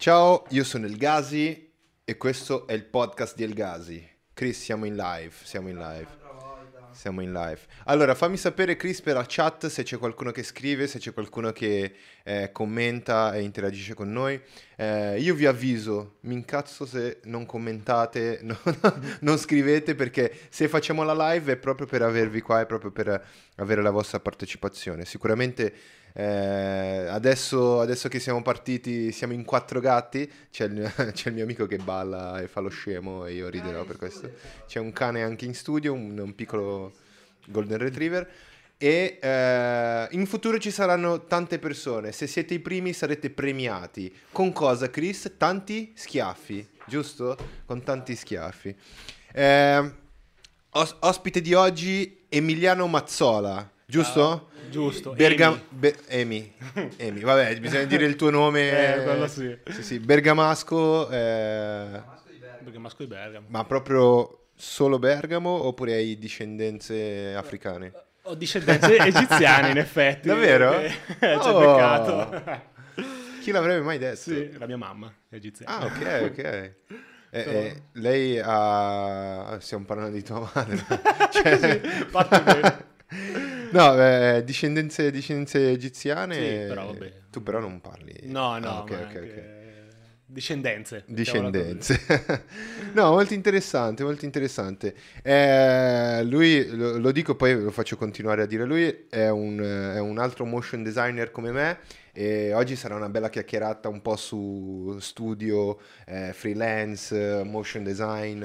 Ciao, io sono El Gazi e questo è il podcast di El Gazi. Chris, siamo in live, siamo in live. Siamo in live. Allora, fammi sapere, Chris, per la chat se c'è qualcuno che scrive, se c'è qualcuno che eh, commenta e interagisce con noi. Eh, io vi avviso, mi incazzo se non commentate, no, non scrivete, perché se facciamo la live è proprio per avervi qua, è proprio per avere la vostra partecipazione. Sicuramente eh, adesso, adesso, che siamo partiti, siamo in quattro gatti. C'è il, c'è il, mio amico che balla e fa lo scemo e io riderò per questo. C'è un cane anche in studio, un, un piccolo Golden Retriever. E eh, in futuro ci saranno tante persone. Se siete i primi sarete premiati. Con cosa, Chris? Tanti schiaffi, giusto? Con tanti schiaffi. Eh, os- ospite di oggi, Emiliano Mazzola, giusto? Ciao. Giusto. Bergam- Amy. Be-. Amy. Vabbè, bisogna dire il tuo nome. eh, quello sì. Sì, sì. Bergamasco. Eh... Bergamasco di Bergamo. Ma proprio solo Bergamo oppure hai discendenze africane? Ho discendenze egiziane, in effetti. Davvero? C'è oh. peccato. Chi l'avrebbe mai detto? Sì, la mia mamma è egiziana. Ah, ok, ok. Eh, eh, lei ha... Stiamo parlando di tua madre. cioè... sì, fatto bene. No, eh, discendenze, discendenze egiziane. Sì, però vabbè. Tu però non parli. No, no, ah, okay, okay, okay. Discendenze. Discendenze. no, molto interessante, molto interessante. Eh, lui, lo, lo, dico, poi lo faccio continuare a dire lui, è un, è un altro motion designer come me e oggi sarà una bella chiacchierata un po' su studio, eh, freelance, motion design,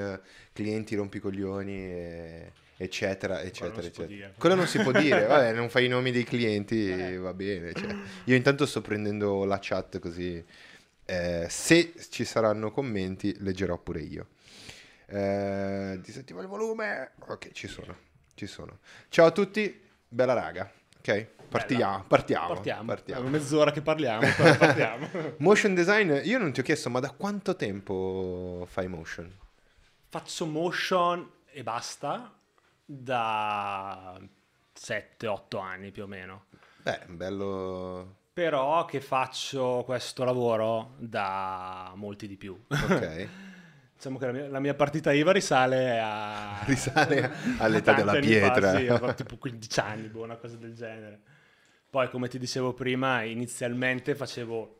clienti rompicoglioni e eccetera, eccetera, eccetera. Quello non si può dire, vabbè, non fai i nomi dei clienti, eh. va bene. Cioè. Io intanto sto prendendo la chat così, eh, se ci saranno commenti, leggerò pure io. Eh, disattiva il volume, ok, ci sono, ci sono. Ciao a tutti, bella raga, ok? Partiamo, partiamo, partiamo. partiamo. È mezz'ora che parliamo, partiamo. motion design, io non ti ho chiesto, ma da quanto tempo fai motion? Faccio motion e basta da 7-8 anni più o meno. Beh, bello... Però che faccio questo lavoro da molti di più. Ok. diciamo che la mia, la mia, partita IVA risale a... Risale all'età della pietra. Fa, sì, ho tipo 15 anni, boh, una cosa del genere. Poi, come ti dicevo prima, inizialmente facevo...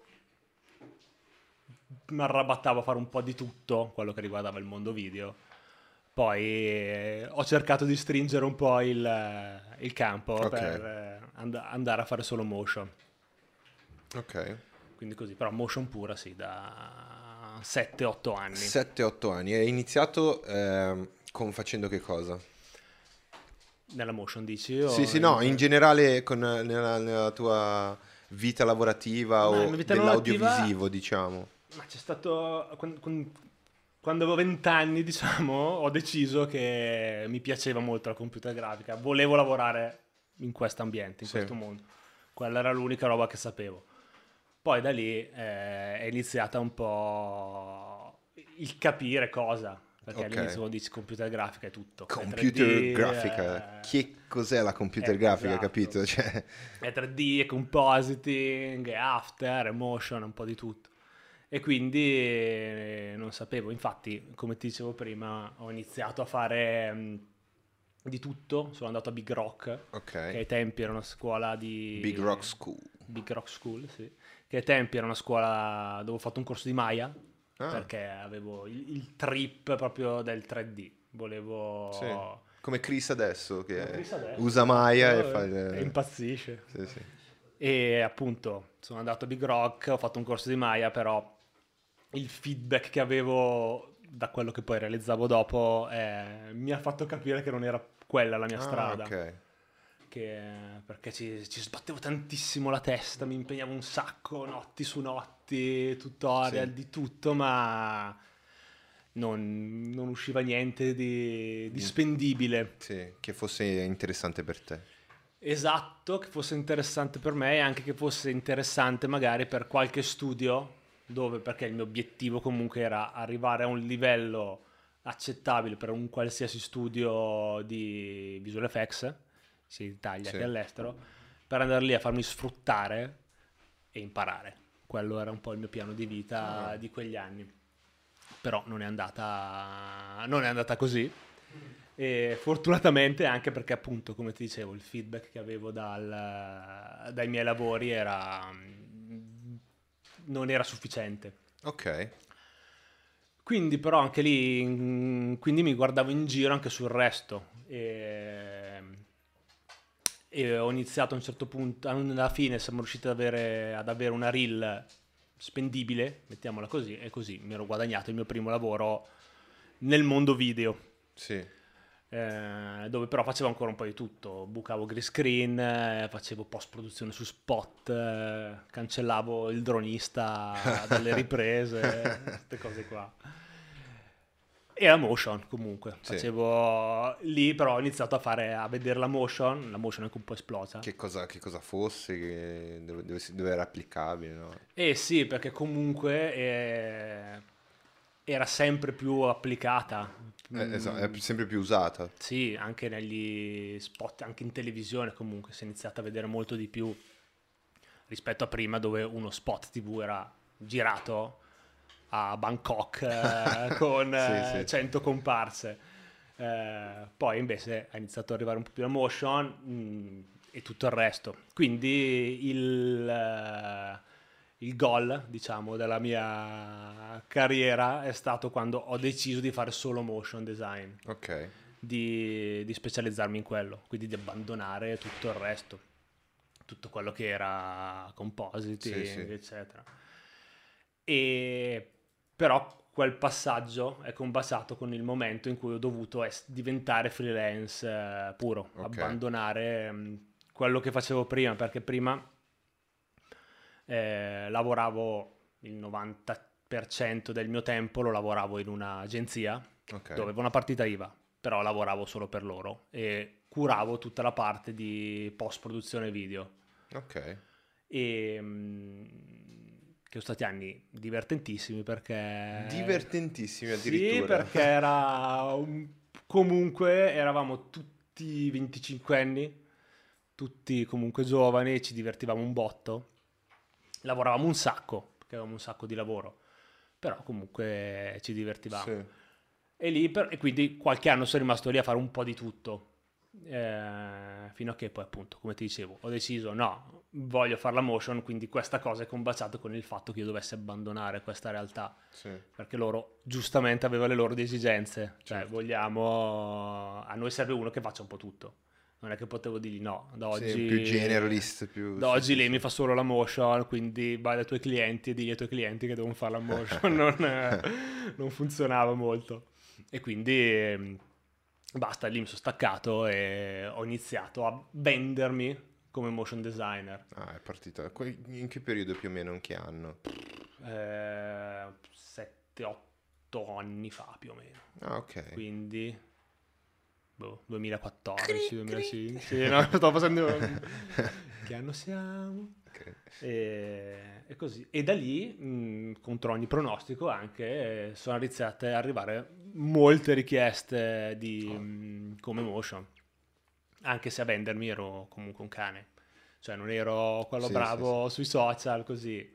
Mi arrabattavo a fare un po' di tutto, quello che riguardava il mondo video poi eh, ho cercato di stringere un po' il, il campo okay. per eh, and- andare a fare solo motion. Ok. Quindi così, però motion pura sì, da 7-8 anni. 7-8 anni. Hai iniziato eh, con facendo che cosa? Nella motion dici? Sì, sì, no, in generale con, nella, nella tua vita lavorativa Ma o vita dell'audiovisivo, lavorativa... diciamo. Ma c'è stato... Quando avevo vent'anni, diciamo, ho deciso che mi piaceva molto la computer grafica. Volevo lavorare in questo ambiente, in sì. questo mondo. Quella era l'unica roba che sapevo. Poi da lì eh, è iniziata un po' il capire cosa. Perché okay. all'inizio dici computer grafica è tutto. Computer 3D, grafica. Eh... Che cos'è la computer eh, grafica, esatto. capito? Cioè... È 3D, è compositing, è after, è motion, un po' di tutto e quindi eh, non sapevo. Infatti, come ti dicevo prima, ho iniziato a fare mh, mm, di tutto. Sono andato a Big Rock, okay. che ai tempi era una scuola di... Big Rock School. Big Rock School, sì. Che ai tempi era una scuola dove ho fatto un corso di Maya, ah. perché avevo il, il, trip proprio del 3D. Volevo... Sì. Come Chris adesso, che Chris adesso, usa Maya e fa... E impazzisce. Sì, sì. E appunto sono andato a Big Rock, ho fatto un corso di Maya, però il feedback che avevo da quello che poi realizzavo dopo eh, mi ha fatto capire che non era quella la mia ah, strada. Okay. Che, perché ci, ci, sbattevo tantissimo la testa, mi impegnavo un sacco, notti su notti, tutorial, sì. di tutto, ma non, non usciva niente di, di spendibile. Sì, che fosse interessante per te. Esatto, che fosse interessante per me e anche che fosse interessante magari per qualche studio dove perché il mio obiettivo comunque era arrivare a un livello accettabile per un qualsiasi studio di visual effects, sia in Italia sì. che all'estero, per andare lì a farmi sfruttare e imparare. quello era un po' il mio piano di vita Ah. di quegli anni. Però non è andata, non è andata così. E fortunatamente anche perché appunto, come ti dicevo, il feedback che avevo dal- dai miei lavori era, non era sufficiente. Ok. Quindi però anche lì, mm, quindi mi guardavo in giro anche sul resto e, e ho iniziato a un certo punto, alla fine siamo riusciti ad avere, ad avere una reel spendibile, mettiamola così, e così mi ero guadagnato il mio primo lavoro nel mondo video. Sì. Eh, dove però facevo ancora un po' di tutto, bucavo green screen, eh, facevo post produzione su spot, eh, cancellavo il dronista dalle riprese, queste cose qua. E la motion comunque, Sì. facevo lì però ho iniziato a fare, a vedere la motion, la motion è anche un po' esplosa. Che cosa, che cosa fosse, che- dove, dove dove era applicabile, no? Eh sì, perché comunque era sempre più applicata. Eh, esatto, è Mm, sempre più usata. Sì, anche negli spot, anche in televisione comunque si è iniziato a vedere molto di più rispetto a prima dove uno spot TV era girato a Bangkok eh, con Sì, eh, sì. 100 comparse. Eh, poi invece è iniziato ad arrivare un po' più la motion mm, e tutto il resto. Quindi il, eh, il goal, diciamo, della mia carriera è stato quando ho deciso di fare solo motion design Ok. di, di specializzarmi in quello, quindi di abbandonare tutto il resto, tutto quello che era compositing, Sì, sì. eccetera. E però quel passaggio è combaciato con il momento in cui ho dovuto es- diventare freelance eh, puro, Ok. abbandonare mh, quello che facevo prima, perché prima eh, lavoravo il 90% del mio tempo, lo lavoravo in un'agenzia Ok. dove avevo una partita IVA, però lavoravo solo per loro e curavo tutta la parte di post produzione video Ok. e mm, che sono stati anni divertentissimi perché Divertentissimi Eh, sì addirittura. perché era un- comunque eravamo tutti 25 anni tutti comunque giovani ci divertivamo un botto lavoravamo un sacco perché avevamo un sacco di lavoro però comunque ci divertivamo Sì. e, lì per- e quindi qualche anno sono rimasto lì a fare un po' di tutto. Eh, fino a che poi, appunto, come ti dicevo, ho deciso no, voglio fare la motion. Quindi questa cosa è combaciata con il fatto che io dovessi abbandonare questa realtà Sì. perché loro giustamente avevano le loro esigenze. Cioè, Certo. vogliamo, a noi serve uno che faccia un po' tutto. Non è che potevo dirgli no, da oggi, Sì, più generalist, più... da sì, oggi sì, lei mi fa solo la motion, quindi vai dai tuoi clienti e digli ai tuoi clienti che devono fare la motion. non, eh, non funzionava molto. E quindi ehm, basta, lì mi sono staccato e ho iniziato a vendermi come motion designer. Ah, è partita. Que- In che periodo più o meno? In che anno? 7-8 anni fa più o meno. Ah, ok. Quindi boh, 2014, 2005. Sì, no, stavo facendo che anno siamo? E, e così. E da lì, mh, contro ogni pronostico, anche sono iniziate ad arrivare molte richieste di, mh, come motion. Anche se a vendermi ero comunque un cane. Cioè non ero quello Sì, bravo sui social, così.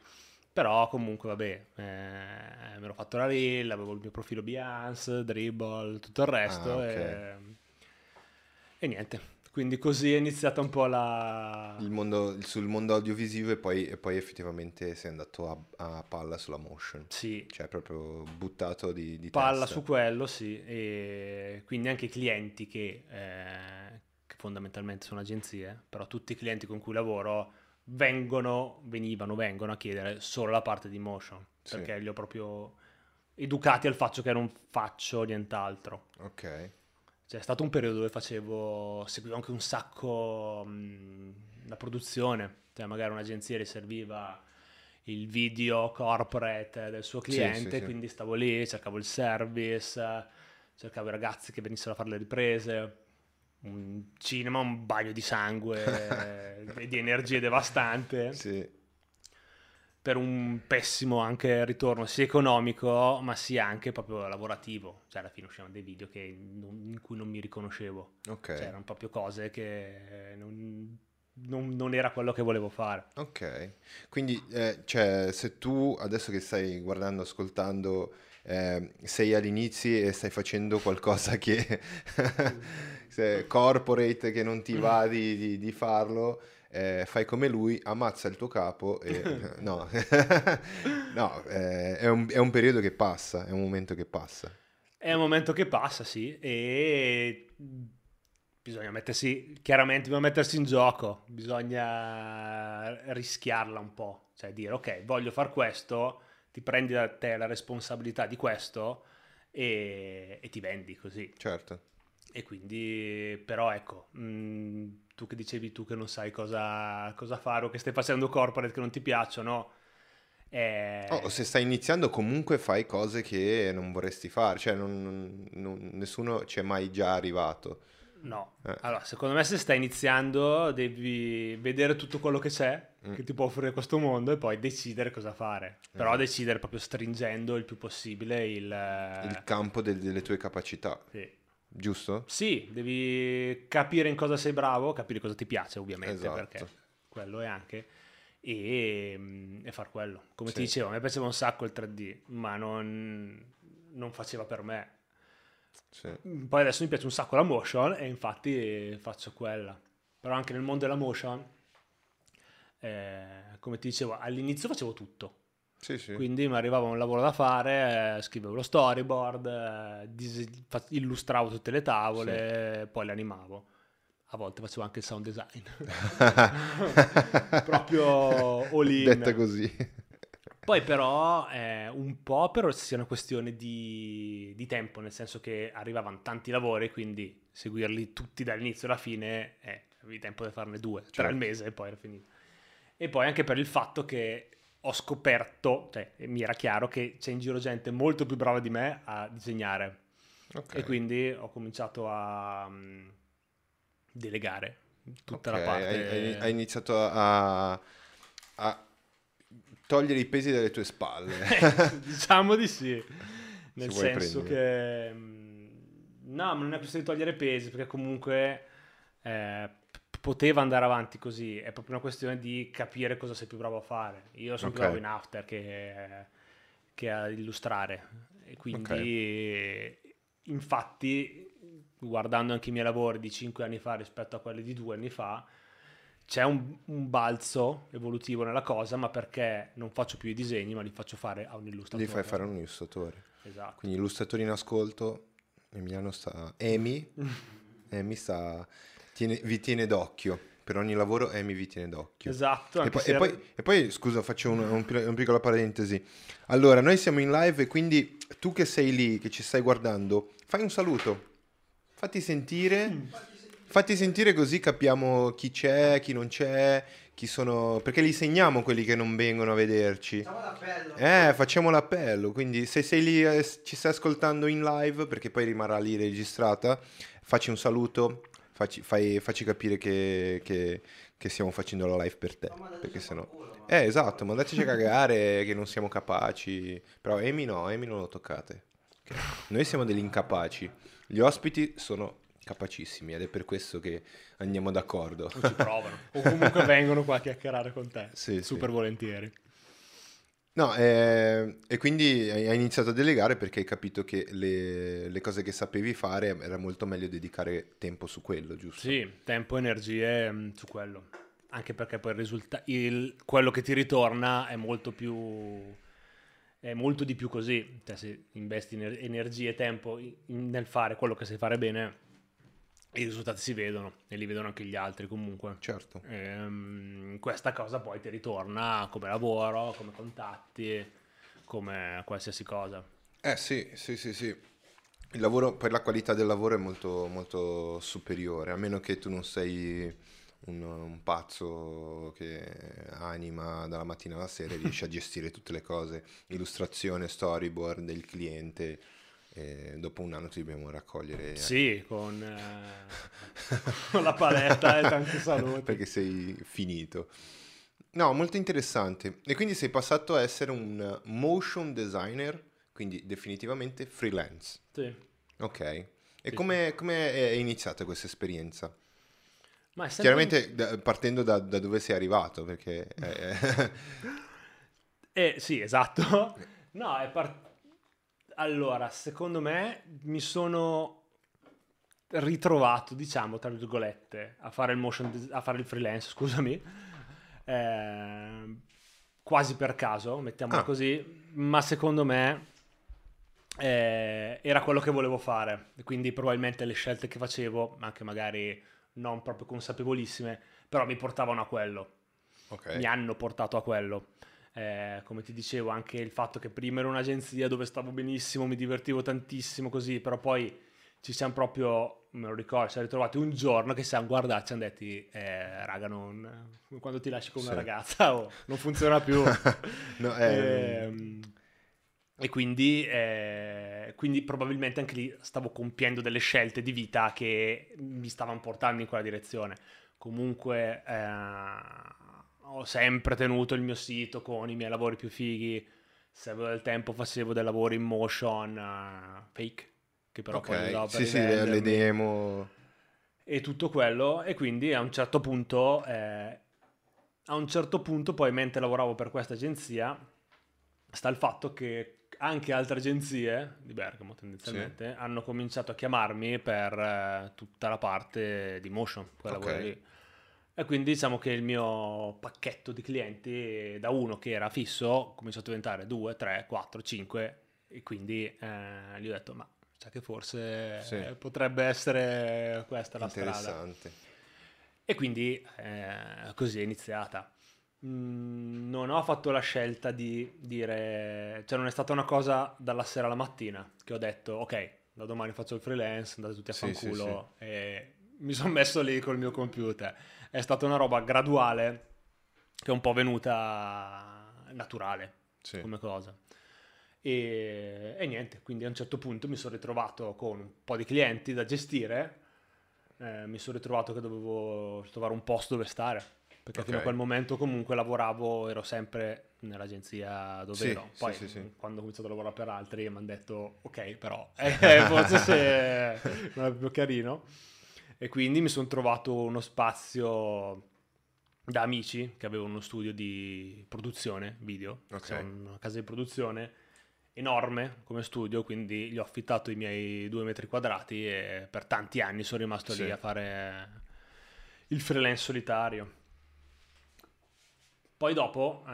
Però comunque, vabbè, eh, mi ero fatto la reel, avevo il mio profilo Behance, Dribble, tutto il resto. Ah, ok. e, e niente. Quindi così è iniziata un po' la... Il mondo, sul mondo audiovisivo e poi, e poi effettivamente sei andato a, a palla sulla motion. Sì, Cioè proprio buttato di, di palla testa. su quello, sì, e quindi anche i clienti che, eh, che fondamentalmente sono agenzie, però tutti i clienti con cui lavoro vengono, venivano, vengono a chiedere solo la parte di motion, Sì. perché li ho proprio educati al fatto che non faccio nient'altro. Ok. Cioè, è stato un periodo dove facevo, seguivo anche un sacco mh, la produzione, cioè magari un'agenzia le serviva il video corporate del suo Sì, cliente, sì, sì. quindi stavo lì, cercavo il service, cercavo i ragazzi che venissero a fare le riprese, un cinema, un bagno di sangue e di energie devastante Sì. Per un pessimo anche ritorno sia economico ma sia anche proprio lavorativo cioè alla fine uscivano dei video che in cui non mi riconoscevo Ok. cioè erano proprio cose che non, non, non era quello che volevo fare. Ok, quindi eh, cioè, se tu adesso che stai guardando, ascoltando, eh, sei all'inizio e stai facendo qualcosa che corporate che non ti va di, di, di farlo, eh, fai come lui, ammazza il tuo capo e no, no eh, è, un, è un periodo che passa, è un momento che passa. È un momento che passa, sì, e bisogna mettersi, chiaramente bisogna mettersi in gioco, bisogna rischiarla un po', cioè dire ok, voglio fare questo, ti prendi da te la responsabilità di questo e, e ti vendi così. Certo. E quindi, però ecco, mh, mm, tu che dicevi tu che non sai cosa, cosa fare o che stai facendo corporate che non ti piacciono, eh... Oh, se stai iniziando comunque fai cose che non vorresti fare, cioè non, non, nessuno ci è mai già arrivato. No, eh. allora secondo me se stai iniziando devi vedere tutto quello che c'è, mm. che ti può offrire questo mondo e poi decidere cosa fare. Però mm. decidere proprio stringendo il più possibile il... il campo de- delle tue capacità. Sì. Giusto? Sì, devi capire in cosa sei bravo, capire cosa ti piace ovviamente, esatto. perché quello è anche, e, mm, e far quello. Come sì. ti dicevo, a me piaceva un sacco il 3D, ma non, non faceva per me sì. Poi adesso mi piace un sacco la motion e infatti faccio quella. Però anche nel mondo della motion, eh, come ti dicevo, all'inizio facevo tutto. Sì, sì. Quindi mi arrivava un lavoro da fare, eh, scrivevo lo storyboard, eh, dis- illustravo tutte le tavole, poi le animavo. A volte facevo anche il sound design. Proprio all. Detta così. Poi però eh, un po' però sia una questione di, di, tempo, nel senso che arrivavano tanti lavori, quindi seguirli tutti dall'inizio alla fine, eh, avevi tempo di farne due, certo. tra il mese e poi era finito. E poi anche per il fatto che ho scoperto, cioè mi era chiaro che c'è in giro gente molto più brava di me a disegnare. Okay. E quindi ho cominciato a um, delegare tutta okay. la parte. Hai, hai iniziato a, a togliere i pesi dalle tue spalle. diciamo di sì. Nel senso prendere. che... Mm, no, ma non è questione di togliere pesi, perché comunque eh, poteva andare avanti così. È proprio una questione di capire cosa sei più bravo a fare. Io sono okay. più bravo in After che, che a illustrare. E quindi, okay. infatti, guardando anche i miei lavori di 5 anni fa rispetto a quelli di 2 anni fa, c'è un, un, balzo evolutivo nella cosa, ma perché non faccio più i disegni, ma li faccio fare a un illustratore. Li fai fare a un illustratore. Esatto. Quindi illustratori in ascolto, Emiliano sta... Emi, Emi sta... Tiene, vi tiene d'occhio. Per ogni lavoro Emi vi tiene d'occhio. Esatto. E poi, e, poi, e poi, scusa, faccio un, un, un piccola parentesi. Allora, noi siamo in live e quindi tu che sei lì, che ci stai guardando, fai un saluto. Fatti sentire. Mm Fatti sentire così capiamo chi c'è, chi non c'è, chi sono... Perché li segniamo quelli che non vengono a vederci. Facciamo l'appello. Eh, facciamo l'appello. Quindi se sei lì e ci stai ascoltando in live, perché poi rimarrà lì registrata, facci un saluto, facci, fai, facci capire che, che, che, stiamo facendo la live per te. Perché sennò... Eh, esatto, mandateci a cagare che non siamo capaci. Però Amy no, Amy non lo toccate. Okay. Noi siamo degli incapaci. Gli ospiti sono capacissimi ed è per questo che andiamo d'accordo. O ci provano, o comunque vengono qua a chiacchierare con te, sì, super sì. volentieri. No, eh, e quindi hai iniziato a delegare perché hai capito che le, le, cose che sapevi fare era molto meglio dedicare tempo su quello, giusto? Sì, tempo energie mm, su quello. Anche perché poi il risulta- il, quello che ti ritorna è molto più è molto di più così. Cioè, se investi energie e tempo in, nel fare quello che sai fare bene, i risultati si vedono e li vedono anche gli altri comunque. Certo. E, um, questa cosa poi ti ritorna come lavoro, come contatti, come qualsiasi cosa. Eh sì, sì, sì, sì. Il lavoro, poi la qualità del lavoro è molto, molto superiore, a meno che tu non sei un, un pazzo che anima dalla mattina alla sera e riesci a gestire tutte le cose, illustrazione, storyboard del cliente, e dopo un anno ti dobbiamo raccogliere. Sì, con, eh, con la paletta e tanti saluti. Perché sei finito. No, molto interessante. E quindi sei passato a essere un motion designer, quindi definitivamente freelance. Sì. Ok. E sì, come, come è iniziata questa esperienza? Ma sempre... Chiaramente da- partendo da, da dove sei arrivato, perché... eh, Eh, sì, esatto. No, è part... Allora, secondo me mi sono ritrovato, diciamo, tra virgolette, a fare il motion, a fare il freelance, scusami, eh, quasi per caso, mettiamola Ah. così, ma secondo me eh, era quello che volevo fare, e quindi probabilmente le scelte che facevo, anche magari non proprio consapevolissime, però mi portavano a quello ok. mi hanno portato a quello. Eh, come ti dicevo, anche il fatto che prima era un'agenzia dove stavo benissimo, mi divertivo tantissimo così, però poi ci siamo proprio, me lo ricordo, ci siamo ritrovati un giorno che siamo guardati, ci hanno detti, eh, raga, non, quando ti lasci con una Sì. ragazza oh, non funziona più. No, eh, Ehm, e quindi, eh, quindi probabilmente anche lì stavo compiendo delle scelte di vita che mi stavano portando in quella direzione. Comunque eh, ho sempre tenuto il mio sito con i miei lavori più fighi. Se avevo del tempo facevo dei lavori in motion eh, fake, che però poi usavo ok, per sì, sì, le, demo... e tutto quello e quindi a un certo punto eh, a un certo punto poi mentre lavoravo per questa agenzia sta il fatto che anche altre agenzie di Bergamo tendenzialmente hanno cominciato a chiamarmi per eh, tutta la parte di motion quella Ok. lavoro lì. E quindi diciamo che il mio pacchetto di clienti da uno che era fisso ha cominciato a diventare 2, 3, 4, 5 e quindi eh, gli ho detto ma sa che forse Sì. eh, potrebbe essere questa la strada. Interessante. E quindi eh, così è iniziata. Mm, non ho fatto la scelta di dire, cioè non è stata una cosa dalla sera alla mattina che ho detto ok, da domani faccio il freelance, andate tutti a Sì, sì, fanculo e mi sono messo lì col mio computer. È stata una roba graduale che è un po' venuta naturale Sì. come cosa. E, e niente, quindi a un certo punto mi sono ritrovato con un po' di clienti da gestire, eh, mi sono ritrovato che dovevo trovare un posto dove stare, perché fino a quel momento comunque lavoravo, ero sempre nell'agenzia dove Sì, ero. Poi sì, sì. quando ho iniziato a lavorare per altri mi hanno detto ok, però eh, forse se non è più carino. E quindi mi sono trovato uno spazio da amici che avevano uno studio di produzione video, Ok. cioè una casa di produzione enorme come studio, quindi gli ho affittato i miei due metri quadrati e per tanti anni sono rimasto Sì. lì a fare il freelance solitario. Poi dopo, eh,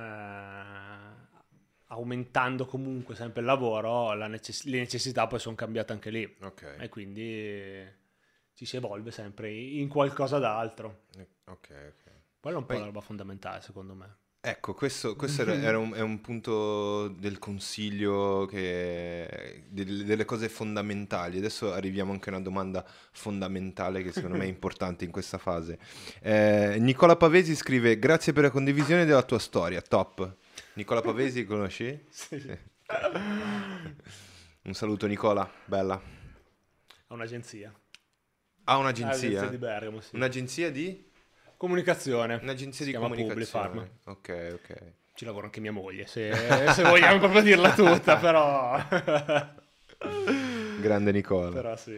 aumentando comunque sempre il lavoro, la necess- le necessità poi sono cambiate anche lì Ok. e quindi ci si evolve sempre in qualcosa d'altro. Ok, ok. Quello è un po' Poi- la roba fondamentale secondo me. Ecco, questo, questo era, era un, è un punto del consiglio, che, del- delle cose fondamentali. Adesso arriviamo anche a una domanda fondamentale che secondo me è importante in questa fase. Eh, Nicola Pavesi scrive, grazie per la condivisione della tua storia, top. Nicola Pavesi, conosci? Sì, sì. Un saluto Nicola, bella. Ha un'agenzia. Ha L'agenzia un'agenzia? di Bergamo, sì. Un'agenzia di? Comunicazione. Un'agenzia Si di comunicazione. Ok, ok. Ci lavora anche mia moglie, se, se vogliamo proprio dirla tutta, però... Grande Nicola. però sì.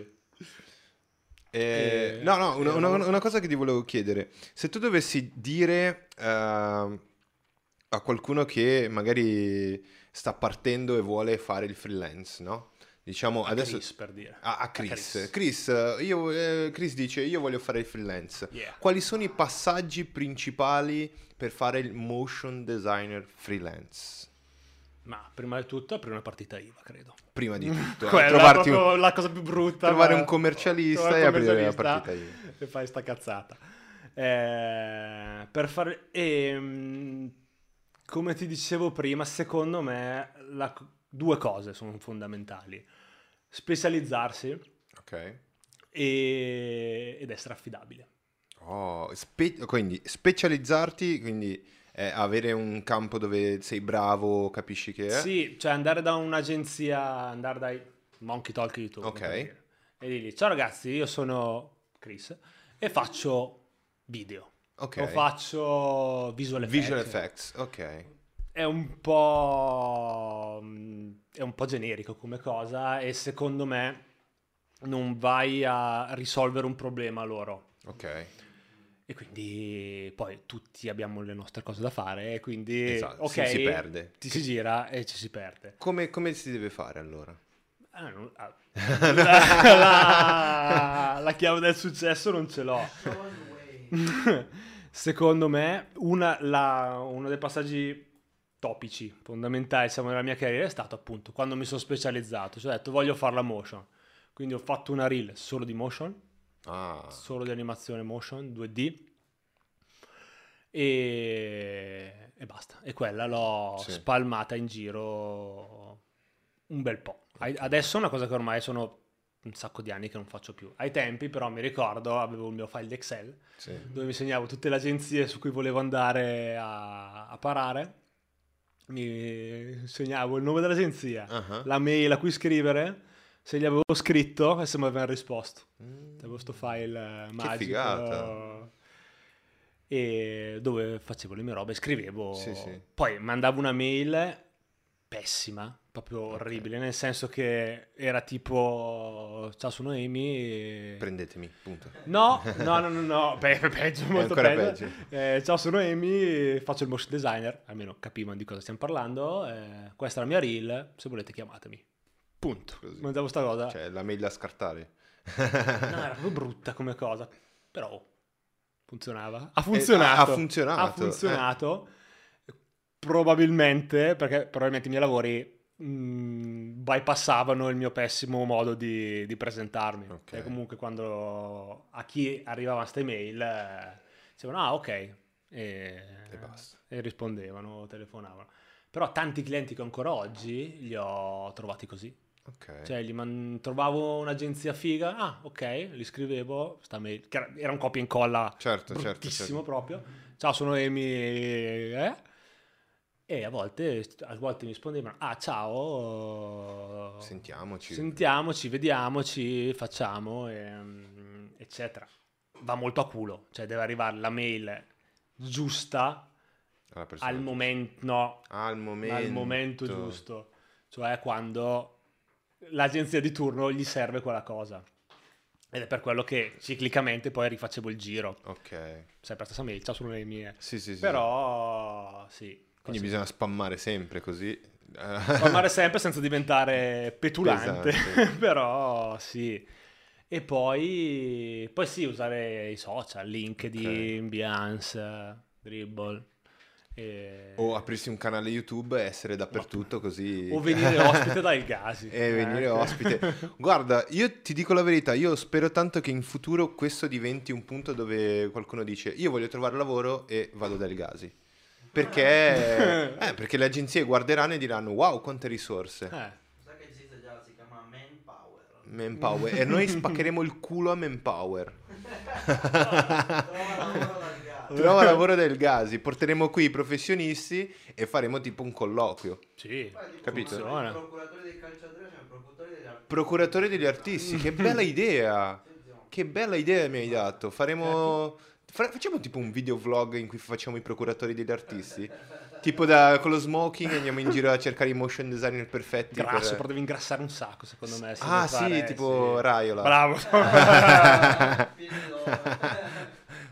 Eh, Eh, no, no, una, una- una cosa che ti volevo chiedere, se tu dovessi dire ehm, a qualcuno che magari sta partendo e vuole fare il freelance, no? Diciamo A adesso Chris, per dire. a, a Chris. Chris. Chris, eh, io, eh, Chris dice io voglio fare il freelance. Yeah. Quali sono i passaggi principali per fare il motion designer freelance? Ma prima di tutto aprire una partita IVA, credo. Prima di tutto, eh, Quella è trovarti un- proprio la cosa più brutta. trovare ma- un commercialista trovare e un aprire commercialista partita IVA. E fai sta cazzata. Eh, per fare... ehm, come ti dicevo prima, secondo me la- due cose sono fondamentali. Specializzarsi Ok. e- ed essere affidabile. Oh, spe- quindi specializzarti, quindi eh, avere un campo dove sei bravo, capisci che è. Sì, cioè andare da un'agenzia, andare dai Monkey Talk YouTube. Ok. per dire, E dirgli, ciao ragazzi, io sono Chris e faccio video. Ok. O faccio visual effects. Visual effects, ok. È un po'... mm, è un po' generico come cosa e secondo me non vai a risolvere un problema loro. Ok. E quindi poi tutti abbiamo le nostre cose da fare e quindi Esatto, ok, si- si perde. Ti si gira e ci si perde. Come, come si deve fare allora? Ah, non- ah, la, la- la chiave del successo non ce l'ho. Secondo me, una- la- uno dei passaggi topici fondamentali diciamo, nella mia carriera è stato appunto quando mi sono specializzato. Cioè, ho detto voglio fare la motion. Quindi ho fatto una reel solo di motion, Ah, solo di animazione motion 2D. E, e basta. E quella l'ho Sì. spalmata in giro un bel po'. Adesso è una cosa che ormai sono un sacco di anni che non faccio più. Ai tempi, però, mi ricordo, avevo il mio file di Excel sì. dove mi segnavo tutte le agenzie su cui volevo andare a, a parare. Mi segnavo il nome dell'agenzia, Ah, la mail a cui scrivere, se gli avevo scritto e se mi avevano risposto. mm. Avevo questo file eh, magico. figata. E dove facevo le mie robe, scrivevo. Sì, sì. Poi mandavo una mail pessima, proprio orribile, nel senso che era tipo ciao sono Amy. e- Prendetemi, punto. No, no, no, no, no, pe- pe- peggio, molto peggio. peggio. Eh, ciao, sono Amy, faccio il motion designer, almeno capivano di cosa stiamo parlando. eh, questa è la mia reel, se volete chiamatemi. Punto. Così. Mandavo sta cosa. Cioè, la mail da scartare. No, era proprio brutta come cosa, però funzionava. Ha funzionato. ha funzionato, Ha funzionato. Probabilmente, perché probabilmente i miei lavori mh, bypassavano il mio pessimo modo di, di presentarmi. Ok. E comunque quando a chi arrivava questa email eh, dicevano ah ok e, E basta. e rispondevano, telefonavano. Però tanti clienti che ancora oggi li ho trovati così. Ok. Cioè, gli man- trovavo un'agenzia figa, ah, ok, gli scrivevo, sta mail, era, un copia e incolla certo, certo, certo. proprio. Ciao, sono Amy, eh? E a volte, a volte mi rispondevano, ah, ciao, Sentiamoci. sentiamoci, vediamoci, facciamo, ehm, eccetera. Va molto a culo, cioè deve arrivare la mail giusta al momento, no, Al momento. al momento giusto, cioè quando l'agenzia di turno gli serve quella cosa. Ed è per quello che ciclicamente poi rifacevo il giro. Ok. Sempre la stessa mail, ciao sono le mie. Sì, sì, sì. Però sì. Quindi bisogna spammare sempre così. Parlare sempre senza diventare petulante. Pesante. Però sì. E poi, poi sì, usare i social, LinkedIn, Behance, Dribble. E... o aprirsi un canale YouTube e essere dappertutto così. o venire ospite dal Gasi. E venire Eh. ospite. Guarda, io ti dico la verità, io spero tanto che in futuro questo diventi un punto dove qualcuno dice io voglio trovare lavoro e vado dal Gasi. Perché, eh, perché le agenzie guarderanno e diranno wow quante risorse. Eh. Sai che esiste già, si chiama Manpower. E noi spaccheremo il culo a Manpower. Trova lavoro del Gasi, porteremo qui i professionisti e faremo tipo un colloquio. Sì, Capito? come I procuratori dei calciatori sono i procuratori degli artisti. Procuratore degli artisti, che bella idea! Che bella idea mi hai dato. Faremo. Fa- Facciamo tipo un video vlog in cui facciamo i procuratori degli artisti. Tipo da, con lo smoking andiamo in giro a cercare i motion designer perfetti. grasso, per- però devi ingrassare un sacco, secondo me. se Ah, vuoi fare- sì, tipo sì. Raiola. Bravo.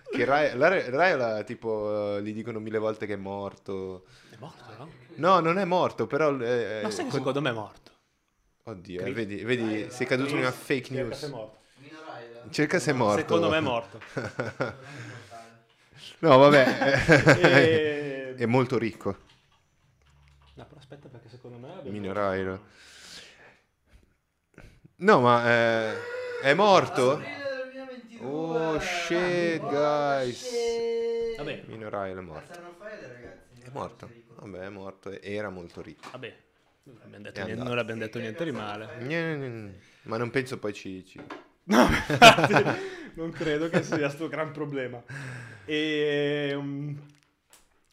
Che Ra- la- Raiola, tipo, eh, gli dicono mille volte che è morto. è morto, no? No, non è morto, però. eh, Ma sai che con- secondo me è morto. Oddio, eh, vedi, vedi sei caduto in una fake se è news. morto. Cerca se è morto. Secondo me è morto. No, vabbè. E- è molto ricco. No, però aspetta perché secondo me... abbiamo- Mino Raiola. No, ma eh, è morto? 2022. Oh, shit, guys. Vabbè, è morto. È morto. Vabbè, è morto. e- Era molto ricco. vabbè. Non abbiamo detto, niente, non abbiamo detto niente di male. Ma non penso poi ci... ci- No, infatti, non credo che sia sto gran problema. E, um,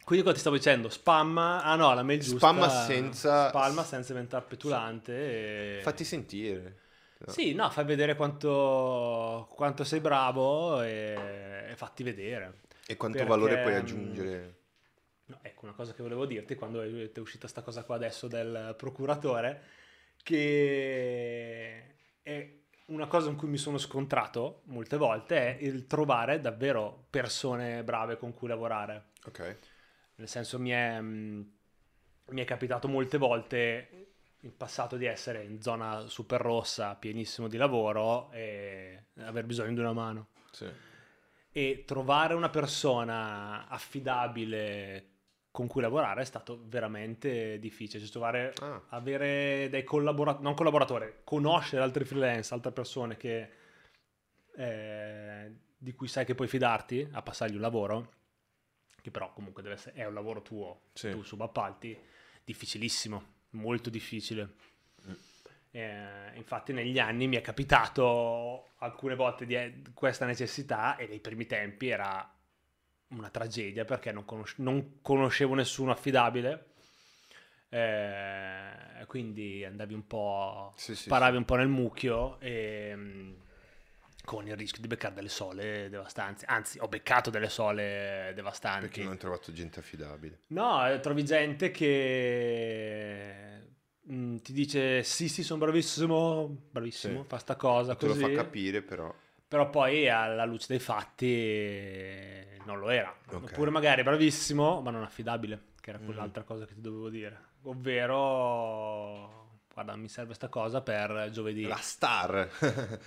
quindi cosa ti stavo dicendo? Spamma, ah no, la mail giusta. Spamma senza- Spamma senza diventare petulante. E... Fatti sentire. Sì, no, fai vedere quanto, quanto sei bravo e, e fatti vedere. E quanto Perché, valore puoi mm, aggiungere. No, ecco, una cosa che volevo dirti quando è è uscita sta cosa qua adesso del procuratore, che è- una cosa in cui mi sono scontrato molte volte è il trovare davvero persone brave con cui lavorare. Ok. Nel senso mi è, mh, mi è capitato molte volte in passato di essere in zona super rossa, pienissimo di lavoro e aver bisogno di una mano. Sì. E trovare una persona affidabile con cui lavorare è stato veramente difficile. Cioè, trovare, Ah. avere dei collaboratori, non collaboratori, conoscere altri freelance, altre persone che, eh, di cui sai che puoi fidarti a passargli un lavoro, che però comunque deve essere, è un lavoro tuo, Sì. tu subappalti, difficilissimo, molto difficile. Mm. Eh, infatti negli anni mi è capitato alcune volte di eh, questa necessità e nei primi tempi era una tragedia perché non, conosce- non conoscevo nessuno affidabile. Eh, quindi andavi un po', Sì, sì, paravi un po' nel mucchio e mm, con il rischio di beccare delle sole devastanti. Anzi, ho beccato delle sole devastanti. Perché non hai trovato gente affidabile. No, eh, trovi gente che mm, ti dice sì, sì, sono bravissimo, bravissimo, Sì. fa sta cosa Te lo così. fa capire, però. Però poi alla luce dei fatti non lo era. Ok. Oppure magari bravissimo, ma non affidabile, che era Mm. quell'altra cosa che ti dovevo dire. Ovvero, guarda, mi serve sta cosa per giovedì. La star.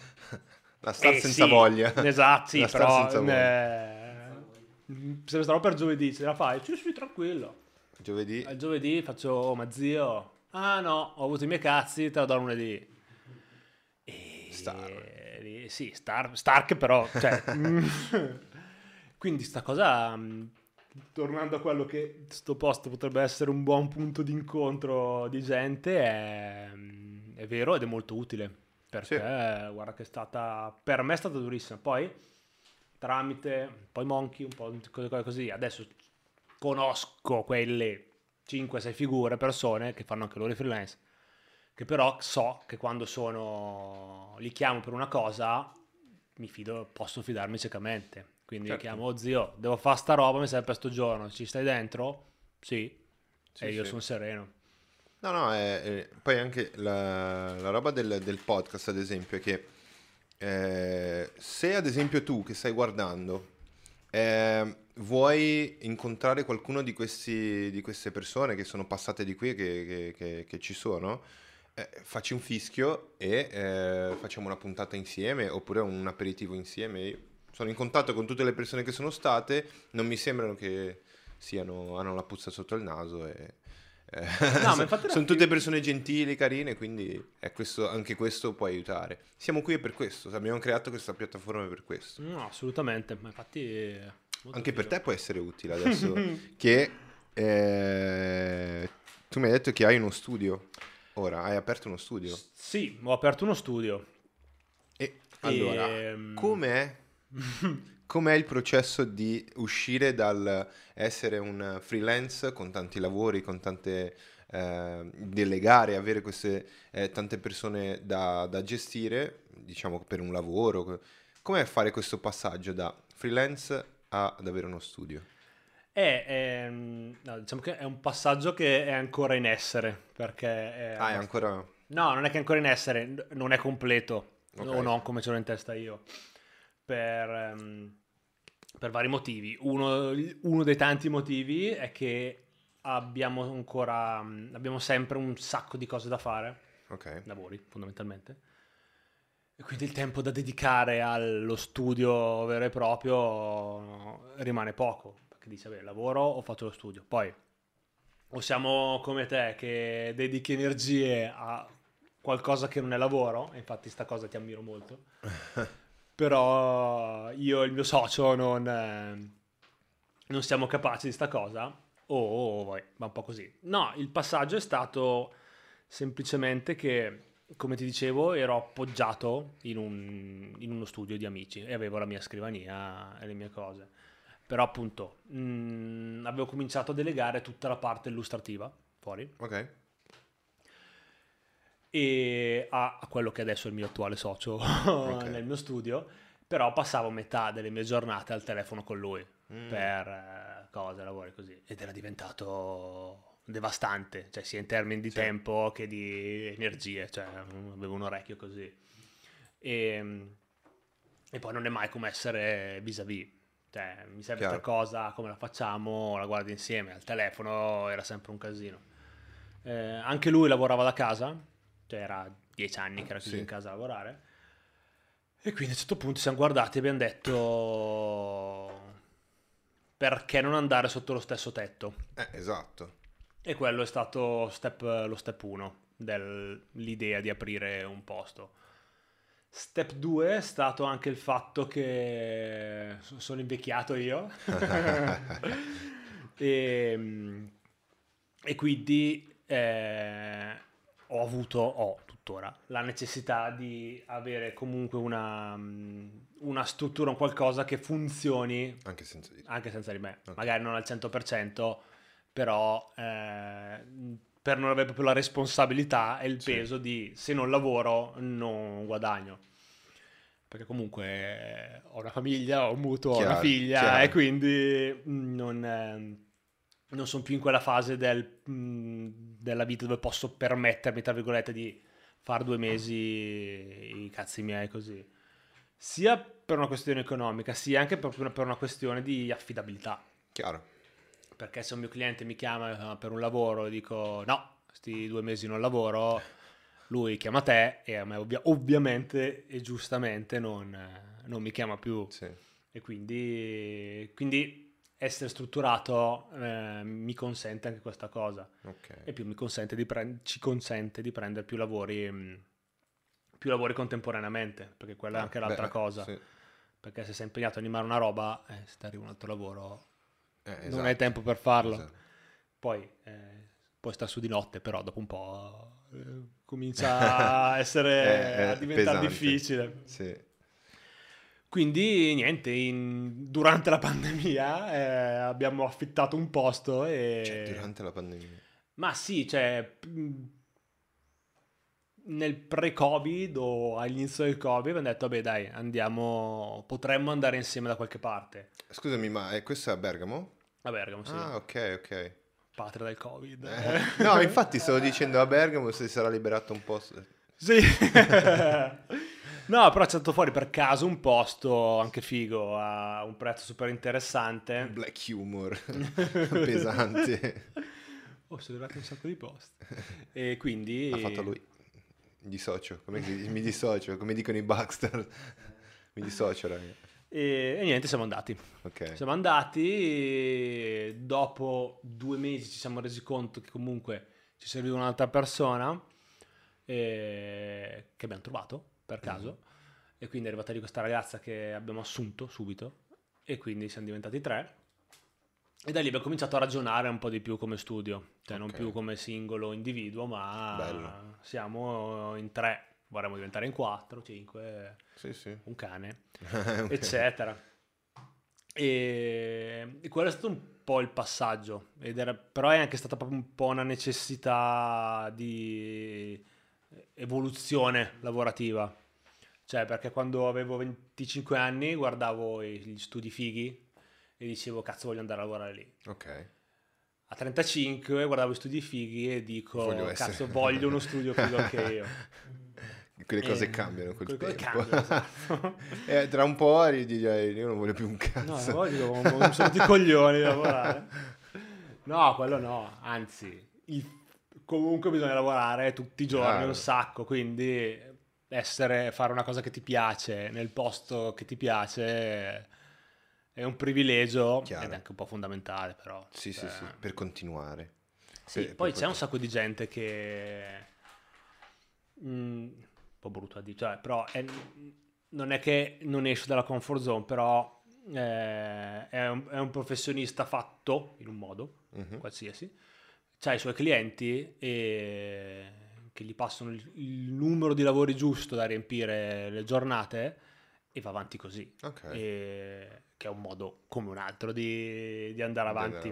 La star Eh, senza sì, voglia. Esatto, sì, La star però... senza eh, mi serve sta roba per giovedì, ce la fai? Sì, sì, tranquillo. Giovedì. Al giovedì faccio, oh, ma zio, ah no, ho avuto i miei cazzi, te la do lunedì. E... Star. Sì, Star, Stark però, cioè... Quindi sta cosa, mh, tornando a quello che sto posto potrebbe essere un buon punto di incontro di gente, è, mh, è vero ed è molto utile. Perché, guarda che è stata, per me è stata durissima. Poi, tramite un po' i monkey, un po' di cose così, adesso conosco quelle 5-6 figure, persone che fanno anche loro i freelance, che però so che quando sono, li chiamo per una cosa, mi fido, posso fidarmi ciecamente. Quindi Certo. chiamo, oh zio, devo fare sta roba, mi serve per sto giorno, ci stai dentro? Sì. Sì, e io sì. sono sereno. No, no, è- è- poi anche la, la roba del, del podcast, ad esempio, è che eh, se ad esempio tu che stai guardando eh, vuoi incontrare qualcuno di, questi, di queste persone che sono passate di qui, che, che- che- che ci sono, eh, facci un fischio e eh, facciamo una puntata insieme oppure un aperitivo insieme. Io sono in contatto con tutte le persone che sono state, non mi sembrano che siano, hanno la puzza sotto il naso e... eh, No, sono più- tutte persone gentili, carine, quindi è questo- anche questo può aiutare. Siamo qui per questo, abbiamo creato questa piattaforma per questo. No, assolutamente, ma infatti... eh, Anche per te può essere utile adesso che eh, tu mi hai detto che hai uno studio. Ora, hai aperto uno studio. Sì, ho aperto uno studio. E allora, Ehm, com'è, com'è il processo di uscire dal essere un freelance con tanti lavori, con tante eh, delegare, avere queste eh, tante persone da, da gestire, diciamo per un lavoro? Com'è fare questo passaggio da freelance ad avere uno studio? È, ehm, no, diciamo che è un passaggio che è ancora in essere, perché... È Ah, è ancora... No, non è che è ancora in essere, non è completo, Ok. o no, come ce l'ho in testa io, per, ehm, per vari motivi. Uno, uno dei tanti motivi è che abbiamo ancora, abbiamo sempre un sacco di cose da fare, Ok. lavori fondamentalmente, e quindi il tempo da dedicare allo studio vero e proprio rimane poco, perché dici, vabbè, lavoro o faccio lo studio. Poi, o siamo come te che dedichi energie a qualcosa che non è lavoro, e infatti sta cosa ti ammiro molto, però io e il mio socio non, eh, non siamo capaci di sta cosa, o oh, vai, va un po' così. No, il passaggio è stato semplicemente che, come ti dicevo, ero appoggiato in, un- in uno studio di amici e avevo la mia scrivania e le mie cose. Però appunto mh, avevo cominciato a delegare tutta la parte illustrativa fuori Ok. e a, a quello che adesso è il mio attuale socio nel mio studio, però passavo metà delle mie giornate al telefono con lui Mm. per eh, cose, lavori così ed era diventato devastante, cioè sia in termini di Sì. tempo che di energie, cioè avevo un orecchio così. E, e poi non è mai come essere vis-à-vis. Cioè, mi serve Chiaro. qualcosa, come la facciamo, la guardi insieme. Al telefono era sempre un casino. Eh, anche lui lavorava da casa, cioè era dieci anni che era chiuso Sì. in casa a lavorare. E quindi a un certo punto ci siamo guardati e abbiamo detto perché non andare sotto lo stesso tetto? Eh, esatto. E quello è stato step- lo step 1 dell'idea di aprire un posto. Step 2 è stato anche il fatto che so- sono invecchiato io. E, e quindi eh, ho avuto, ho tuttora, la necessità di avere comunque una, mm, una struttura, un qualcosa che funzioni Anche senza di anche senza di me, Ok. magari non al 100%, però eh, per non avere proprio la responsabilità e il Sì. peso di se non lavoro non guadagno. Perché comunque eh, ho una famiglia, ho un mutuo, ho una Chiaro, figlia chiaro. e quindi mm, non, ehm, non sono più in quella fase del, mm, della vita dove posso permettermi, tra virgolette, di fare due mesi i cazzi miei così. Sia per una questione economica, sia anche per una, per una questione di affidabilità. Chiaro. Perché se un mio cliente mi chiama eh, per un lavoro e dico no, questi due mesi non lavoro, lui chiama te e a me ovvia- ovviamente e giustamente non, non mi chiama più. Sì. E quindi, quindi essere strutturato eh, mi consente anche questa cosa. Ok. E più mi consente di prend- ci consente di prendere più lavori, mh, più lavori contemporaneamente, perché quella è anche Ah, l'altra beh, cosa. sì. Perché se sei impegnato a animare una roba, eh, se ti arriva un altro lavoro, Eh, non esatto. hai tempo per farlo. Esatto. Poi eh, puoi stare su di notte, però dopo un po' eh, comincia a essere Eh, è a diventare pesante. difficile. Sì. Quindi niente, in- durante la pandemia eh, abbiamo affittato un posto e... Cioè, durante la pandemia. Ma sì, cioè nel pre-Covid o all'inizio del Covid abbiamo detto, vabbè dai, andiamo, potremmo andare insieme da qualche parte. Scusami, ma è questo è a Bergamo? A Bergamo, sì, Ah, ok, ok. patria del Covid. Eh, No, infatti stavo dicendo a Bergamo se sarà liberato un posto. Sì. no, però c'è stato fuori per caso un posto anche figo a un prezzo super interessante. Black humor pesante. Oh, sono arrivati un sacco di posti. E quindi... Ha fatto lui. Mi dissocio, come mi dissocio, come dicono i Baxter. Mi dissocio, raga. E, e niente, siamo andati. Ok. Siamo andati dopo due mesi ci siamo resi conto che comunque ci serviva un'altra persona eh, che abbiamo trovato per caso e quindi è arrivata lì questa ragazza che abbiamo assunto subito e quindi siamo diventati tre e da lì abbiamo cominciato a ragionare un po' di più come studio, cioè non Ok. più come singolo individuo ma Bello. siamo in tre, vorremmo diventare in quattro, cinque, Sì, sì. un cane eccetera. E, e quello è stato un po' il passaggio, ed era, però è anche stata proprio un po' una necessità di evoluzione lavorativa. Cioè, perché quando avevo 25 anni guardavo gli studi fighi e dicevo, cazzo, voglio andare a lavorare lì. Ok. A 35 guardavo i studi fighi e dico, Voglio essere- cazzo, voglio uno studio figo anche io. Quelle cose Eh, cambiano col tempo. cambiano, esatto. Eh, tra un po' ri- direi io non voglio più un No, cazzo. non voglio, non sono tutti coglioni lavorare. No, quello no, anzi, il- comunque bisogna lavorare tutti i giorni Chiaro. un sacco, quindi essere, fare una cosa che ti piace nel posto che ti piace è un privilegio Chiaro. ed è anche un po' fondamentale però. Sì, sì, Cioè, sì, per continuare. sì, Per- poi per c'è un poter- sacco di gente che... mm, un po' brutto a dire, cioè, però è- non è che non esce dalla comfort zone, però eh, è, un, è un professionista fatto in un modo, Mhm. qualsiasi, ha i suoi clienti e che gli passano il, il numero di lavori giusto da riempire le giornate e va avanti così. Ok. E- che è un modo come un altro di, di andare Di avanti.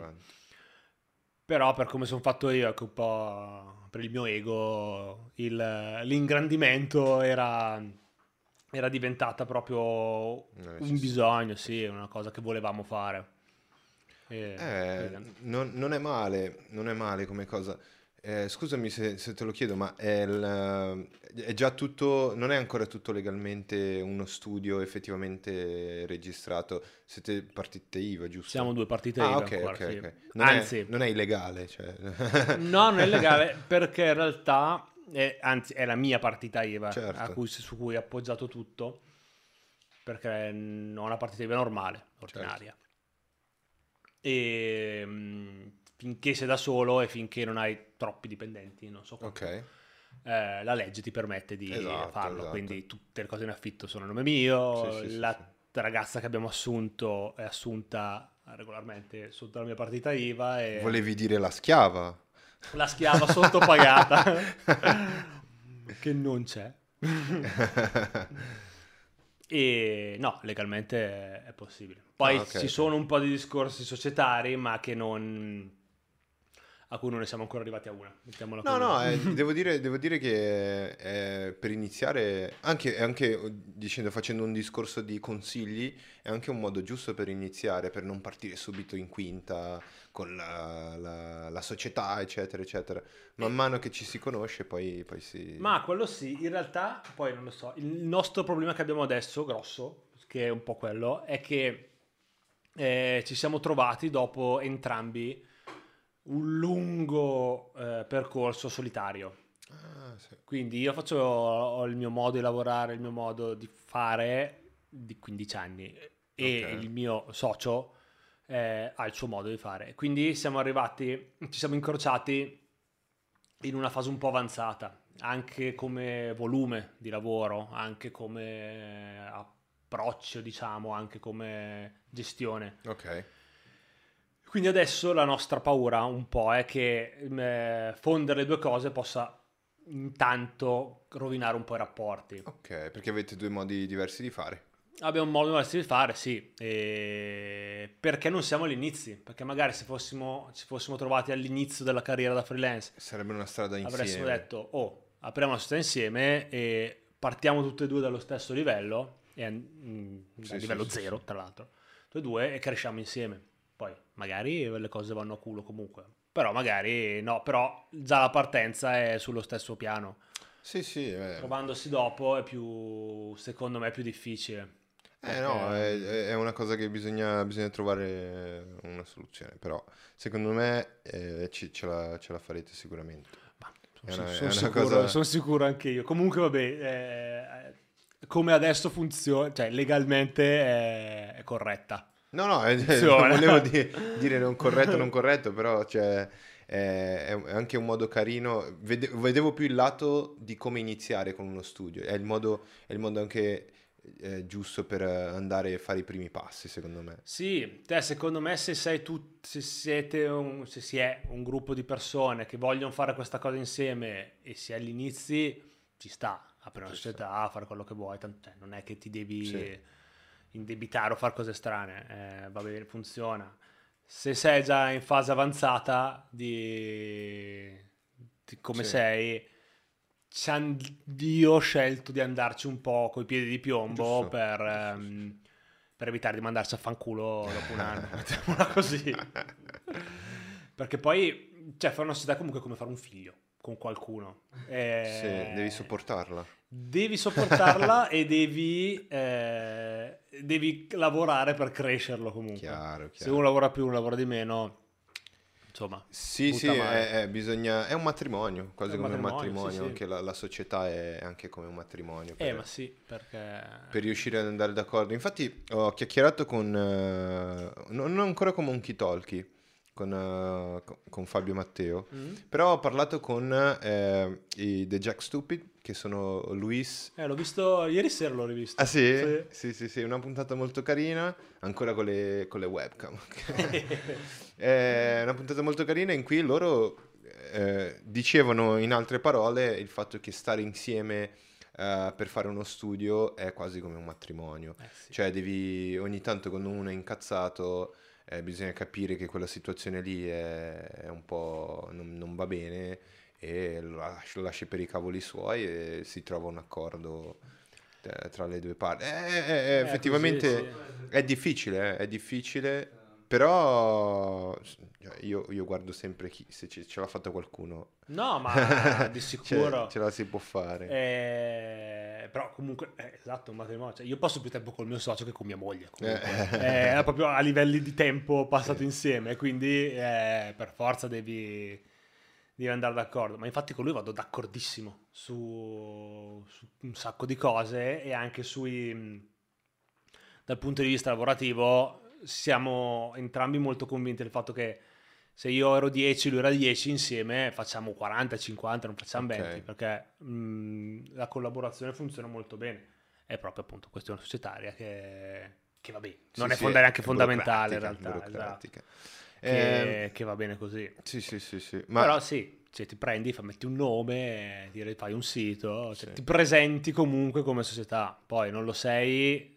Però per come sono fatto io, ecco, un po' per il mio ego, il- l'ingrandimento era, era diventata proprio Una un bisogno, sì, una cosa che volevamo fare. E- Eh, non, non è male, non è male come cosa. Eh, scusami se, se te lo chiedo, ma è, il- è già tutto, non è ancora tutto legalmente uno studio effettivamente registrato? Siete partite IVA, giusto? Siamo due partite Ah, IVA ok, ancora, ok, sì. ok. Non, Anzi, è, non è illegale, cioè. no, non è legale perché in realtà, è, anzi, è la mia partita IVA Certo. cui- su cui ho appoggiato tutto. Perché non ho una partita IVA normale, ordinaria. E mm, finché sei da solo e finché non hai troppi dipendenti, non so quanto, Ok, eh, la legge ti permette di Esatto, farlo. esatto. Quindi tutte le cose in affitto sono a nome mio. Sì, sì, la sì. ragazza che abbiamo assunto è assunta regolarmente sotto la mia partita IVA e volevi dire la schiava? la schiava sottopagata che non c'è. E no, legalmente è possibile. Poi Ah, ok, ci ok. sono un po' di discorsi societari, ma che non a cui non ne siamo ancora arrivati a una. Mettiamola No, no, eh, devo, dire, devo dire che eh, per iniziare, anche, anche dicendo, facendo un discorso di consigli, è anche un modo giusto per iniziare, per non partire subito in quinta con la, la- la società, eccetera, eccetera. Man mano che ci si conosce, poi, poi si... Ma quello sì, in realtà, poi non lo so, il nostro problema che abbiamo adesso, grosso, che è un po' quello, è che eh, ci siamo trovati dopo entrambi un lungo eh, percorso solitario. Ah, sì. Quindi io faccio ho il mio modo di lavorare, il mio modo di fare di 15 anni e Ok. il mio socio eh, ha il suo modo di fare. Quindi siamo arrivati, ci siamo incrociati in una fase un po' avanzata, anche come volume di lavoro, anche come approccio, diciamo, anche come gestione. Ok, Quindi adesso la nostra paura un po' è che eh, fondere le due cose possa intanto rovinare un po' i rapporti. ok, perché avete due modi diversi di fare. Abbiamo un modo diverso di fare, sì, e perché non siamo agli inizi, perché magari se fossimo, ci fossimo trovati all'inizio della carriera da freelance Sarebbe una strada insieme. avressimo detto, oh, apriamo una società insieme e partiamo tutte e due dallo stesso livello, e, mm, Sì, a sì, livello sì, zero tra l'altro, tutte e due e cresciamo insieme. Poi magari le cose vanno a culo comunque, però magari no, però già la partenza è sullo stesso piano. Sì, sì, eh. Trovandosi dopo è più, secondo me, è più difficile. Eh no, è, è una cosa che bisogna, bisogna trovare una soluzione, però secondo me eh, ci- ce, la, ce la farete sicuramente. È sono, una- sono è sicuro, cosa- sono sicuro anche io. Comunque, vabbè, eh, come adesso funziona, cioè legalmente è, è corretta. No, no, eh, non volevo di- dire non corretto, non corretto, però cioè, è, è anche un modo carino. Vede- vedevo più il lato di come iniziare con uno studio, è il modo, è il modo anche eh, giusto per andare a fare i primi passi, secondo me. Sì, te secondo me se sei tu, se siete un, se si è un gruppo di persone che vogliono fare questa cosa insieme e si è agli inizi, ci sta, aprire una Ci sta. società, fare quello che vuoi, tanto, cioè, non è che ti devi Sì. Indebitare o fare cose strane, eh, va bene, funziona. Se sei già in fase avanzata di, di come Sì. sei, io ho scelto di andarci un po' coi piedi di piombo Giusto, per, giusto, ehm, per evitare di mandarci a fanculo dopo un anno, mettiamola così. Perché poi, cioè, fare una società comunque è come fare un figlio con qualcuno. Eh, Sì, devi sopportarla. Devi sopportarla e devi, eh, devi lavorare per crescerlo comunque. Chiaro, Se chiaro. uno lavora più, uno lavora di meno, insomma. Sì, sì, è, è- bisogna- è un matrimonio, quasi un come un matrimonio, matrimonio, sì, sì. anche la, la società è anche come un matrimonio. Eh, per- ma sì, perché... per riuscire ad andare d'accordo. Infatti ho chiacchierato con, eh, non non ancora con Monkey Talkie, con, eh, con- Fabio Matteo, Mm? però ho parlato con eh, i The Jack Stupid, che sono Luis. Eh, l'ho visto, ieri sera l'ho rivisto. Ah sì? Sì. Sì, sì, sì, una puntata molto carina, ancora con le, con le webcam. È una puntata molto carina in cui loro eh, dicevano in altre parole il fatto che stare insieme eh, per fare uno studio è quasi come un matrimonio. Eh, sì. Cioè, devi ogni tanto quando uno è incazzato, eh, bisogna capire che quella situazione lì è, è un po' non, non va bene e lo lasci, lo lasci per i cavoli suoi e si trova un accordo eh, tra le due parti. Eh, eh, eh, Eh, effettivamente così, sì. è difficile, è difficile. Però cioè, io, io guardo sempre chi, se ce, ce l'ha fatta qualcuno. No, ma di Ce- sicuro. ce la si può fare. Eh, però comunque, eh, esatto, un matrimonio. Cioè, io passo più tempo col mio socio che con mia moglie. comunque. Eh. Eh, proprio a livelli di tempo passato Sì. insieme, quindi eh, per forza devi, devi andare d'accordo. Ma infatti con lui vado d'accordissimo su, su un sacco di cose e anche sui... mh, Dal punto di vista lavorativo siamo entrambi molto convinti del fatto che se io ero 10 lui era 10 insieme facciamo 40, 50, non facciamo Ok. 20 perché mh, la collaborazione funziona molto bene. È proprio appunto questione societaria che, che va bene. Non Sì, è sì, fonda- neanche fondamentale in realtà. esatto, che, Ehm, che va bene così. sì, sì, sì, sì. Ma Però sì, cioè, ti prendi, fa- metti un nome, ti fai un sito, cioè, Sì. ti presenti comunque come società. Poi non lo sei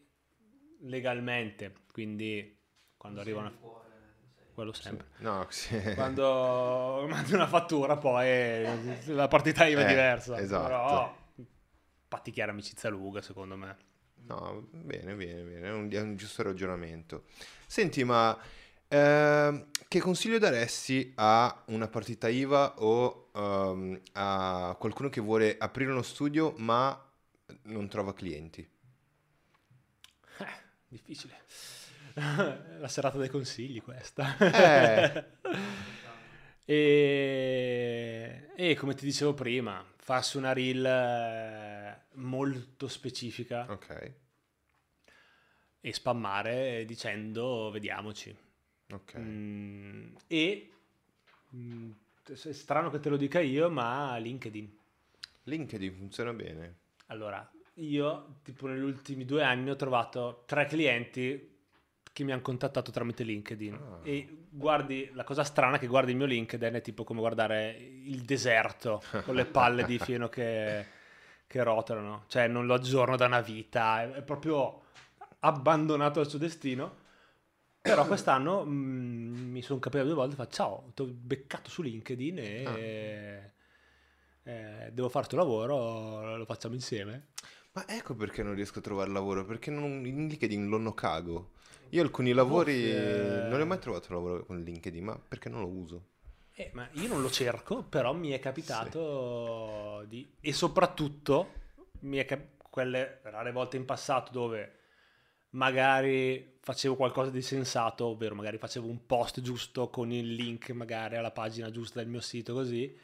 legalmente, quindi quando cuore, sei. Quello sempre. No, sì. Quando mandi una fattura poi la partita IVA è Eh, diversa. esatto. Però patti chiara amicizia lunga secondo me. No, bene, bene, bene, è un, è un giusto ragionamento. Senti, ma ehm, che consiglio daresti a una partita IVA o ehm, a qualcuno che vuole aprire uno studio ma non trova clienti? Eh, difficile. La serata dei consigli questa. Eh. e, e come ti dicevo prima, farsi una reel eh, molto specifica Ok, e spammare dicendo vediamoci. ok. Mm, e mm, è strano che te lo dica io, ma LinkedIn. LinkedIn funziona bene. Allora, io tipo negli ultimi due anni ho trovato tre clienti che mi hanno contattato tramite LinkedIn. Ah. E guardi, la cosa strana è che guardi il mio LinkedIn è tipo come guardare il deserto con le palle di fieno che, che rotolano. Cioè non lo aggiorno da una vita, è, è proprio abbandonato al suo destino. Però quest'anno mm, mi sono capito due volte, fa ciao, ti ho beccato su LinkedIn e Ah. eh, devo fare il tuo lavoro, lo facciamo insieme. Ma ecco perché non riesco a trovare lavoro, perché non, in LinkedIn lo no cago. Io alcuni lavori Forse- non ho mai trovato lavoro con LinkedIn, ma perché non lo uso? Eh, ma io non lo cerco, però mi è capitato di... E soprattutto, mi è cap- quelle rare volte in passato dove magari facevo qualcosa di sensato, ovvero magari facevo un post giusto con il link magari alla pagina giusta del mio sito, così.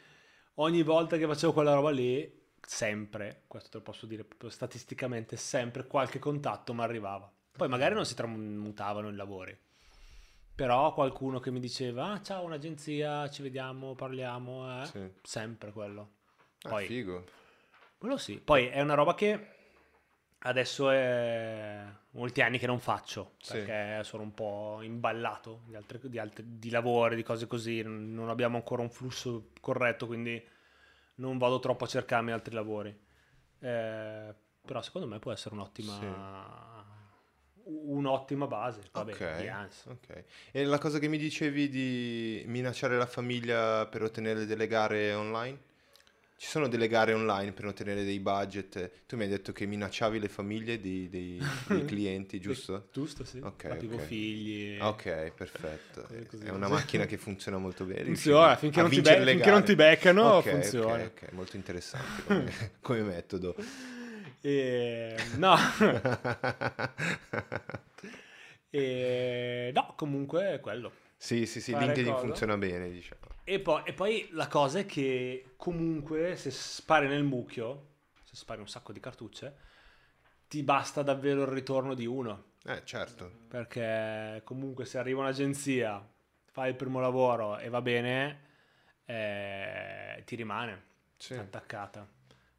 Ogni volta che facevo quella roba lì, sempre, questo te lo posso dire proprio statisticamente, sempre qualche contatto mi arrivava. Poi magari non si tramutavano i lavori. Però qualcuno che mi diceva, ah, ciao, un'agenzia, ci vediamo, parliamo, eh? Sì. sempre quello. Ah, Poi, figo. quello sì. Poi è una roba che adesso è molti anni che non faccio, Sì. perché sono un po' imballato di, altre, di, altre- di lavori, di cose così, non abbiamo ancora un flusso corretto, quindi non vado troppo a cercarmi altri lavori. Eh, però secondo me può essere un'ottima... Un'ottima base, vabbè, Ok, di ansia. E la cosa che mi dicevi di minacciare la famiglia per ottenere delle gare online? Ci sono delle gare online per ottenere dei budget. Tu mi hai detto che minacciavi le famiglie di- dei, dei clienti, giusto? Giusto, sì. Ok, Rapivo ok. figli. Ok, perfetto. È una macchina che funziona molto bene. Funziona, finché non, ti, be- finché non ti beccano, Ok, funziona. Ok, ok, molto interessante come, come metodo. E, no. E, no, comunque è quello. sì, sì, sì, Fare LinkedIn cosa? funziona bene, diciamo. E poi, e poi la cosa è che comunque se spari nel mucchio, se spari un sacco di cartucce, ti basta davvero il ritorno di uno. Eh, certo. Perché comunque se arriva un'agenzia, fai il primo lavoro e va bene, eh, ti rimane Sì. attaccata.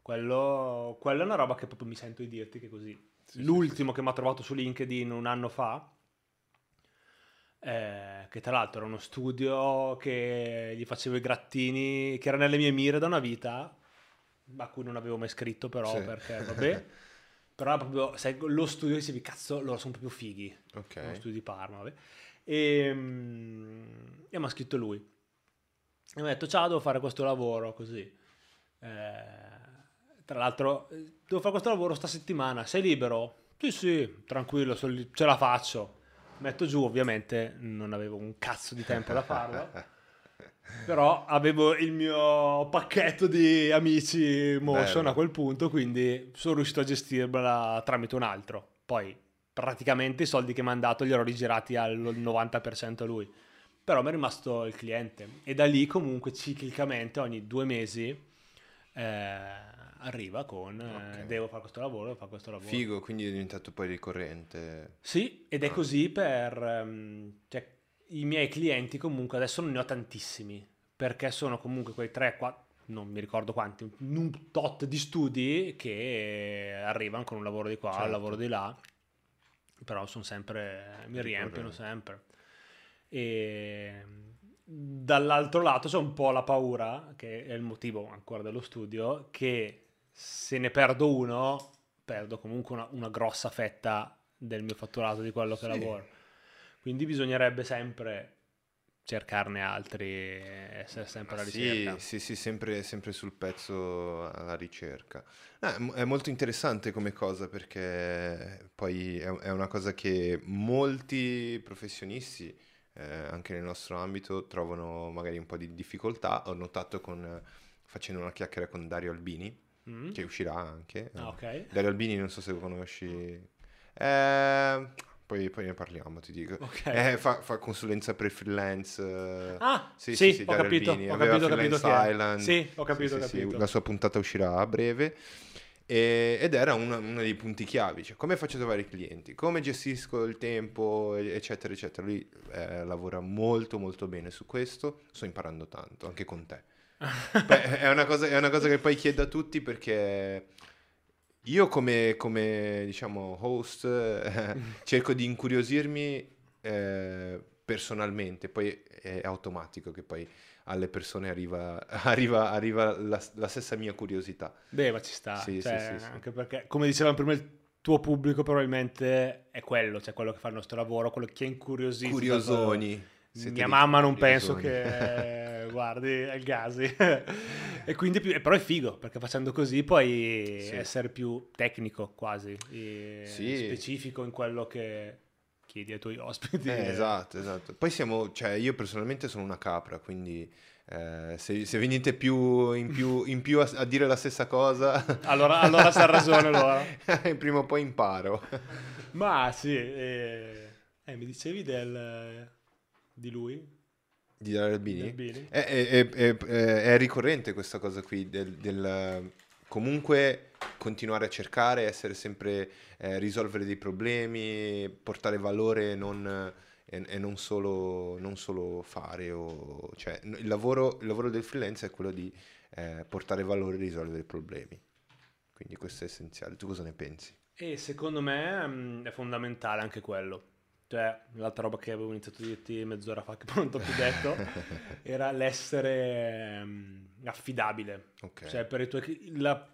Quello, quella è una roba che proprio mi sento di dirti che così. Sì, sì, L'ultimo che mi ha trovato su LinkedIn un anno fa, eh, che tra l'altro era uno studio che gli facevo i grattini, che era nelle mie mire da una vita, a cui non avevo mai scritto però, Sì. perché vabbè. però proprio, sai, lo studio dicevi, cazzo, loro sono proprio fighi Ok. studio di Parma, vabbè. E, mm, e mi ha scritto lui. E mi ha detto, ciao, devo fare questo lavoro, così. Eh, tra l'altro, eh, devo fare questo lavoro sta settimana, sei libero? Sì, sì, tranquillo, ce la faccio. metto giù, ovviamente non avevo un cazzo di tempo da farlo, però avevo il mio pacchetto di amici motion Bello. a quel punto, quindi sono riuscito a gestirmela tramite un altro. Poi praticamente i soldi che mi hanno dato li ero rigirati al 90% a lui. Però mi è rimasto il cliente e da lì comunque ciclicamente ogni due mesi eh, arriva con eh, Ok. devo fare questo lavoro, devo fare questo lavoro. Figo, quindi è diventato poi ricorrente. Sì, ed è Ah. così per... ehm, cioè, i miei clienti comunque adesso non ne ho tantissimi, perché sono comunque quei 3, 4, non mi ricordo quanti, un tot di studi che arrivano con un lavoro di qua, Certo. un lavoro di là, però sono sempre, mi riempiono sempre. E dall'altro lato c'è un po' la paura, che è il motivo ancora dello studio, che se ne perdo uno, perdo comunque una, una grossa fetta del mio fatturato di quello che Sì. lavoro. Quindi bisognerebbe sempre cercarne altri, essere sempre alla ricerca. Sì, sì, sì, sempre, sempre sul pezzo alla ricerca. No, è, mo- è molto interessante come cosa perché poi è, una cosa che molti professionisti, eh, anche nel nostro ambito, trovano magari un po' di difficoltà. Ho notato con, eh, facendo una chiacchiera con Dario Albini, Mm? che uscirà anche. Ah, ok. Dario Albini, non so se lo conosci. Eh, poi, poi ne parliamo, ti dico. Ok. Eh, fa, fa consulenza per freelance. Ah, sì, sì, sì, sì, ho capito, Albini. ho Aveva capito, ho capito. Island. Sì, ho capito, ho Sì, sì, capito. La sua puntata uscirà a breve. E- ed era una- uno dei punti chiavi, cioè come faccio a trovare i clienti, come gestisco il tempo, eccetera, eccetera. Lui eh, lavora molto, molto bene su questo. Sto imparando tanto, anche con te. Beh, è, una cosa, è una cosa che poi chiedo a tutti perché io come, come, diciamo, host eh, cerco di incuriosirmi eh, personalmente, poi è automatico che poi alle persone arriva, arriva, arriva la, la stessa mia curiosità. Beh, ma ci sta. Sì, cioè, sì, sì. Anche perché, come dicevamo prima, il tuo pubblico probabilmente è quello, cioè quello che fa il nostro lavoro, quello che è incuriosito. Curiosoni. Siete Mia mamma non penso che guardi il gasi. e quindi più- però è figo perché facendo così puoi Sì. essere più tecnico quasi, Sì. specifico in quello che chiedi ai tuoi ospiti. Eh, esatto, esatto. Poi siamo, cioè io personalmente sono una capra, quindi eh, se, se venite più in più, in più a, a dire la stessa cosa, Allora, allora c'ha ragione allora. prima o poi imparo. Ma sì, eh, eh, mi dicevi del, di lui? Di Dario Albini? Billy? È, è- è- è- ricorrente questa cosa qui, del, del, comunque continuare a cercare, essere sempre, eh, risolvere dei problemi, portare valore non, e, e non, solo, non solo fare. O, cioè, il, lavoro, il lavoro del freelance è quello di eh, portare valore e risolvere problemi. Quindi questo è essenziale. Tu cosa ne pensi? E secondo me mm, è fondamentale anche quello. Cioè, l'altra roba che avevo iniziato a dirti mezz'ora fa, che poi non ti ho più detto, era l'essere mm, affidabile. Ok. Cioè, per i tuoi, la-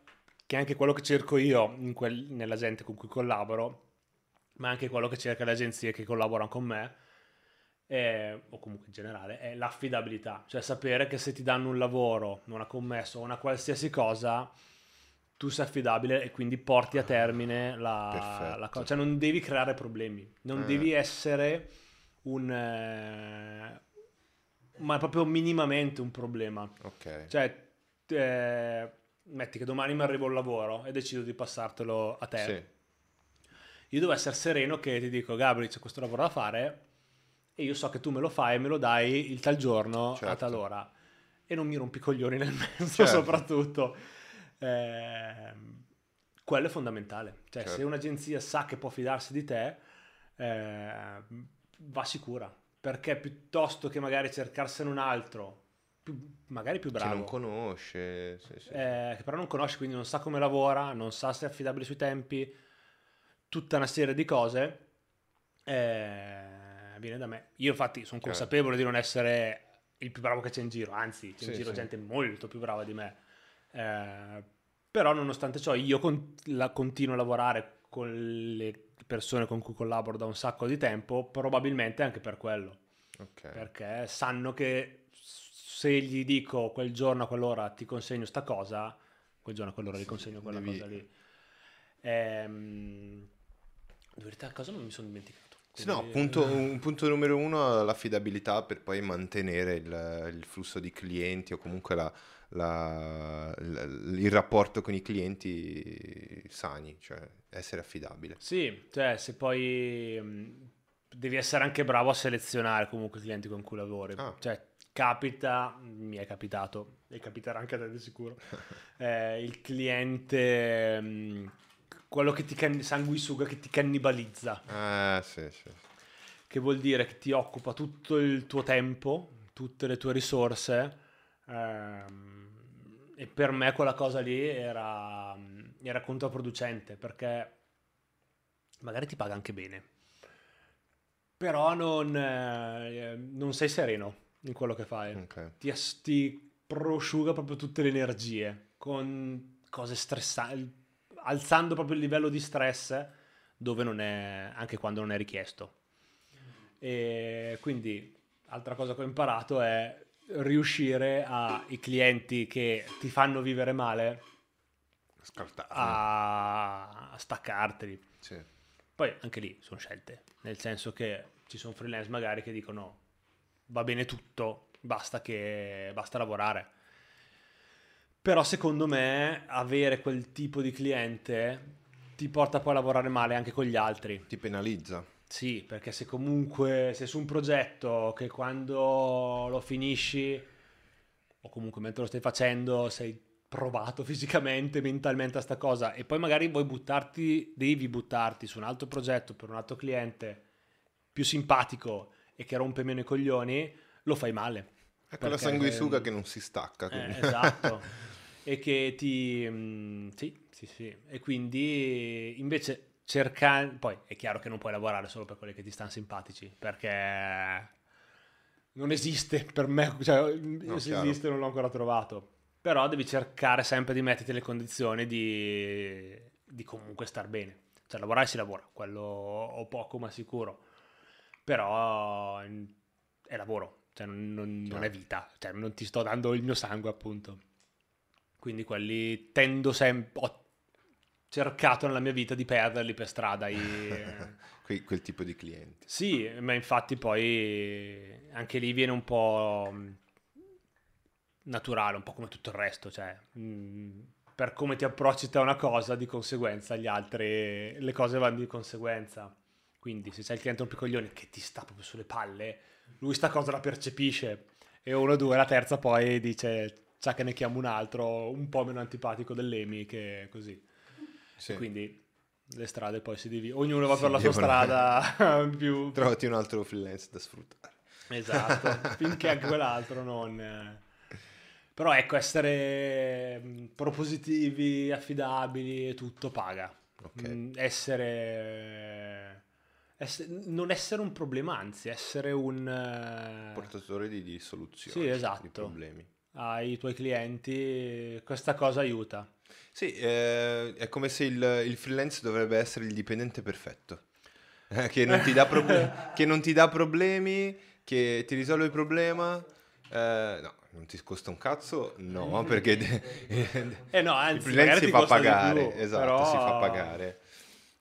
che è anche quello che cerco io in quel- nella gente con cui collaboro, ma anche quello che cerca le agenzie che collaborano con me, è- o comunque in generale, è l'affidabilità. Cioè, sapere che se ti danno un lavoro, una commessa o una qualsiasi cosa, tu sei affidabile e quindi porti a termine la, la cosa. Cioè, non devi creare problemi, non Eh. devi essere un... eh, ma proprio minimamente un problema. Ok. Cioè, eh, metti che domani mi arriva un lavoro e decido di passartelo a te. Sì. Io devo essere sereno che ti dico, Gabri, c'è questo lavoro da fare e io so che tu me lo fai e me lo dai il tal giorno a Certo. tal ora. E non mi rompi coglioni nel mezzo, Certo. soprattutto. Ehm, quello è fondamentale. Cioè, se Certo. un'agenzia sa che può fidarsi di te, eh, va sicura. Perché piuttosto che magari cercarsene un altro, più- magari più Che bravo, non conosce. sì, sì. eh, che però non conosce, quindi non sa come lavora, non sa se è affidabile sui tempi, tutta una serie di cose, eh, viene da me. Io infatti sono Certo. consapevole di non essere il più bravo che c'è in giro, anzi c'è in Sì, giro gente molto più brava di me. Eh, però nonostante ciò io con- la- continuo a lavorare con le persone con cui collaboro da un sacco di tempo, probabilmente anche per quello Ok. perché sanno che se gli dico quel giorno a quell'ora ti consegno sta cosa, quel giorno a quell'ora gli Sì, consegno quella devi- cosa lì. Ehm, in verità cosa non mi sono dimenticato. Sì, no, punto, eh, un punto numero uno l'affidabilità per poi mantenere il, il flusso di clienti o comunque la- la- il, il rapporto con i clienti sani, cioè essere affidabile. Sì, cioè se poi mh, devi essere anche bravo a selezionare comunque i clienti con cui lavori. Ah. Cioè, capita, mi è capitato, e capiterà anche a te di sicuro, eh, il cliente, mh, quello che ti can- sanguisuga, che ti cannibalizza, Eh, sì, sì. che vuol dire che ti occupa tutto il tuo tempo, tutte le tue risorse, ehm, e per me quella cosa lì era, era controproducente, perché magari ti paga anche bene, però non, eh, non sei sereno in quello che fai. Ok. Ti, ti prosciuga proprio tutte le energie con cose stressanti, alzando proprio il livello di stress dove non è, anche quando non è richiesto. E quindi, altra cosa che ho imparato è riuscire ai clienti che ti fanno vivere male Scartarlo. a, a staccarteli. Sì. Poi anche lì sono scelte, nel senso che ci sono freelance magari che dicono va bene tutto, basta che basta lavorare. Però secondo me avere quel tipo di cliente ti porta poi a lavorare male anche con gli altri. Ti penalizza. Sì, perché se comunque sei su un progetto che quando lo finisci o comunque mentre lo stai facendo sei provato fisicamente, mentalmente a sta cosa e poi magari vuoi buttarti, devi buttarti su un altro progetto per un altro cliente più simpatico e che rompe meno i coglioni, lo fai male. È quella sanguisuga che non si stacca. Eh, esatto. e che ti... mm, sì, sì, sì. E quindi invece cercare... Poi è chiaro che non puoi lavorare solo per quelli che ti stanno simpatici, perché non esiste per me, cioè No, se chiaro. esiste non l'ho ancora trovato. Però devi cercare sempre di metterti le condizioni di, di comunque star bene. Cioè lavorare si lavora, quello o poco ma sicuro. Però mm, è lavoro, cioè non, non- non è vita, cioè non ti sto dando il mio sangue appunto. Quindi quelli tendo sempre, ho cercato nella mia vita di perderli per strada. i- Que- quel tipo di clienti. sì, ma infatti poi anche lì viene un po' mh, naturale, un po' come tutto il resto, cioè mh, per come ti approcci te a una cosa, di conseguenza gli altri, le cose vanno di conseguenza. Quindi se c'è il cliente un picoglione che ti sta proprio sulle palle, lui sta cosa la percepisce e uno, due, la terza poi dice, sa che ne chiamo un altro un po' meno antipatico dell'Emi che così. Sì. Quindi le strade poi si dividono, ognuno va Si per la sua strada più... Trovati un altro freelance da sfruttare. Esatto, finché anche quell'altro non... Però ecco, essere mh, propositivi, affidabili, e tutto paga. Ok. Mm, essere... ess- Non essere un problema, anzi, essere un... eh, Portatore di, di soluzioni. Sì, esatto. Di problemi. ai tuoi clienti, questa cosa aiuta. Sì, eh, è come se il, il freelance dovrebbe essere il dipendente perfetto. Che, non ti dà proble- che non ti dà problemi, che ti risolve il problema. Eh, no, non ti costa un cazzo? No, perché de- Eh no, il anzi, freelance magari si fa pagare. più, esatto, però- si fa pagare.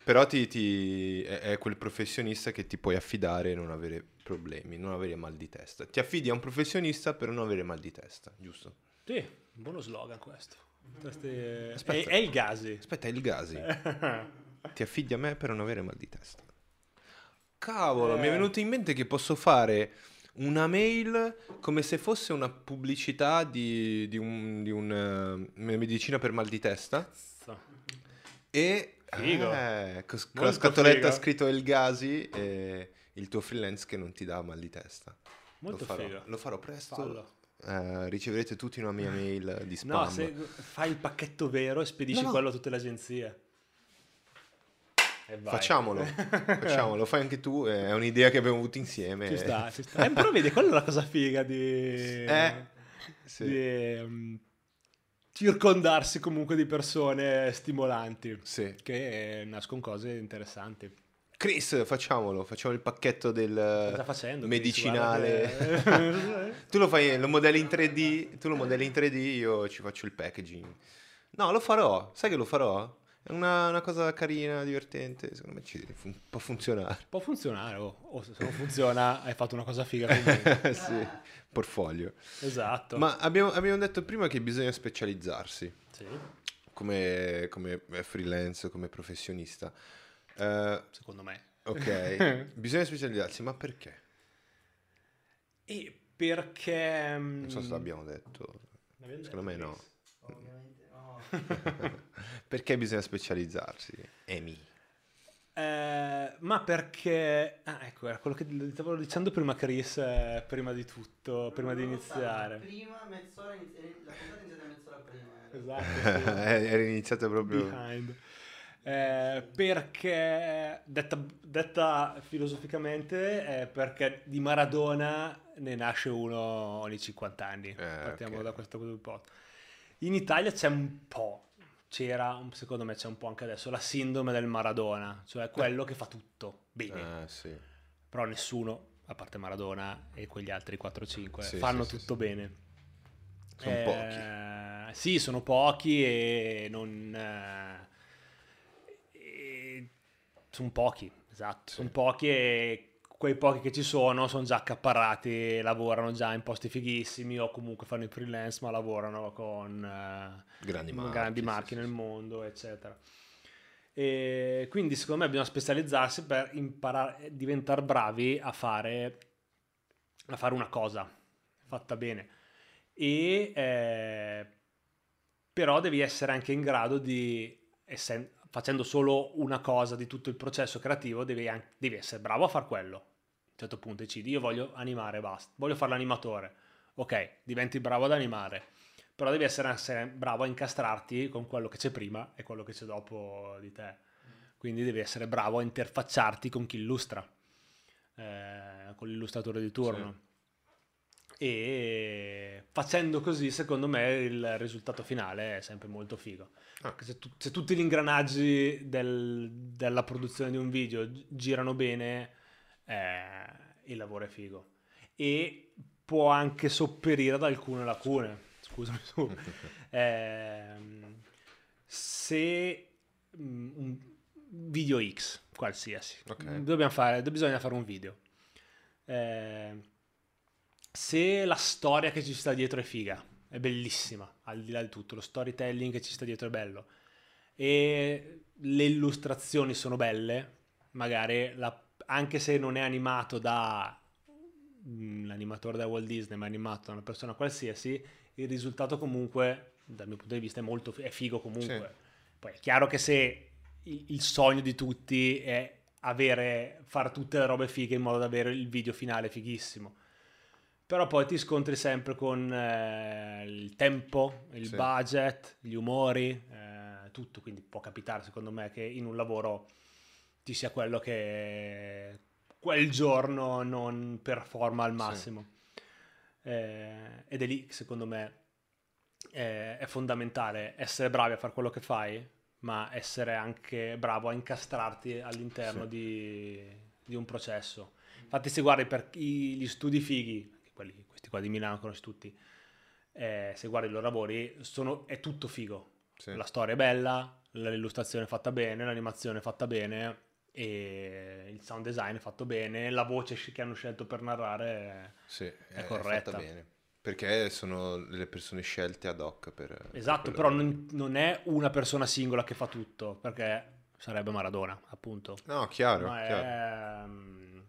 Però ti, ti- è, è quel professionista che ti puoi affidare e non avere problemi, non avere mal di testa. Ti affidi a un professionista per non avere mal di testa, giusto? Sì, buono slogan questo. Questi- È, Aspetta. è il Gasi. Aspetta, è il Gasi. Ti affidi a me per non avere mal di testa. Cavolo, Eh. mi è venuto in mente che posso fare una mail come se fosse una pubblicità di, di un, di eh, una medicina per mal di testa e Figo. eh, con la Molto scatoletta figo. scritto El Gasi e il tuo freelance che non ti dà mal di testa. Molto lo farò, figo. lo farò presto. Fallo. Eh, riceverete tutti una mia mail di spam. No, se fai il pacchetto vero e spedisci No, no. quello a tutte le agenzie. E vai. Facciamolo, facciamolo, fai anche tu, è un'idea che abbiamo avuto insieme. Ci sta, ci sta. Eh, però vedi, quella è la cosa figa di... Eh, sì. di, um, circondarsi comunque di persone stimolanti Sì. che nascono cose interessanti. Chris, facciamolo, facciamo il pacchetto del facendo? Chris? medicinale. Che- tu lo fai, lo modelli in 3D, tu lo modelli in 3D, io ci faccio il packaging. No, lo farò, sai che lo farò? È una, una cosa carina, divertente, secondo me ci fun- può funzionare. Può funzionare, oh. o se non funziona hai fatto una cosa figa sì, portfolio. esatto. Ma abbiamo, abbiamo detto prima che bisogna specializzarsi Sì, come, come freelance, come professionista. Eh, secondo me. ok, bisogna specializzarsi, ma perché? E perché... Non so se l'abbiamo detto. Secondo me no. Ovviamente no. Perché bisogna specializzarsi? Emi. Eh, ma perché... Ah, ecco, era quello che stavo dicendo prima Chris, eh, prima di tutto, prima di iniziare. Prima mezz'ora, inizi- la puntata è iniziata mezz'ora prima. eh. Esatto, sì. Era iniziato proprio... Behind. Eh, perché, detta, detta filosoficamente, è perché di Maradona ne nasce uno ogni 50 anni. Partiamo ok. da questo presupposto. In Italia c'è un po', c'era, secondo me c'è un po' anche adesso, la sindrome del Maradona, cioè quello che fa tutto bene. Ah, sì. Però nessuno, a parte Maradona e quegli altri 4-5, Sì, fanno sì, tutto bene. Sono Eh, pochi. Sì, sono pochi e non... sono pochi, esatto. Sì. Sono pochi e quei pochi che ci sono sono già accaparrati, lavorano già in posti fighissimi o comunque fanno i freelance ma lavorano con eh, Grandi marchi. grandi marchi sì, nel sì. mondo, eccetera. E quindi secondo me bisogna specializzarsi per imparare, diventare bravi a fare, a fare una cosa fatta bene. E eh, però devi essere anche in grado di, essen- facendo solo una cosa di tutto il processo creativo, devi, an- devi essere bravo a fare quello. A un certo punto decidi, io voglio animare, basta, voglio fare l'animatore. Ok, diventi bravo ad animare, però devi essere, essere bravo a incastrarti con quello che c'è prima e quello che c'è dopo di te. Quindi devi essere bravo a interfacciarti con chi illustra, eh, con l'illustratore di turno. E facendo così, secondo me, il risultato finale è sempre molto figo. Ah. Se, tu- se tutti gli ingranaggi del- della produzione di un video gi- girano bene, eh, il lavoro è figo. E può anche sopperire ad alcune lacune. Scusami tu. Ehm, se mm, un video X, qualsiasi, Ok. dobbiamo fare, bisogna fare un video. Eh, se la storia che ci sta dietro è figa, è bellissima, al di là di tutto, lo storytelling che ci sta dietro è bello, e le illustrazioni sono belle, magari la- anche se non è animato da mm, l'animatore da Walt Disney, ma è animato da una persona qualsiasi, il risultato comunque, dal mio punto di vista, è molto è figo comunque. Poi è chiaro che se il, il sogno di tutti è avere, fare tutte le robe fighe in modo da avere il video finale fighissimo. Però poi ti scontri sempre con eh, il tempo, il Sì. budget, gli umori, eh, tutto. Quindi può capitare, secondo me, che in un lavoro ci sia quello che quel giorno non performa al massimo. Eh, ed è lì che secondo me è fondamentale essere bravi a fare quello che fai, ma essere anche bravo a incastrarti all'interno Sì. di, di un processo. Infatti, se guardi per gli studi fighi, quelli, questi qua di Milano conosci tutti, eh, se guardi i loro lavori, sono- è tutto figo. Sì. La storia è bella, l'illustrazione è fatta bene, l'animazione è fatta bene, e il sound design è fatto bene, la voce che hanno scelto per narrare Sì, è, corretta. bene. Perché sono le persone scelte ad hoc per... per Esatto, quel però non, non è una persona singola che fa tutto, perché sarebbe Maradona, appunto. No, chiaro, Ma chiaro. è, mm,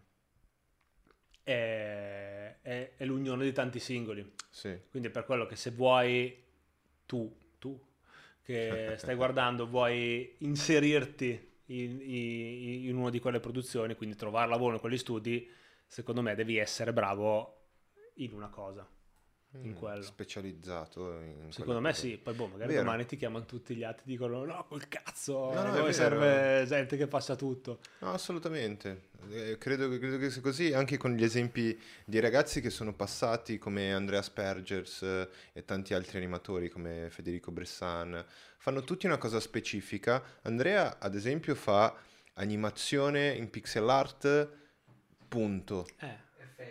è- è- è l'unione di tanti singoli. Sì. Quindi è per quello che se vuoi tu, tu che stai guardando, vuoi inserirti in, in- in una di quelle produzioni, quindi trovare lavoro in quegli studi, secondo me devi essere bravo in una cosa. In Mm, quello. Specializzato in Secondo me sì, poi boh, magari Vero. domani ti chiamano tutti gli altri e dicono no, col cazzo, No, no, serve gente che faccia tutto. No, assolutamente. Eh, credo, che- credo che sia così anche con gli esempi di ragazzi che sono passati come Andrea Spergers eh, e tanti altri animatori come Federico Bressan. Fanno tutti una cosa specifica. Andrea, ad esempio, fa animazione in pixel art, punto. Eh.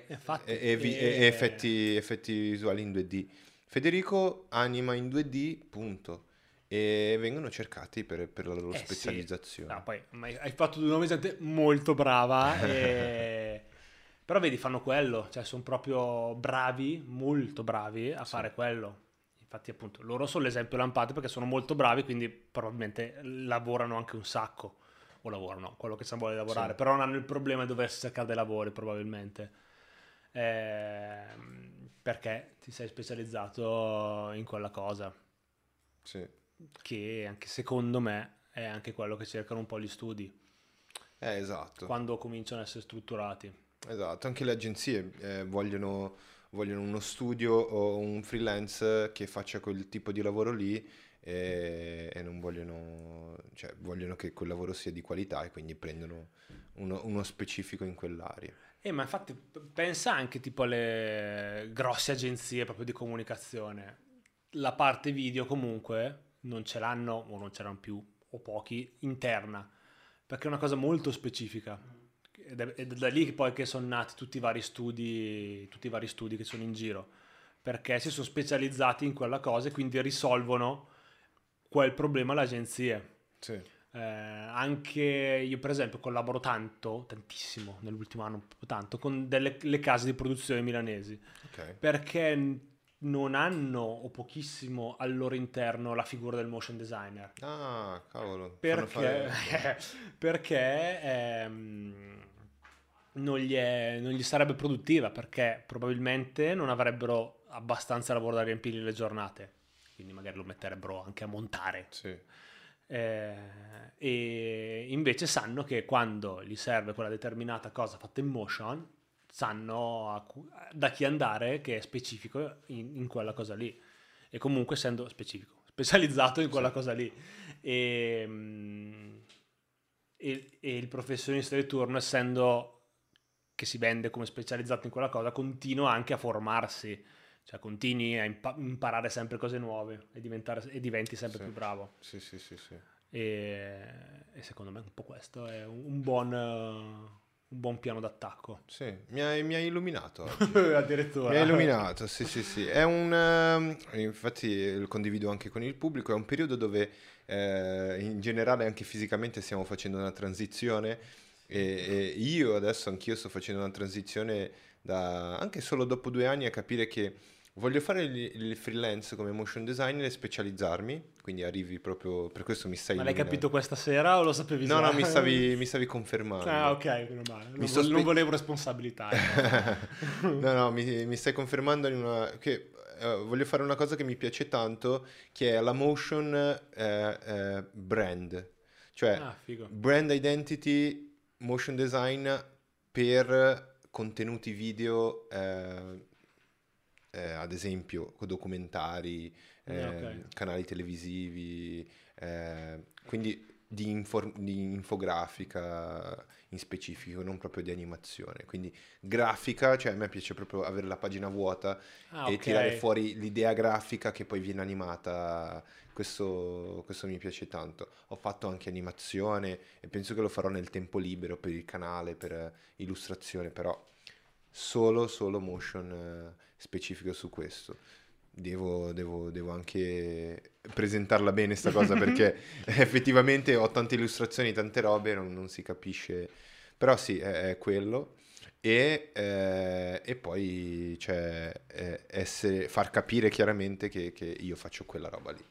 Infatti. E, e e- e effetti, effetti visuali in 2D. Federico anima in 2D, punto. e vengono cercati per, per la loro Eh sì. specializzazione. No, poi ma hai fatto due gente molto brava, e- però vedi, fanno quello, cioè sono proprio bravi, molto bravi a Sì. fare quello. Infatti, appunto, loro sono l'esempio lampante perché sono molto bravi, quindi probabilmente lavorano anche un sacco. O lavorano, quello che si vuole lavorare, Sì. però non hanno il problema di doversi cercare dei lavori, probabilmente. Ehm, perché ti sei specializzato in quella cosa Sì. che anche secondo me è anche quello che cercano un po' gli studi Eh, esatto. quando cominciano a essere strutturati. Esatto, anche le agenzie eh, vogliono, vogliono uno studio o un freelance che faccia quel tipo di lavoro lì e, e non vogliono, cioè vogliono che quel lavoro sia di qualità e quindi prendono uno, uno specifico in quell'area. E ma infatti pensa anche tipo alle grosse agenzie proprio di comunicazione. La parte video comunque non ce l'hanno o non ce l'hanno più o pochi interna, perché è una cosa molto specifica. Ed è, ed è da lì che poi che sono nati tutti i vari studi, tutti i vari studi che sono in giro, perché si sono specializzati in quella cosa e quindi risolvono quel problema alle agenzie. Sì, Eh, anche io, per esempio, collaboro tanto, tantissimo nell'ultimo anno, tanto, con delle le case di produzione milanesi ok. perché non hanno o pochissimo al loro interno la figura del motion designer. Ah, cavolo. Perché, fare- perché ehm, non, gli è- non gli sarebbe produttiva, perché probabilmente non avrebbero abbastanza lavoro da riempire le giornate, quindi magari lo metterebbero anche a montare. Sì, Eh, e invece sanno che quando gli serve quella determinata cosa fatta in motion, sanno cu- da chi andare che è specifico in, in quella cosa lì. E comunque essendo specifico, specializzato in quella Sì. cosa lì. E, mm, e- e il professionista di turno, essendo che si vende come specializzato in quella cosa, continua anche a formarsi. Cioè continui a impa- imparare sempre cose nuove e, diventare- e diventi sempre Sì. più bravo. sì, sì, sì, sì. E, e secondo me un po' questo è un, buon, un buon piano d'attacco. Sì, mi hai, mi hai illuminato. Addirittura. Mi hai illuminato, sì, sì, sì. È un, ehm, infatti lo condivido anche con il pubblico, è un periodo dove eh, in generale anche fisicamente stiamo facendo una transizione e, e io adesso anch'io sto facendo una transizione da, anche solo dopo due anni a capire che voglio fare il, freelance come motion designer e specializzarmi, quindi arrivi proprio, per questo mi stai Ma l'hai capito questa sera o lo sapevi No, già? no, mi stavi, mi stavi confermando. Ah, ok, meno male. Non, sto non volevo responsabilità. ecco. no, no, mi, mi stai confermando in una, che eh, voglio fare una cosa che mi piace tanto, che è la motion eh, eh, brand, cioè ah, brand identity, motion design per contenuti video, eh, eh, ad esempio documentari, eh, Ah, ok. canali televisivi, eh, quindi di, infor- di infografica in specifico, non proprio di animazione. Quindi grafica, cioè a me piace proprio avere la pagina vuota Ah, e ok. tirare fuori l'idea grafica che poi viene animata. Questo, questo mi piace tanto. Ho fatto anche animazione e penso che lo farò nel tempo libero per il canale, per eh, illustrazione, però solo, solo motion eh, specifico su questo. Devo, devo- devo anche presentarla bene sta cosa perché effettivamente ho tante illustrazioni, tante robe, non, non si capisce. Però sì, è, è quello. E, eh, e poi cioè, eh, essere- far capire chiaramente che, che io faccio quella roba lì.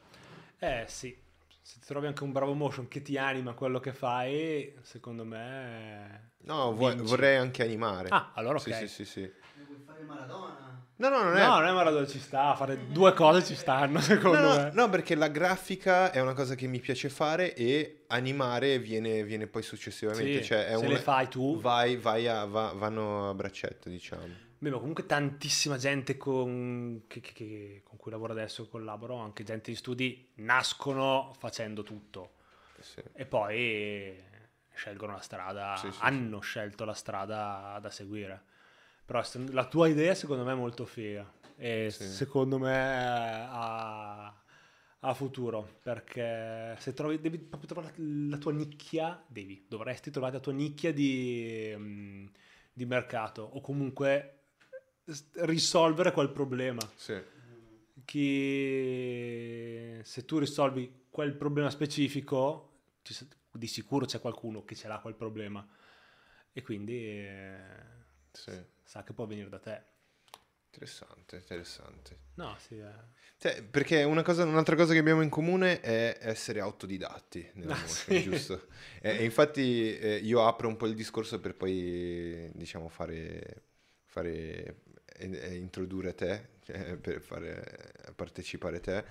Eh sì, se ti trovi anche un bravo motion che ti anima quello che fai, secondo me... No, vo- vorrei anche animare. Ah, allora ok. Sì, sì, sì, sì. Vuoi fare Maradona? No, no, non è... No, non è Maradona, ci sta, fare due cose ci stanno, secondo No, me. no, perché la grafica è una cosa che mi piace fare e animare viene, viene poi successivamente. Sì, cioè se un- le fai tu, Vai, vai a, va- vanno a braccetto, diciamo. Beh, ma comunque tantissima gente con, che- che- che- con cui lavoro adesso, collaboro, anche gente di studi, nascono facendo tutto Sì. e poi scelgono la strada, sì, hanno scelto la strada da seguire. Però la tua idea secondo me è molto figa e Sì. secondo me ha, ha futuro perché se trovi, devi proprio trovare la tua nicchia, devi, dovresti trovare la tua nicchia di, mm, di mercato o comunque risolvere quel problema. Sì. Chi se tu risolvi quel problema specifico, di sicuro c'è qualcuno che ce l'ha quel problema e quindi eh, Sì. Sa che può venire da te. Interessante, interessante. No, sì, eh. Cioè, perché una cosa- un'altra cosa che abbiamo in comune è essere autodidatti nella Ah, motion, sì. giusto? E, e infatti eh, io apro un po' il discorso per poi, diciamo, fare, fare e- e introdurre te, cioè, per fare partecipare te,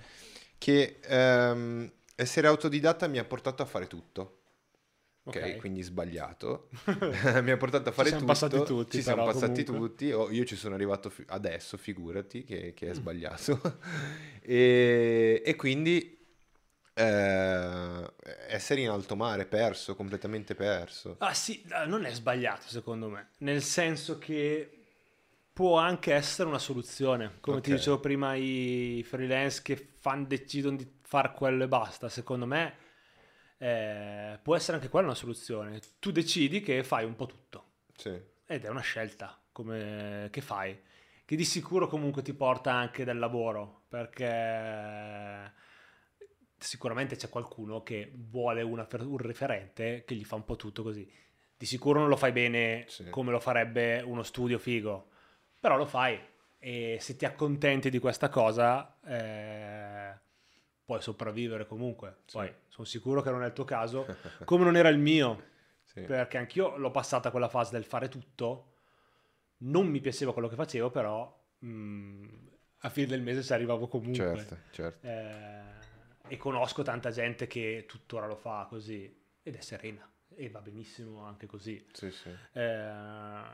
che ehm, essere autodidatta mi ha portato a fare tutto. Ok, quindi sbagliato. mi ha portato a fare siamo tutto. passati tutti, Ci siamo passati comunque. tutti. Oh, io ci sono arrivato fi- adesso, figurati che, che è sbagliato. e, e quindi eh, essere in alto mare, perso, completamente perso. Ah sì, non è sbagliato secondo me, nel senso che può anche essere una soluzione. Come ti Ok. dicevo prima, i freelance che fan, decidono di fare quello e basta, secondo me eh, può essere anche quella una soluzione. Tu decidi che fai un po' tutto Sì, ed è una scelta come, che fai, che di sicuro comunque ti porta anche del lavoro, perché sicuramente c'è qualcuno che vuole una- un referente che gli fa un po' tutto così. Di sicuro non lo fai bene Sì. come lo farebbe uno studio figo, però lo fai e se ti accontenti di questa cosa eh, puoi sopravvivere comunque. Sì. Poi sono sicuro che non è il tuo caso, come non era il mio, sì. perché anch'io l'ho passata quella fase del fare tutto, non mi piaceva quello che facevo, però mh, a fine del mese ci arrivavo comunque. certo, certo. Eh, e conosco tanta gente che tuttora lo fa così ed è serena e va benissimo anche così. Sì, sì. Eh,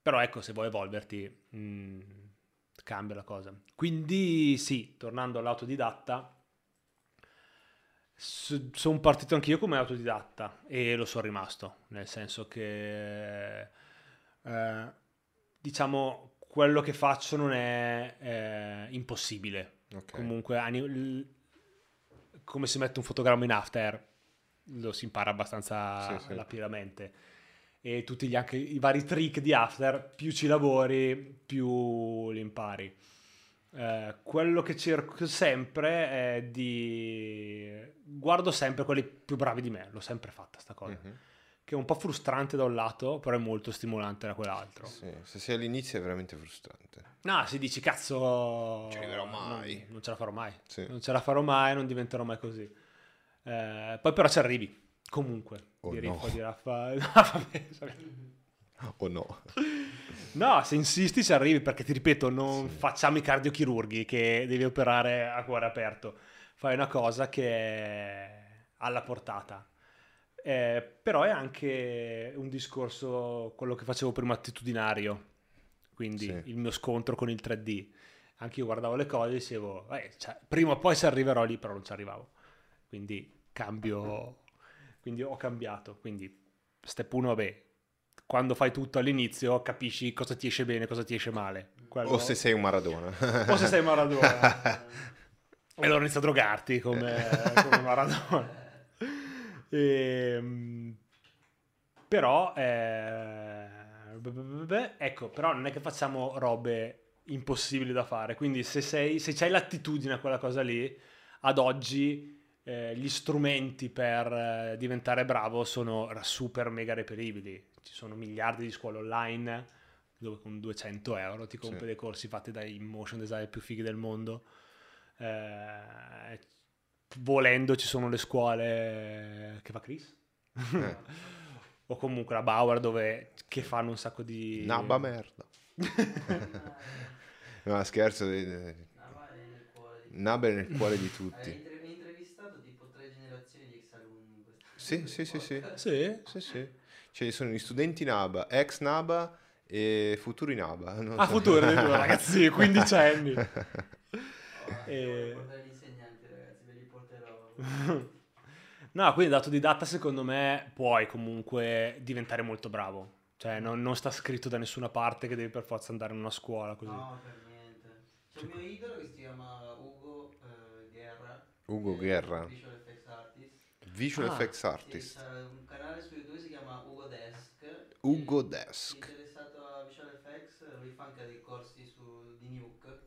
però ecco, se vuoi evolverti, mh, cambia la cosa. Quindi sì, tornando all'autodidatta, sono partito anch'io come autodidatta e lo sono rimasto, nel senso che eh, diciamo quello che faccio non è eh, impossibile. Ok. Comunque, come si mette un fotogramma in After, lo si impara abbastanza Sì, sì. E tutti gli anche i vari trick di After, più ci lavori, più li impari. Eh, quello che cerco sempre è di guardo sempre quelli più bravi di me, l'ho sempre fatta sta cosa, Mhm. che è un po' frustrante da un lato, però è molto stimolante da quell'altro. Sì, Se sei all'inizio è veramente frustrante. No, si dici cazzo. Ci arriverò mai." Non, non ce la farò mai. Sì. Non ce la farò mai, non diventerò mai così. Eh, poi però ci arrivi. Comunque. Oh di no. Riffo, di Raffa. No. O no? No, se insisti ci arrivi perché ti ripeto, non Sì. facciamo i cardiochirurghi che devi operare a cuore aperto. Fai una cosa che è alla portata. Eh, però è anche un discorso, quello che facevo prima, attitudinario. Quindi Sì. il mio scontro con il 3D. Anche io guardavo le cose e dicevo, "Eh, cioè, prima o poi ci arriverò lì, però non ci arrivavo. Quindi cambio, quindi ho cambiato. Quindi step 1, vabbè, quando fai tutto all'inizio capisci cosa ti esce bene, cosa ti esce male. Quello- O se sei un Maradona. o se sei Maradona. e allora inizia a drogarti come, come Maradona. Ehm, però, eh, ecco, però non è che facciamo robe impossibili da fare. Quindi se, sei, se c'hai l'attitudine a quella cosa lì, ad oggi eh, gli strumenti per eh, diventare bravo sono super mega reperibili. Ci sono miliardi di scuole online dove con 200 euro ti compri Sì. dei corsi fatti dai motion designer più fighi del mondo. Eh, volendo ci sono le scuole che fa Chris. Eh. o comunque la Bauer dove che fanno un sacco di Nabba merda. No, scherzo. Nava è nel cuore di Nabba è nel cuore di tutti. inter- intervistato tipo tre generazioni di ex alunni Sì, sì, sì, sì. Sì? Sì, sì. Cioè, sono gli studenti Naba, ex Naba e futuri Naba. non Ah, so. futuro, addirittura, ragazzi, 15 anni. Oh, E- devo portare gli insegnanti ragazzi, ve li porterò. No, quindi da autodidatta secondo me puoi comunque diventare molto bravo. Cioè non, non sta scritto da nessuna parte che devi per forza andare in una scuola così. No, per niente. C'è un mio idolo che si chiama Ugo eh, Guerra. Ugo è Guerra. Visual. Visual Ah. effects artist. un canale su YouTube si chiama Ugo Desk. Ugo chi è Desk. interessato a visual effects, lui fa anche dei corsi su, di Nuke,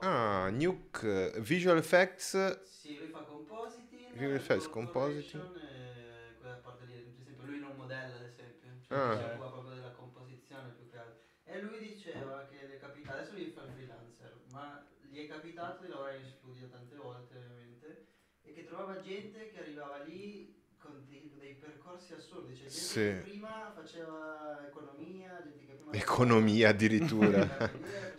Ah, Nuke, Visual Effects, Sì, lui fa compositing. Visual effects, compositing. compositing. quella parte lì, per esempio, lui non modella, ad esempio. Cioè, Ah. si occupa proprio della composizione più che altro. E lui diceva che le è capitato, adesso lui fa il freelancer, ma gli è capitato di lavorare in studio tante volte, ovviamente, e che trovava gente che arrivava lì con dei, dei percorsi assurdi. Cioè, gente Sì. che prima faceva economia, gente che prima... economia addirittura.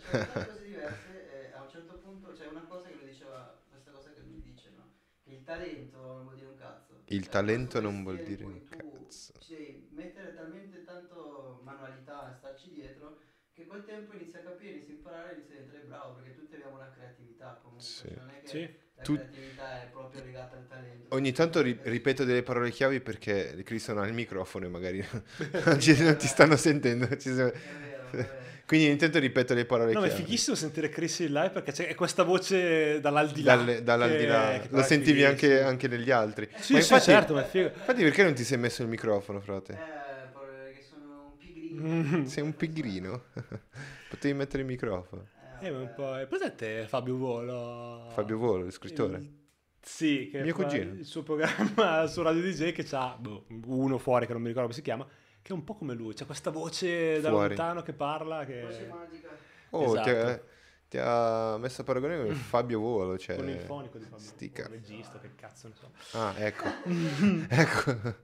Cioè, tante cose diverse e a un certo punto c'è una cosa che lui diceva, questa cosa che lui dice, no? Che il talento non vuol dire un cazzo. Il Cioè, talento non vuol dire un cui tu cazzo. Ci devi mettere talmente tanto manualità e starci dietro che col tempo inizi a capire, inizi a imparare, inizi a diventare bravo perché tutti abbiamo una creatività comunque. Sì. cioè, non è che Sì. La Tu- creatività è proprio legata al talento. Ogni tanto ri- ripeto delle parole chiavi perché Cristo non ha il microfono e magari non, ci- non ti stanno sentendo. Ci sono- È vero, è vero. Quindi intanto ripeto le parole No, ma è chiavi. fighissimo sentire Chris in live perché c'è questa voce dall'aldilà. Dalle- dall'aldilà. che- che è sentivi anche, anche negli altri. Sì, Ma sì, infatti, certo, ma è figo. infatti perché non ti sei messo il microfono, frate? Eh, che sono un pigrino. Mm. Sei un pigrino. Potevi mettere il microfono. Eh, ma un po'... È presente Fabio Volo? Fabio Volo, lo scrittore. Il- Sì, che Mio cugino. il suo programma su Radio DJ che c'ha boh, uno fuori che non mi ricordo come si chiama, che è un po' come lui, c'è questa voce da Fuori. lontano che parla che Voce magica. Oh, ti, ha, Esatto. ti ha messo a paragone con Fabio Volo. Cioè... con il fonico di Fabio sti Volo, regista, che cazzo ne so. Ah, ecco. ecco.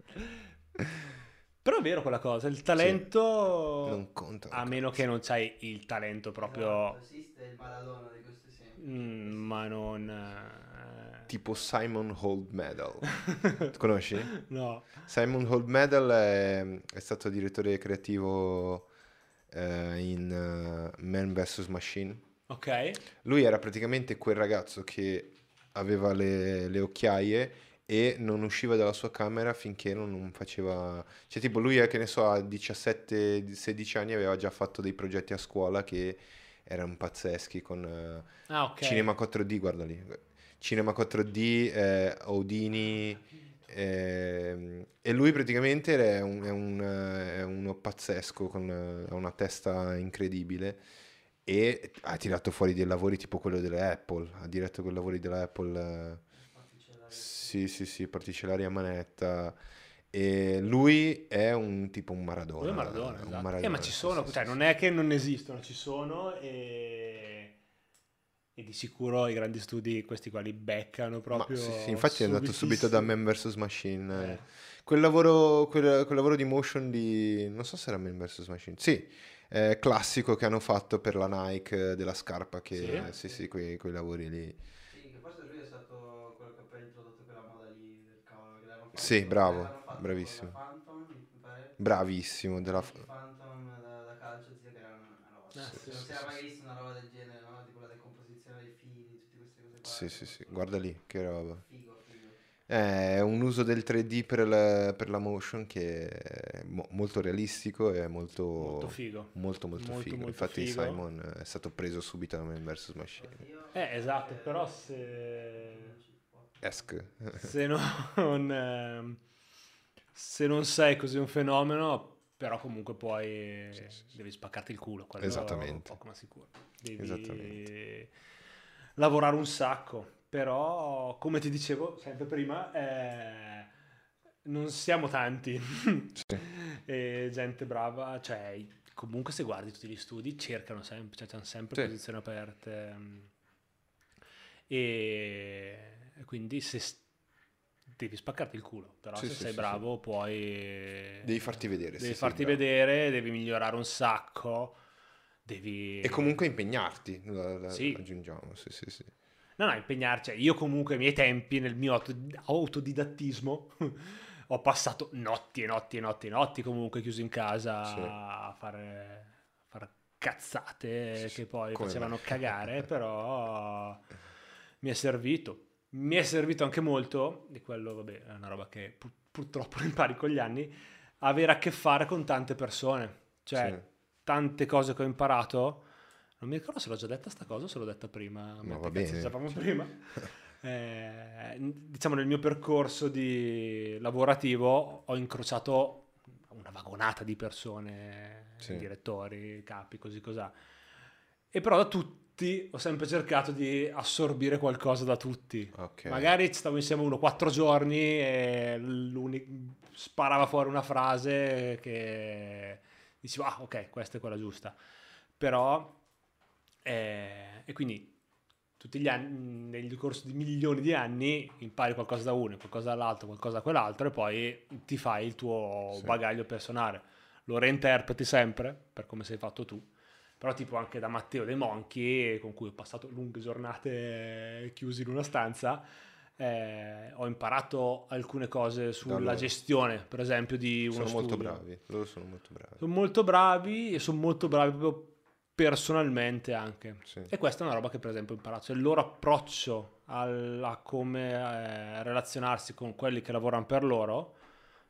Però è vero quella cosa, il talento Non conta. a meno che non c'hai il talento proprio Esatto, esiste il Maradona di questo esempio. mm, ma non eh, Tipo Simon Hold Medal. Conosci? no. Simon Hold Medal è, è stato direttore creativo eh, in eh, Man vs. Machine. Ok. Lui era praticamente quel ragazzo che aveva le, le occhiaie e non usciva dalla sua camera finché non, non faceva... Cioè tipo lui, eh, che ne so, a 17-16 anni aveva già fatto dei progetti a scuola che erano pazzeschi con eh, Ah, ok. Cinema 4D, guarda lì. Cinema 4D, eh, Houdini... ehm, e lui praticamente è, un- è un, eh, è uno pazzesco con eh, ha una testa incredibile e ha tirato fuori dei lavori tipo quello delle Apple, ha diretto quei lavori della Apple, eh, sì sì sì, particellari a manetta e lui è un tipo un Maradona. Quello è Maradona, un esatto. Maradona, Eh, ma ci sì, sono, sì, cioè sì, non sì. è che non esistono, ci sono e... e di sicuro i grandi studi questi qua li beccano Ma proprio sì, sì, infatti è andato subito da Man vs. Machine. eh. Quel, lavoro, quel, quel lavoro di motion di... non so se era Man vs. Machine. Sì, eh, classico che hanno fatto per la Nike eh, della scarpa. Che, sì, sì, quei, quei lavori lì. Sì, che forse lui è stato quello che ha poi introdotto quella moda lì del cavolo che l'hanno fatto. Sì, bravo, bravissimo. Phantom. Bravissimo. Della... Phantom da, da calcio, zio, che era una roba. Ah, non sì, si sì, era sì, mai sì. visto una roba del genere, no? Tipo la decomposizione dei fili, tutte queste cose qua. Sì, sì, sì, guarda lì, che roba. Figo, figo. Eh, È un uso del 3D per la, per la motion che è mo- molto realistico e molto... Molto figo. Molto molto, Molto, figo. molto Infatti figo. Simon è stato preso subito da Man vs. Machine. Eh, esatto, eh, però se... Esk. se non, ehm, se non sei così un fenomeno, però comunque poi devi spaccarti il culo. quello Esattamente. Poco ma sicuro. Devi Esattamente. lavorare un sacco. Però, come ti dicevo sempre prima, eh, non siamo tanti. e gente brava, cioè comunque se guardi tutti gli studi cercano sempre, cioè hanno sempre Sì. posizioni aperte. mm. E quindi se s- devi spaccarti il culo, però Sì, se sì, sei sì, bravo puoi... Devi farti vedere. Devi farti vedere, devi migliorare un sacco, devi... E comunque impegnarti, la- la- Sì. aggiungiamo. Sì, sì, sì. No, no, impegnarci. Io comunque ai miei tempi, nel mio auto- autodidattismo, ho passato notti e notti e notti e notti comunque chiuso in casa a fare, a fare cazzate che poi come facevano me. cagare, però mi è servito. Mi è servito anche molto, di quello, vabbè, è una roba che pur- purtroppo impari con gli anni, avere a che fare con tante persone. Cioè, Sì. tante cose che ho imparato. Non mi ricordo se l'ho già detta sta cosa o se l'ho detta prima. Ma va bene. sapevamo prima. Eh, diciamo nel mio percorso di lavorativo ho incrociato una vagonata di persone, Sì. direttori, capi, così cos'ha. E però da tutti tutti ho sempre cercato di assorbire qualcosa da tutti. Ok. Magari stavo insieme uno quattro giorni e sparava fuori una frase che dicevo, ah ok, questa è quella giusta. Però, eh, e quindi tutti gli anni, nel corso di milioni di anni, impari qualcosa da uno, qualcosa dall'altro, qualcosa da quell'altro e poi ti fai il tuo Sì. bagaglio personale. Lo reinterpreti sempre, per come sei fatto tu. Però tipo anche da Matteo dei Monchi, con cui ho passato lunghe giornate chiusi in una stanza, eh, ho imparato alcune cose sulla gestione, per esempio, di uno Sono molto studio. bravi. Loro sono molto bravi. Sono molto bravi e sono molto bravi proprio personalmente anche. Sì. E questa è una roba che per esempio ho imparato, cioè il loro approccio a come eh, relazionarsi con quelli che lavorano per loro,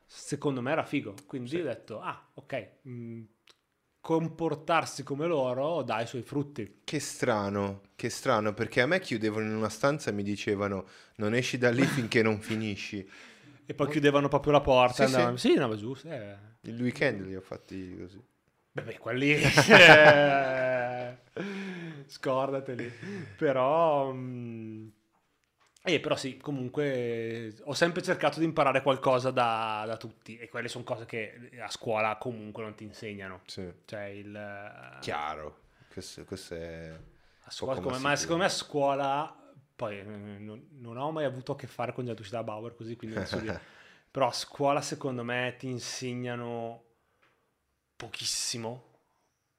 secondo me era figo. Quindi Sì. ho detto, ah, ok, mh, comportarsi come loro dà i suoi frutti. Che strano, che strano, perché a me chiudevano in una stanza e mi dicevano non esci da lì finché non finisci. E poi chiudevano proprio la porta. Sì, andavano, sì. sì, andava giù. sì, eh. Il weekend li ho fatti così. Beh, beh, quelli... Scordateli. Però... mm, eh, però sì, comunque ho sempre cercato di imparare qualcosa da, da tutti e quelle sono cose che a scuola comunque non ti insegnano. Sì. Cioè il... Chiaro. Questo, questo è... a scuola, come- ma secondo me a scuola... Poi eh, non, non ho mai avuto a che fare con gente uscita da Bauer così, quindi non so dire. Però a scuola secondo me ti insegnano pochissimo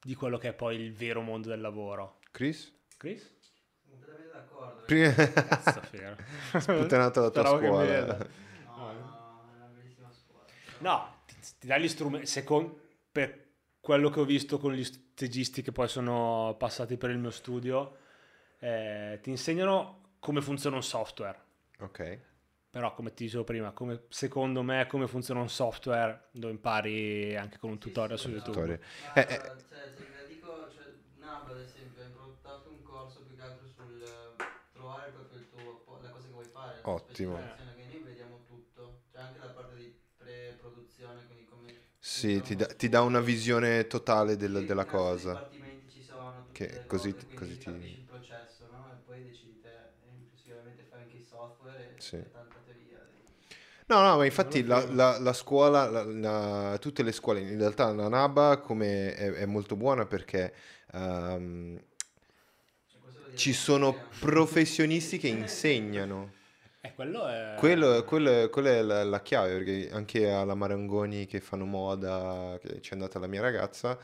di quello che è poi il vero mondo del lavoro. Chris? Chris? Prima... Sputtanato la tua Speravo scuola. No, no, è una bellissima scuola. No, ti, ti dai gli strumenti, secon- per quello che ho visto con gli stagisti che poi sono passati per il mio studio, eh, ti insegnano come funziona un software. Ok. Però, come ti dicevo prima, come, secondo me, come funziona un software lo impari anche con un Sì, tutorial sì, su esatto. YouTube. Tutorial. Eh, eh. cioè, dico, cioè, Nab ad esempio ha improntato un corso più che altro sul eh, trovare proprio il tuo, po- la cosa che vuoi fare, la tua Ottimo. specificazione, che noi vediamo tutto, cioè anche la parte di pre-produzione, quindi come... Sì, ti uno ti dà una visione totale del- Sì, della cosa. sono, tutte Che così- cose, così ti- il processo, no? E poi decidi te, e inclusivamente fai anche i software e Sì. tanta teoria. No, no, ma infatti la, la- la scuola, la- la- tutte le scuole, in realtà la NABA come è, è molto buona perché dire ci sono professionisti che insegnano. E quello è... Quello, quello- quella è la, la chiave, perché anche alla Marangoni che fanno moda, che c'è andata la mia ragazza,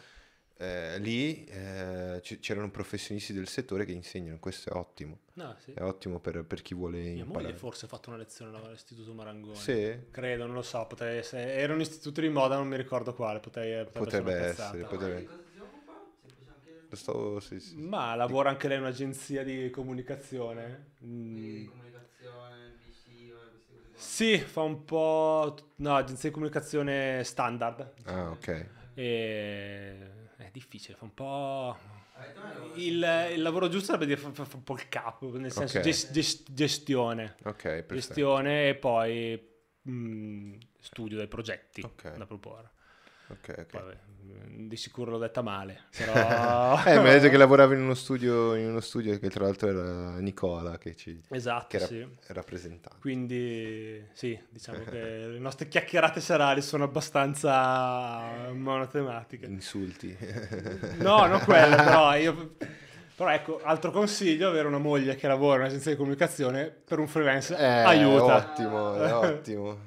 eh, lì eh, c- c'erano professionisti del settore che insegnano, questo è ottimo, No, sì. è ottimo per, per chi vuole Mia moglie imparare. forse ha fatto una lezione all'Istituto Marangoni. Sì, Credo, non lo so, potrei essere... Era un istituto di moda, non mi ricordo quale, potrei, Potrebbe essere potrebbe- lo stavo- sì, sì. Ma lavora anche lei in un'agenzia di comunicazione. Quindi Mm. di comunicazione, visiva, queste cose qua. Sì, fa un po'... No, agenzia di comunicazione standard. Ah, ok. E... È difficile, fa un po'... Il, il lavoro giusto sarebbe dire fa, un po' il capo, nel senso Ok. ges- ges- gestione. Ok, perfetto. Gestione e poi mm, studio dei progetti Ok. da proporre. Ok, ok. Vabbè, mm, di sicuro l'ho detta male, però... Eh, mi ha detto che lavorava in uno studio, in uno studio che tra l'altro era Nicola che ci Esatto, che era sì. rappresentava. Quindi sì, diciamo che le nostre chiacchierate serali sono abbastanza monotematiche. Insulti. No, non quelle, però io... Però ecco, altro consiglio, avere una moglie che lavora in un'agenzia di comunicazione per un freelance Eh, aiuta. Ottimo, è ottimo.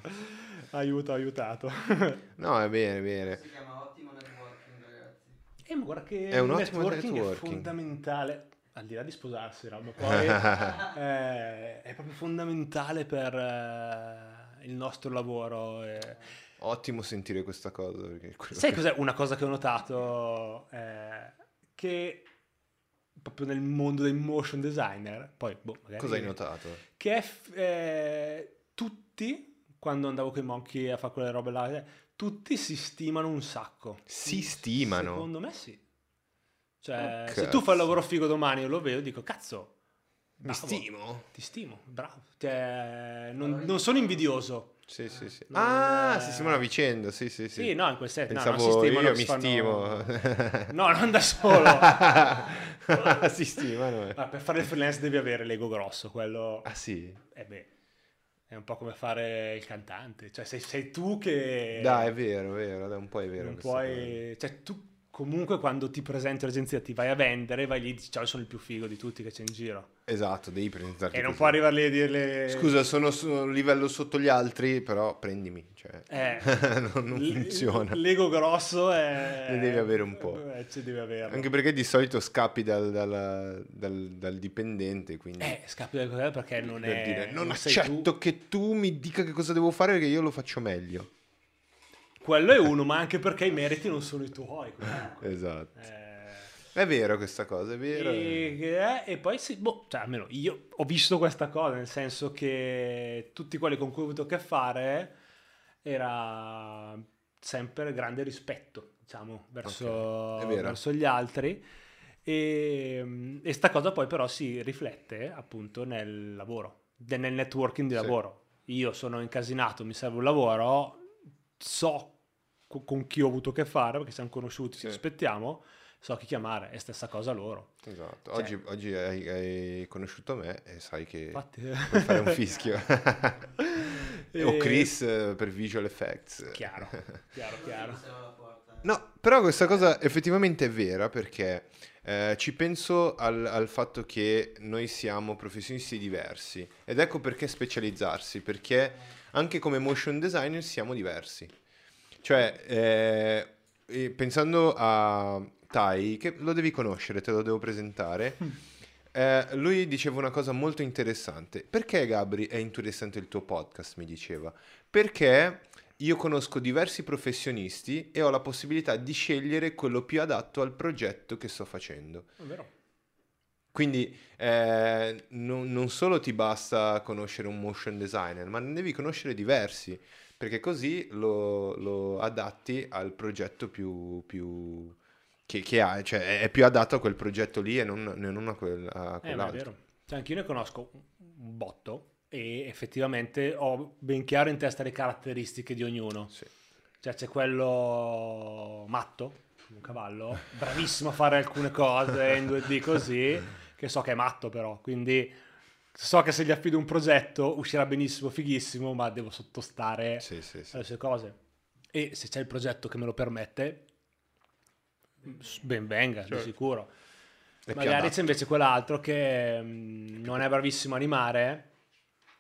Aiuta, ha aiutato. No, è bene, bene. Si chiama ottimo networking, ragazzi. E ma guarda che È un ottimo networking, è networking. fondamentale, al di là di sposarsi, ma poi eh, è proprio fondamentale per eh, il nostro lavoro. eh. Ottimo sentire questa cosa. È Sai che- cos'è una cosa che ho notato? Eh, che proprio nel mondo del motion designer, poi boh, magari... Cosa hai notato? Che è f- eh, tutti, quando andavo con i monkey a fare quelle robe là, eh, tutti si stimano un sacco. Si stimano? Secondo me sì. Cioè, Oh, se tu fai il lavoro figo domani e lo vedo, dico, cazzo, Mi Bravo. stimo? Ti stimo, bravo. Cioè, non, non sono invidioso. Sì, sì, sì. Non- Ah, si stimano a vicenda, sì, sì, sì. Sì, no, in quel senso. no, non Pensavo si stimano, io mi fanno- stimo. No, non da solo. si stimano. eh. Ma per fare il freelance devi avere l'ego grosso, quello... Ah sì? Eh beh, è un po' come fare il cantante. Cioè, sei, sei tu che... Dai, è vero, è vero, dai, un po' è vero. non cosa. puoi... Cioè, tu comunque quando ti presenti all'agenzia ti vai a vendere, vai lì e dici ciao, sono il più figo di tutti che c'è in giro. Esatto, devi presentarti E non così. puoi arrivare lì a dirle... Scusa, sono su un livello sotto gli altri, però prendimi, cioè Eh, non, non l- funziona. L'ego grosso è... Ne devi avere un po'. Eh, ci devi averlo. Anche perché di solito scappi dal, dal- dal- dal dipendente, quindi Eh, scappi da cos'è perché non per è... dire, non sei accetto tu. che tu mi dica che cosa devo fare perché io lo faccio meglio. Quello è uno, ma anche perché i meriti non sono i tuoi. comunque. Esatto. Eh, È vero questa cosa, è vero. E, eh, e poi sì, boh, cioè almeno io ho visto questa cosa, nel senso che tutti quelli con cui ho avuto a che fare era sempre grande rispetto, diciamo, verso, Ok, è vero. verso gli altri. E, e sta cosa poi però si riflette appunto nel lavoro, nel networking di Sì. lavoro. Io sono incasinato, mi serve un lavoro, so co- con chi ho avuto a che fare, perché siamo conosciuti, ci Sì. aspettiamo, so chi chiamare, è stessa cosa loro. Esatto. Cioè- Oggi, oggi hai, hai conosciuto me e sai che Infatti, puoi fare un fischio. o E- Chris eh, per visual effects. Chiaro, chiaro, chiaro. No, però questa cosa effettivamente è vera perché eh, ci penso al, al fatto che noi siamo professionisti diversi ed ecco perché specializzarsi, perché anche come motion designer siamo diversi. Cioè, eh, pensando a Tai, che lo devi conoscere, te lo devo presentare, eh, lui diceva una cosa molto interessante. Perché Gabri è interessante il tuo podcast, mi diceva? Perché io conosco diversi professionisti e ho la possibilità di scegliere quello più adatto al progetto che sto facendo. È vero. Quindi eh, non, non solo ti basta conoscere un motion designer, ma ne devi conoscere diversi, perché così lo, lo adatti al progetto più, più che, che hai, cioè è più adatto a quel progetto lì e non, non a, quel, a Eh, ma è quell'altro. vero. Cioè, anche io ne conosco un botto e effettivamente ho ben chiaro in testa le caratteristiche di ognuno. Sì. Cioè, c'è quello matto, un cavallo, bravissimo a fare alcune cose in 2D così, che so che è matto però, quindi so che se gli affido un progetto uscirà benissimo, fighissimo, ma devo sottostare Sì, sì, sì. alle sue cose. E se c'è il progetto che me lo permette, ben venga, di Certo. sicuro. È più Magari c'è invece quell'altro che mm, non è bravissimo a animare,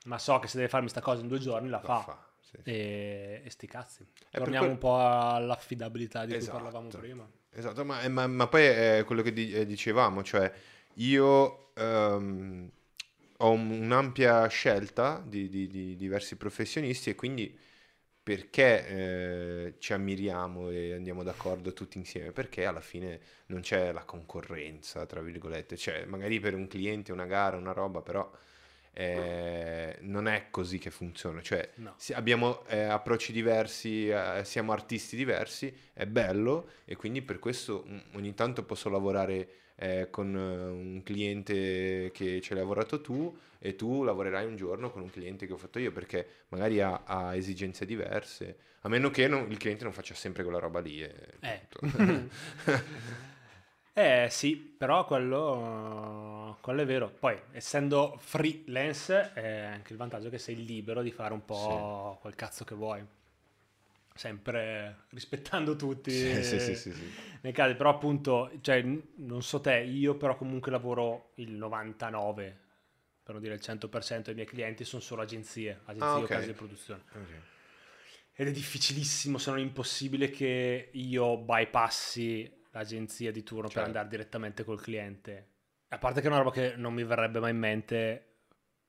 ma so che se deve farmi sta cosa in due giorni la, Lo fa. fa, sì. E, e sti cazzi. per Torniamo quel- un po' all'affidabilità di Esatto. cui parlavamo prima. Esatto, ma, eh, ma- ma poi è quello che di- eh, dicevamo, cioè io ehm, ho un- un'ampia scelta di, di- di diversi professionisti e quindi perché eh, ci ammiriamo e andiamo d'accordo tutti insieme? Perché alla fine non c'è la concorrenza, tra virgolette, cioè magari per un cliente, una gara, una roba, però eh, non è così che funziona, cioè No. abbiamo eh, approcci diversi, eh, siamo artisti diversi, è bello e quindi per questo mm, ogni tanto posso lavorare eh, con eh, un cliente che ci hai lavorato tu e tu lavorerai un giorno con un cliente che ho fatto io perché magari ha, ha esigenze diverse, a meno che non- il cliente non faccia sempre quella roba lì. Eh. punto. Eh sì, però quello, quello è vero. Poi, essendo freelance, è anche il vantaggio che sei libero di fare un po' quel cazzo che vuoi. Sempre rispettando tutti. Sì, sì, sì, nei casi, però appunto, cioè, non so te, io però comunque lavoro il 99, per non dire il 100% dei miei clienti sono solo agenzie, agenzie Ah, o ok. case di produzione. Ok. Ed è difficilissimo, se non impossibile, che io bypassi l'agenzia di turno per Certo. andare direttamente col cliente. A parte che è una roba che non mi verrebbe mai in mente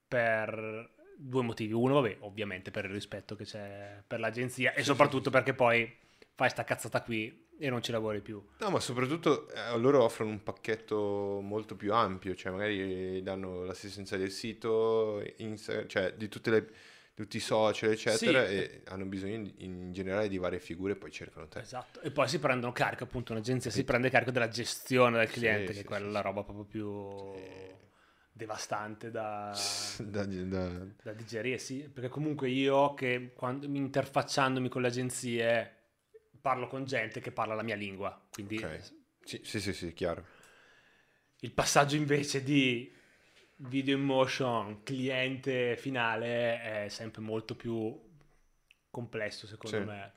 per due motivi. Uno, vabbè, ovviamente per il rispetto che c'è per l'agenzia e soprattutto perché poi fai sta cazzata qui e non ci lavori più. No, ma soprattutto eh, loro offrono un pacchetto molto più ampio, cioè magari danno l'assistenza del sito, Insta- cioè di tutte le, tutti i social, eccetera, Sì. e hanno bisogno in, generale di varie figure e poi cercano te. Esatto. E poi si prendono carico, appunto, un'agenzia si Sì. prende carico della gestione del Sì, cliente, che sì, è quella la roba proprio più. Devastante da, Da- da- da digerire, sì, perché comunque io che quando, interfacciandomi con le agenzie parlo con gente che parla la mia lingua, quindi ok. Sì, sì, sì, sì, chiaro. il passaggio invece di video in motion, cliente finale è sempre molto più complesso secondo Sì. me.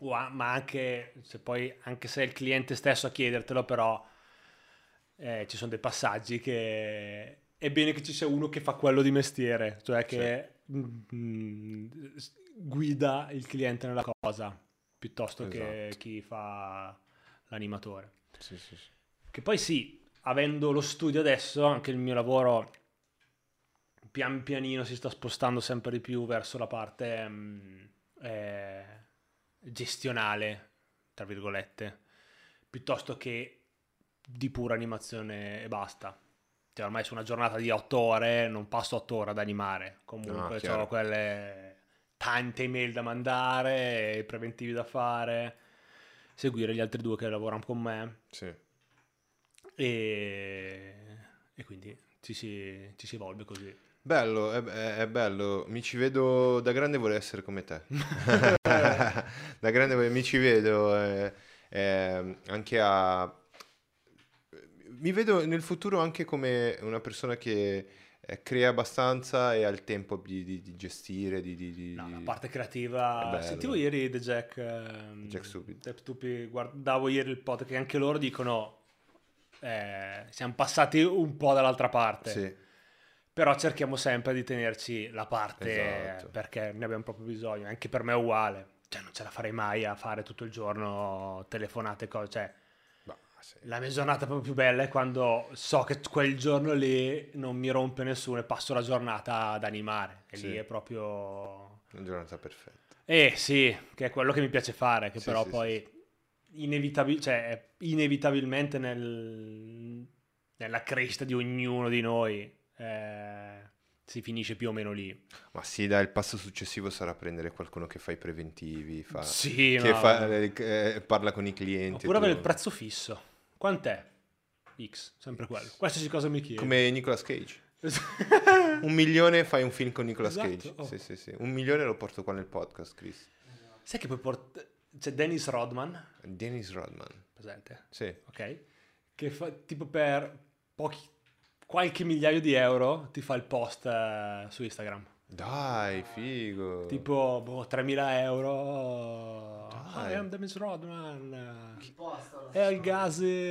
Ma anche se poi, anche se è il cliente stesso a chiedertelo, però eh, ci sono dei passaggi che è bene che ci sia uno che fa quello di mestiere, cioè che mm, s- guida il cliente nella cosa, piuttosto che Esatto. chi fa l'animatore. Sì, sì, sì. Che poi sì, avendo lo studio adesso, anche il mio lavoro pian pianino si sta spostando sempre di più verso la parte mm, eh, gestionale, tra virgolette, piuttosto che di pura animazione e basta. Cioè, ormai su una giornata di 8 ore non passo 8 ore ad animare. Comunque Ah, chiaro. ho quelle tante email da mandare, preventivi da fare, seguire gli altri due che lavorano con me Sì. e, e quindi ci si, ci si evolve così. Bello, è, è- bello. Mi ci vedo da grande vorrei essere come te. da grande mi ci vedo eh, eh, anche a... Mi vedo nel futuro anche come una persona che eh, crea abbastanza e ha il tempo di, di- di gestire, di... di- di- No, la parte creativa. Sentivo ieri The Jack. ehm, Jack Stupid. Jack Stupid, guardavo ieri il podcast che anche loro dicono. eh, siamo passati un po' dall'altra parte. Sì, Però cerchiamo sempre di tenerci la parte Esatto. perché ne abbiamo proprio bisogno. Anche per me è uguale. Cioè, non ce la farei mai a fare tutto il giorno telefonate, cose. Cioè, sì. La mia giornata proprio più bella è quando so che quel giorno lì non mi rompe nessuno e passo la giornata ad animare. E Sì. lì è proprio... Una giornata perfetta. Eh sì, che è quello che mi piace fare, che Sì, però poi inevitabil- cioè, inevitabilmente nel- nella crescita di ognuno di noi eh, si finisce più o meno lì. Ma sì, dai, il passo successivo sarà prendere qualcuno che fa i preventivi, fa... Sì, che ma- fa- eh, parla con i clienti. Oppure avere il prezzo fisso. Quant'è? X, sempre quello. Qualsiasi cosa mi chiedi. Come Nicolas Cage. Un milione fai un film con Nicolas Esatto, Cage. oh. Sì, sì, sì. Un milione lo porto qua nel podcast, Chris. Sai che puoi portare... C'è Dennis Rodman, Dennis Rodman. presente? Sì. ok? Che fa tipo per pochi, qualche migliaio di euro ti fa il post eh, su Instagram. Dai, figo. Tipo boh, 3.000 euro. Dai. I am Dennis Rodman. È il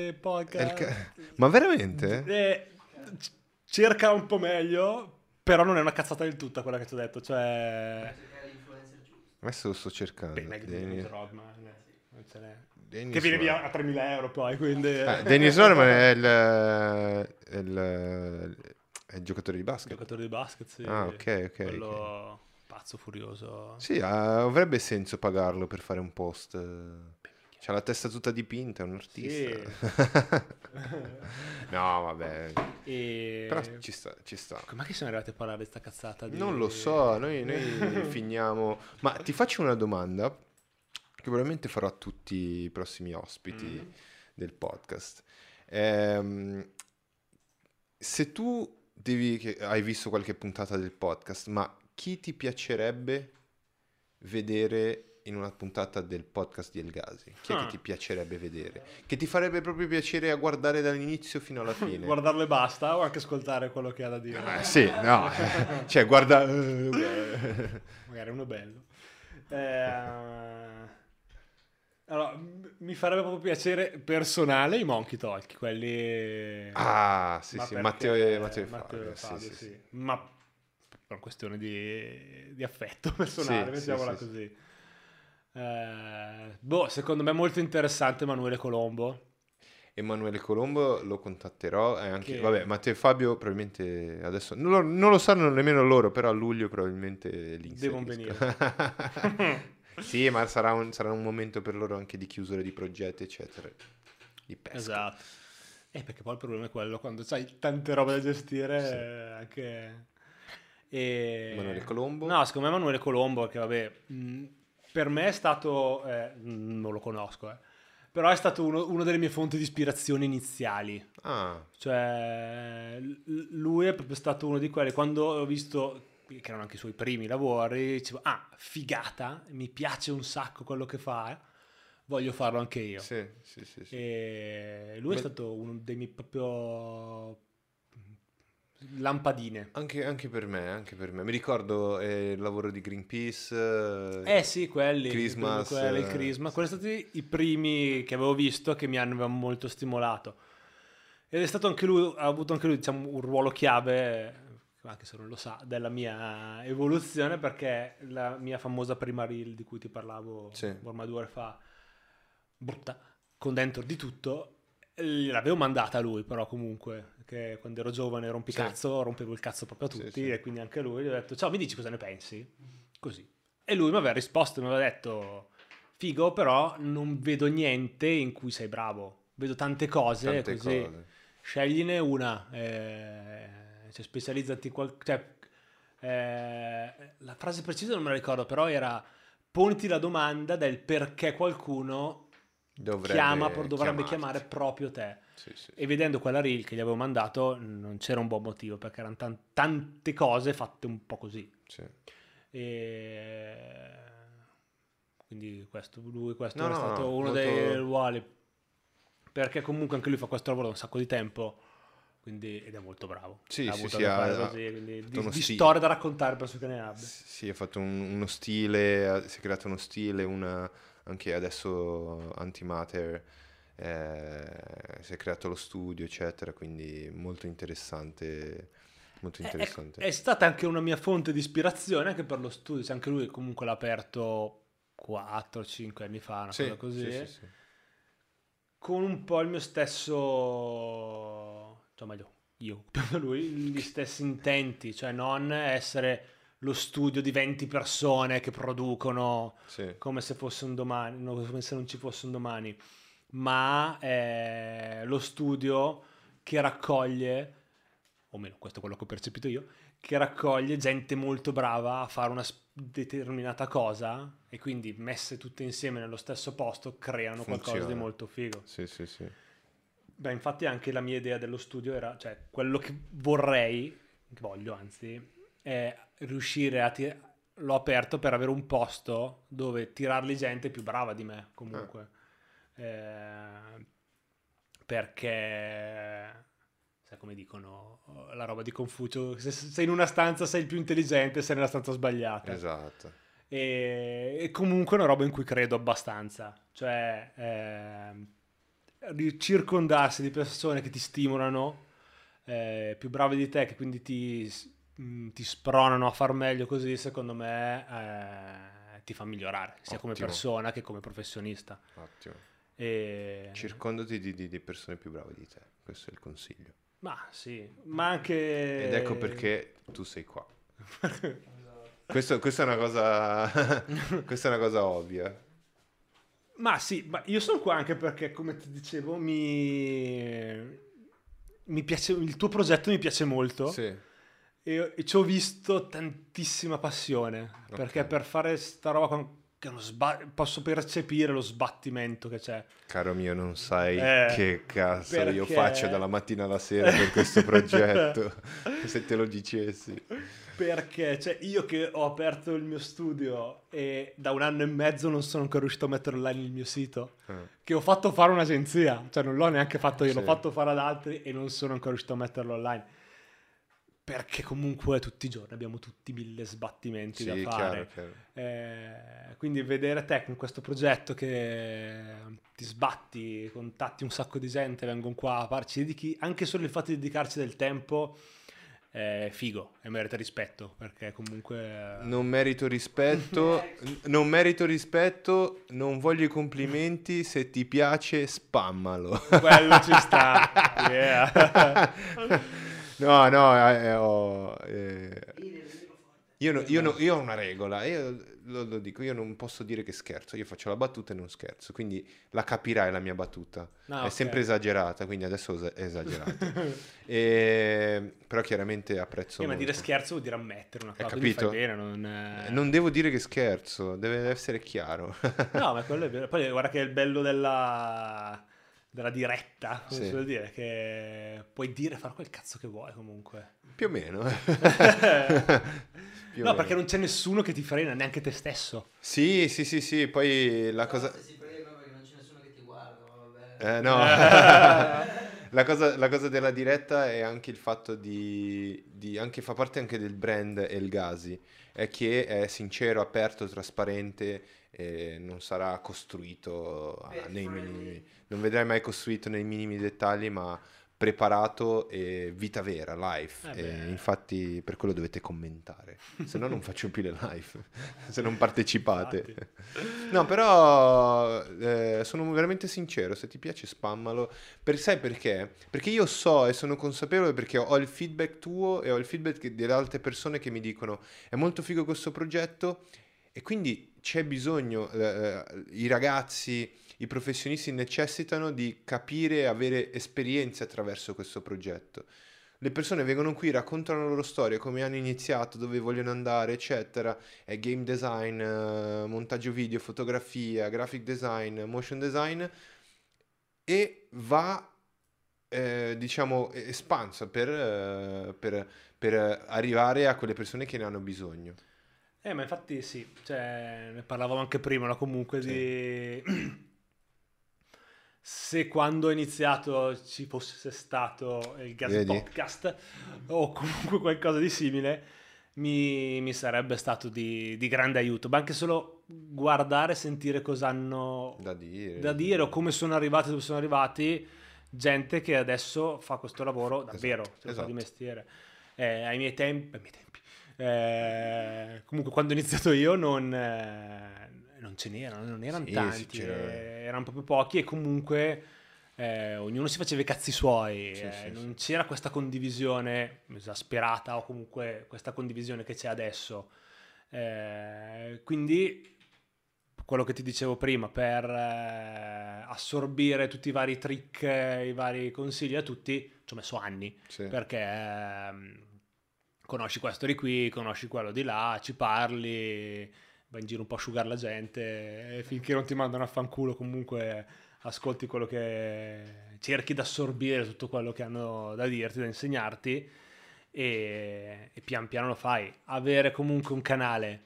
il podcast. ca- Ma veramente? Eh, c- cerca un po' meglio, però non è una cazzata del tutta quella che ti ho detto. Cioè, Cercare l'influencer giusto. Adesso lo sto cercando. beh, meglio Dennis- Dennis Rodman. eh, non ce n'è. Dennis Che viene via a 3.000 euro poi, quindi... Ah, Dennis Rodman è il, è il- è il giocatore di basket. Giocatore di basket, sì. Ah, ok, ok, Quello pazzo, furioso. Sì, avrebbe senso pagarlo per fare un post. C'ha la testa tutta dipinta, è un artista. no, vabbè. E... Però ci sta, ci sta. Com'è che siamo arrivati a parlare di sta cazzata? Di... Non lo so, noi, noi finiamo... Ma ti faccio una domanda che probabilmente farò a tutti i prossimi ospiti Mm. del podcast. Ehm, se tu devi... che hai visto qualche puntata del podcast, ma chi ti piacerebbe vedere in una puntata del podcast di Elgasi? Chi è Ah. che ti piacerebbe vedere? Che ti farebbe proprio piacere a guardare dall'inizio fino alla fine? Guardarlo e basta o anche ascoltare quello che ha da dire? Eh, sì, no. cioè, guarda... Magari uno bello. Eh, Allora, mi farebbe proprio piacere personale i Monkey Talk, quelli... Ah, sì, Ma sì, perché- Matteo e, Matteo e Fabio, sì, Fabio, sì, sì. sì. Ma per una questione di, di affetto personale, mettiamola sì, così. Eh, boh, secondo me è molto interessante Emanuele Colombo. Emanuele Colombo lo contatterò e anche, Che- vabbè, Matteo e Fabio probabilmente adesso, non lo, non lo sanno nemmeno loro, però a luglio probabilmente li Devono inserisco. sì, ma sarà un, sarà un momento per loro anche di chiusura di progetti, eccetera, di pesca. Esatto. Eh, perché poi il problema è quello, quando hai tante robe da gestire, Sì. eh, anche... E... Emanuele Colombo? No, secondo me Emanuele Colombo, che vabbè, mh, per me è stato... eh, non lo conosco, eh, Però è stato uno, una delle mie fonti di ispirazione iniziali. Ah, Cioè, lui è proprio stato uno di quelli. Quando ho visto che erano anche i suoi primi lavori, dicevo, ah, figata, mi piace un sacco quello che fa, eh, voglio farlo anche io. sì, sì, sì. sì. E lui è Beh- stato uno dei miei proprio lampadine. Anche, anche per me, anche per me. Mi ricordo eh, il lavoro di Greenpeace. Eh sì, quelli, Christmas, quelli, eh, Christmas. Quelli sono stati i primi che avevo visto che mi hanno molto stimolato. Ed è stato anche lui, ha avuto anche lui diciamo, un ruolo chiave, anche se non lo sa, della mia evoluzione perché la mia famosa prima reel di cui ti parlavo Sì. ormai due ore fa, brutta, con dentro di tutto, l'avevo mandata a lui però comunque, che quando ero giovane rompicazzo, rompevo il cazzo proprio a Sì, tutti sì. e quindi anche a lui gli ho detto ciao mi dici cosa ne pensi? Così. E lui mi aveva risposto, mi aveva detto figo però non vedo niente in cui sei bravo, vedo tante cose Tante così cose. scegline una, eh, cioè specializzati in qual- cioè, eh, la frase precisa non me la ricordo, però era poniti la domanda del perché qualcuno Dovrebbe chiama, dovrebbe chiamare proprio te. Sì, sì. E vedendo quella reel che gli avevo mandato non c'era un buon motivo perché erano tan- tante cose fatte un po' così. sì. E... Quindi questo, lui questo No, è no, stato no, uno molto- dei ruoli perché comunque anche lui fa questo lavoro da un sacco di tempo quindi, ed è molto bravo. Sì, Ha sì, avuto sì, ha- così, quindi di, di storie da raccontare penso che ne abbia. Sì, ha fatto un- uno stile, si è creato uno stile, una, anche adesso Antimatter, eh, si è creato lo studio, eccetera, quindi molto interessante, molto È- è- interessante. È, stata anche una mia fonte di ispirazione anche per lo studio, cioè anche lui comunque l'ha aperto 4-5 anni fa, una Sì, cosa così. sì, sì, sì. con un po' il mio stesso, cioè meglio, io per lui, gli stessi intenti, cioè non essere lo studio di 20 persone che producono Sì. come se fosse un domani, come se non ci fosse un domani, ma eh, lo studio che raccoglie, o meno questo è quello che ho percepito io, che raccoglie gente molto brava a fare una determinata cosa e quindi messe tutte insieme nello stesso posto creano qualcosa di Funziona. molto figo. Sì, sì, sì. Beh, infatti anche la mia idea dello studio era, cioè, quello che vorrei, che voglio anzi, è riuscire a... ti- L'ho aperto per avere un posto dove tirarli gente più brava di me, comunque. Eh, perché, sai come dicono, la roba di Confucio, se sei in una stanza sei il più intelligente, sei nella stanza sbagliata. Esatto. E, e comunque è una roba in cui credo abbastanza, cioè di circondarsi di persone che ti stimolano, eh, più brave di te, che quindi ti, mh, ti spronano a far meglio così, secondo me eh, ti fa migliorare, sia come Ottimo. persona che come professionista. Ottimo. E- Circondati di, di- di persone più brave di te, questo è il consiglio. ma sì, ma anche... Ed ecco perché tu sei qua. Questo- questa è una cosa, questa è una cosa ovvia. Ma sì, ma io sono qua anche perché, come ti dicevo, mi, mi piace, il tuo progetto mi piace molto Sì. e, e ci ho visto tantissima passione, perché Ok. per fare sta roba sba- posso percepire lo sbattimento che c'è. Caro mio, non sai Eh, che cazzo io perché- faccio dalla mattina alla sera per questo progetto. Se te lo dicessi. Perché cioè, io che ho aperto il mio studio e da un anno e mezzo non sono ancora riuscito a mettere online il mio sito, Eh, che ho fatto fare un'agenzia, cioè non l'ho neanche fatto io, l'ho Sì. fatto fare ad altri e non sono ancora riuscito a metterlo online. Perché comunque tutti i giorni abbiamo tutti mille sbattimenti Sì, da fare. chiaro, chiaro. Eh, quindi vedere te con questo progetto che ti sbatti, contatti un sacco di gente, vengono qua a farci, dedichi anche solo il fatto di dedicarci del tempo è figo e merita rispetto perché comunque Non merito rispetto, non merito rispetto, non voglio i complimenti, se ti piace spammalo. quello ci sta. Yeah. no, no, eh, ho, eh. Io, no- io no- io ho una regola, io lo, lo dico, io non posso dire che scherzo, io faccio la battuta e non scherzo, quindi la capirai la mia battuta. Ah, è ok. sempre esagerata, quindi adesso es- è esagerata. E- Però chiaramente apprezzo Eh, ma dire scherzo vuol dire ammettere una cosa, capito? bene, non... eh, Non devo dire che scherzo, deve essere chiaro. No, ma quello è vero. Poi guarda che è il bello della, della diretta, come Sì. si vuol dire, che puoi dire fare quel cazzo che vuoi comunque. Più o meno. Più o no, meno. perché non c'è nessuno che ti frena, neanche te stesso. Sì, sì, sì, sì, poi la cosa... Se si prendono perché non c'è nessuno che ti guarda, ma vabbè. Eh, no. la, cosa, la cosa della diretta è anche il fatto di, di- anche, fa parte anche del brand El Gazi, è che è sincero, aperto, trasparente, e non sarà costruito a- Pet nei minimi, non vedrai mai costruito nei minimi dettagli, ma preparato e vita vera, live. Eh infatti per quello dovete commentare, se no non faccio più le live, se non partecipate. No, però eh, sono veramente sincero, se ti piace spammalo. Per, sai perché? Perché io so e sono consapevole perché ho il feedback tuo e ho il feedback delle altre persone che mi dicono è molto figo questo progetto e quindi c'è bisogno, eh, i ragazzi, i professionisti necessitano di capire e avere esperienze attraverso questo progetto. Le persone vengono qui, raccontano la loro storia, come hanno iniziato, dove vogliono andare, eccetera. È game design, eh, montaggio video, fotografia, graphic design, motion design e va, eh, diciamo, espansa per, eh, per- per arrivare a quelle persone che ne hanno bisogno. Eh, ma infatti sì, cioè, ne parlavamo anche prima, no? Comunque di... Se quando ho iniziato ci fosse stato il Gas Vedi? Podcast o comunque qualcosa di simile, mi, mi sarebbe stato di, di grande aiuto. Ma anche solo guardare sentire cosa hanno Da dire. da dire o come sono arrivati dove sono arrivati gente che adesso fa questo lavoro davvero, Esatto, cioè, esatto. di mestiere. Eh, ai miei tempi, ai miei tempi eh, comunque quando ho iniziato io non, eh, non ce n'erano, non erano Sì, sì, tanti, c'era- eh, erano proprio pochi e comunque eh, ognuno si faceva i cazzi suoi, Sì, eh, sì, non c'era questa condivisione esasperata o comunque questa condivisione che c'è adesso. Eh, quindi quello che ti dicevo prima, per eh, assorbire tutti i vari trick, eh, i vari consigli a tutti, ci ho messo anni, Sì. perché ehm, conosci questo di qui, conosci quello di là, ci parli, vai in giro un po' a asciugare la gente, e finché non ti mandano a fanculo comunque ascolti quello che... cerchi di assorbire tutto quello che hanno da dirti, da insegnarti e, e pian piano lo fai. Avere comunque un canale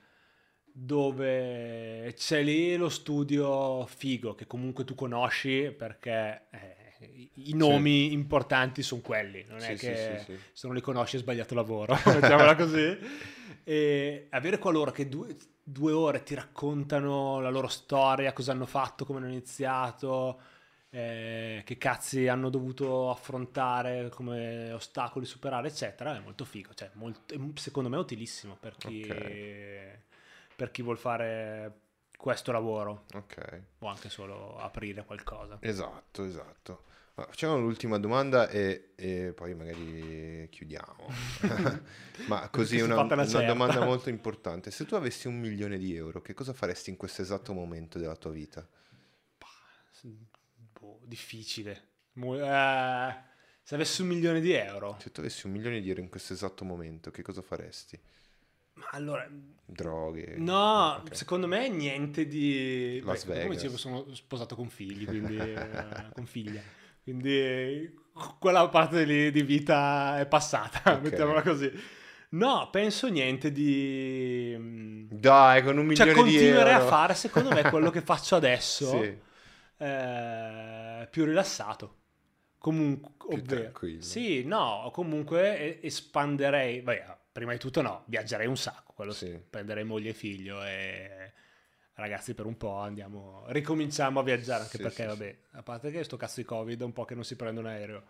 dove c'è lì lo studio figo che comunque tu conosci perché eh, i- i nomi importanti sono quelli, non è Sì, sì, che sì, sì. se non li conosci hai sbagliato lavoro, mettiamola così. E avere coloro che due, due ore ti raccontano la loro storia, cosa hanno fatto, come hanno iniziato, eh, che cazzi hanno dovuto affrontare, come ostacoli superare, eccetera, è molto figo. Cioè, molto- secondo me è utilissimo per chi, Ok. per chi vuol fare questo lavoro Ok. o anche solo aprire qualcosa. Esatto, esatto. Facciamo l'ultima domanda e, e poi magari chiudiamo. Ma così una, una domanda molto importante. Se tu avessi un milione di euro, che cosa faresti in questo esatto momento della tua vita? Boh, difficile. Mo- eh, se avessi un milione di euro, Se tu avessi un milione di euro in questo esatto momento, che cosa faresti? ma allora Droghe? No, Ok. secondo me niente di... Las Beh, Come Vegas. dicevo, sono sposato con figli, quindi... eh, con figlia. Quindi quella parte lì di vita è passata, Ok. mettiamola così. No, penso niente di... Dai, con un Cioè, milione di euro. continuerei a fare, secondo me, quello che faccio adesso, Sì. eh, più rilassato. Comunque, Più ovvero... tranquillo. Sì, no, comunque espanderei... Beh, prima di tutto no, viaggerei un sacco, quello. Sì. Prenderei moglie e figlio e... Ragazzi, per un po' andiamo, ricominciamo a viaggiare, anche Sì, perché, sì, vabbè, a parte che sto cazzo di Covid è un po' che non si prende un aereo,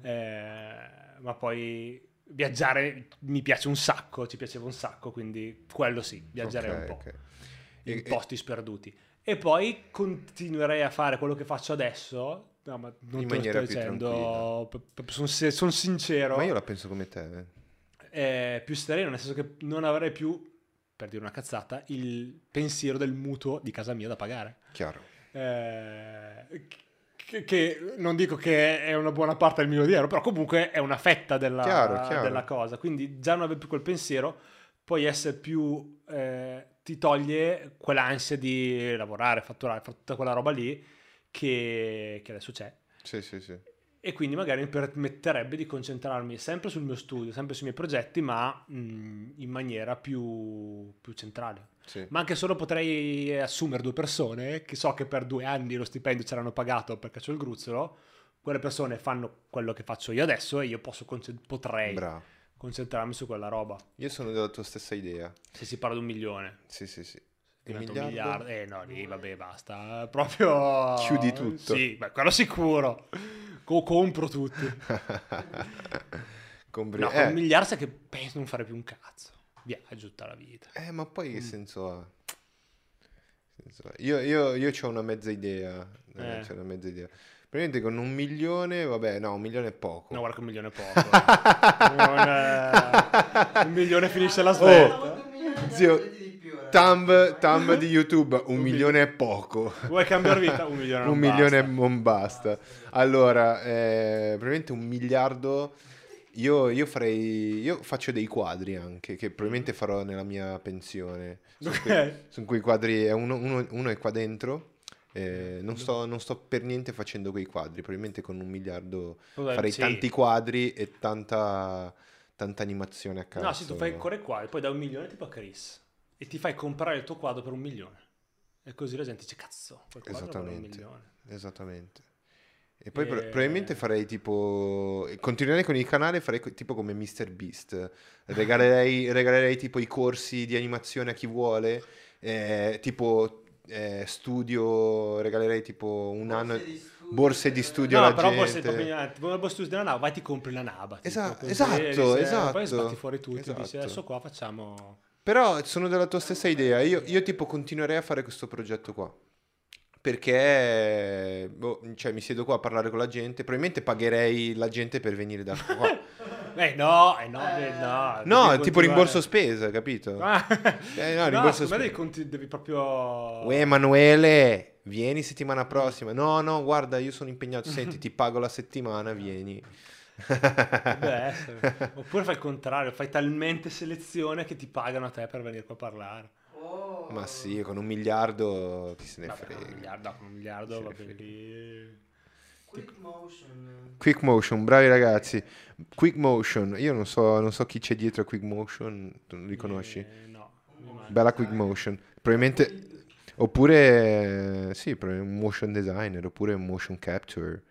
Eh, ma poi viaggiare mi piace un sacco, ci piaceva un sacco, quindi quello sì, viaggerei Ok, un po' ok. in E- e- posti sperduti. E poi continuerei a fare quello che faccio adesso, no, ma non In te lo sto dicendo, sono sincero. Ma io la penso come te. eh, più sereno, nel senso che non avrei più, per dire una cazzata, il pensiero del mutuo di casa mia da pagare. Chiaro. Eh, che, che non dico che è una buona parte del milione di euro, però comunque è una fetta della, Chiaro, chiaro. della cosa. Quindi già non avere più quel pensiero, puoi essere più... eh, ti toglie quell'ansia di lavorare, fatturare, fare tutta quella roba lì che, che adesso c'è. Sì, sì, sì. E quindi magari mi permetterebbe di concentrarmi sempre sul mio studio, sempre sui miei progetti, ma mh, in maniera più, più centrale. sì. Ma anche solo potrei assumere due persone che so che per due anni lo stipendio ce l'hanno pagato perché c'ho il gruzzolo. Quelle persone fanno quello che faccio io adesso e io posso potrei Bravo. concentrarmi su quella roba. Io sono della tua stessa idea. Se si parla di un milione, Sì, sì, sì. Un un miliardo? miliardo. Eh no, lì vabbè, basta. Proprio. Chiudi tutto. Sì, beh, quello sicuro. Co- compro tutti. Compri- No, eh, un miliardo sai che penso non fare più un cazzo. Viaggio tutta la vita. eh, ma poi che Mm. senso ha? Che senso ha? Io, io, io ho una mezza idea. Eh, Eh. c'ho una mezza idea. Praticamente con un milione, vabbè, no, un milione è poco. No, guarda che un milione è poco. Non, eh, un milione finisce la un milione di Zio, Thumb, thumb di YouTube, un Un milione è poco. Vuoi cambiare vita? Un milione non un milione basta. non basta. Allora, eh, probabilmente un miliardo. Io, io farei. Io faccio dei quadri anche, che probabilmente farò nella mia pensione. Sono, Ok. quei, sono quei quadri. Uno, uno- uno è qua dentro. eh, non, sto, non sto per niente facendo quei quadri. Probabilmente con un miliardo Vabbè, farei sì. tanti quadri e tanta, tanta animazione a caso. No, sì, tu fai ancora il quadro, poi dai un milione tipo a Chris e ti fai comprare il tuo quadro per un milione. E così la gente dice, cazzo, quel quadro vale un Esattamente. milione. Esattamente. E poi E- probabilmente farei tipo. Continuerei con il canale, farei tipo come MrBeast. Regalerei, regalerei tipo i corsi di animazione a chi vuole. eh, tipo eh, studio, regalerei tipo un Borse anno. di borse di studio No, alla però gente. proprio ignorante. Vuoi il studio della nave, vai ti compri la nava. tipo, esatto, e dici, eh, esatto, Poi sbatti fuori tutti, dici esatto. adesso qua facciamo... Però sono della tua stessa idea. Io, io tipo continuerei a fare questo progetto qua. Perché boh, cioè, mi siedo qua a parlare con la gente. Probabilmente pagherei la gente per venire da qua. Eh no, eh no, eh, no. No, tipo rimborso spesa, capito? Ah. Eh, no, no, rimborso me spesa. conti- devi proprio... Uè, Emanuele, vieni settimana prossima. No, no, guarda, io sono impegnato. Senti, ti pago la settimana, vieni. Oppure fai il contrario, fai talmente selezione che ti pagano a te per venire qua a parlare. Oh. Ma sì, con un miliardo chi se ne Vabbè, con un frega. miliardo, con un miliardo, Se ne vabbè, frega. lì... Quick motion. Quick Motion, bravi ragazzi. Quick Motion, io non so, non so chi c'è dietro a Quick Motion, tu non li conosci? Eh, no. Bella Quick Motion. Probabilmente, oppure, sì, probabilmente un motion designer, oppure un motion capture.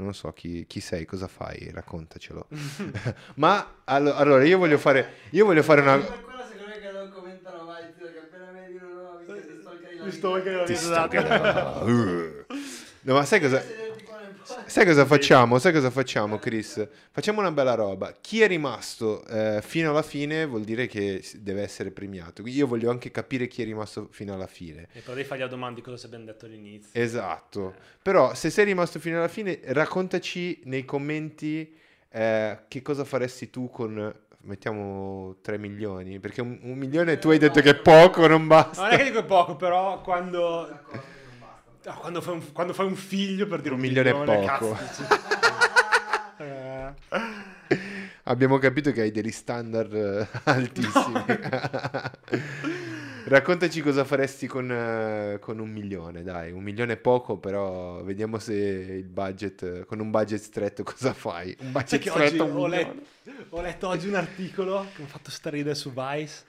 Non lo so, chi, chi sei, cosa fai? Raccontacelo. Ma, allo- allora, io voglio fare, io voglio fare una... Per quello secondo me che non commentano mai, zio, che appena vedi una nuova video ti stalkeri la Mi vita. stalkeri la Ti sto esatto. Uh. No, ma sai cosa... Sederti qua nel posto. Sai cosa facciamo? Sai cosa facciamo, Chris? Facciamo una bella roba. Chi è rimasto eh, fino alla fine vuol dire che deve essere premiato. Io voglio anche capire chi è rimasto fino alla fine. E devi fargli la domanda di cosa ci abbiamo detto all'inizio. Esatto. Però se sei rimasto fino alla fine, raccontaci nei commenti eh, che cosa faresti tu con, mettiamo, 3 milioni. Perché un, un milione tu hai detto che è poco, non No, non è basta. che dico poco, però quando... No, quando, fai un, quando fai un figlio per dire Un un, milione è poco. cazzo, dici- Eh, Abbiamo capito che hai degli standard eh, altissimi. Raccontaci cosa faresti con, eh, con un milione, dai. Un milione è poco, però vediamo se il budget, con un budget stretto cosa fai. Un Sai budget oggi stretto, un ho milione. letto, ho letto oggi un articolo che mi ha fatto starire su Vice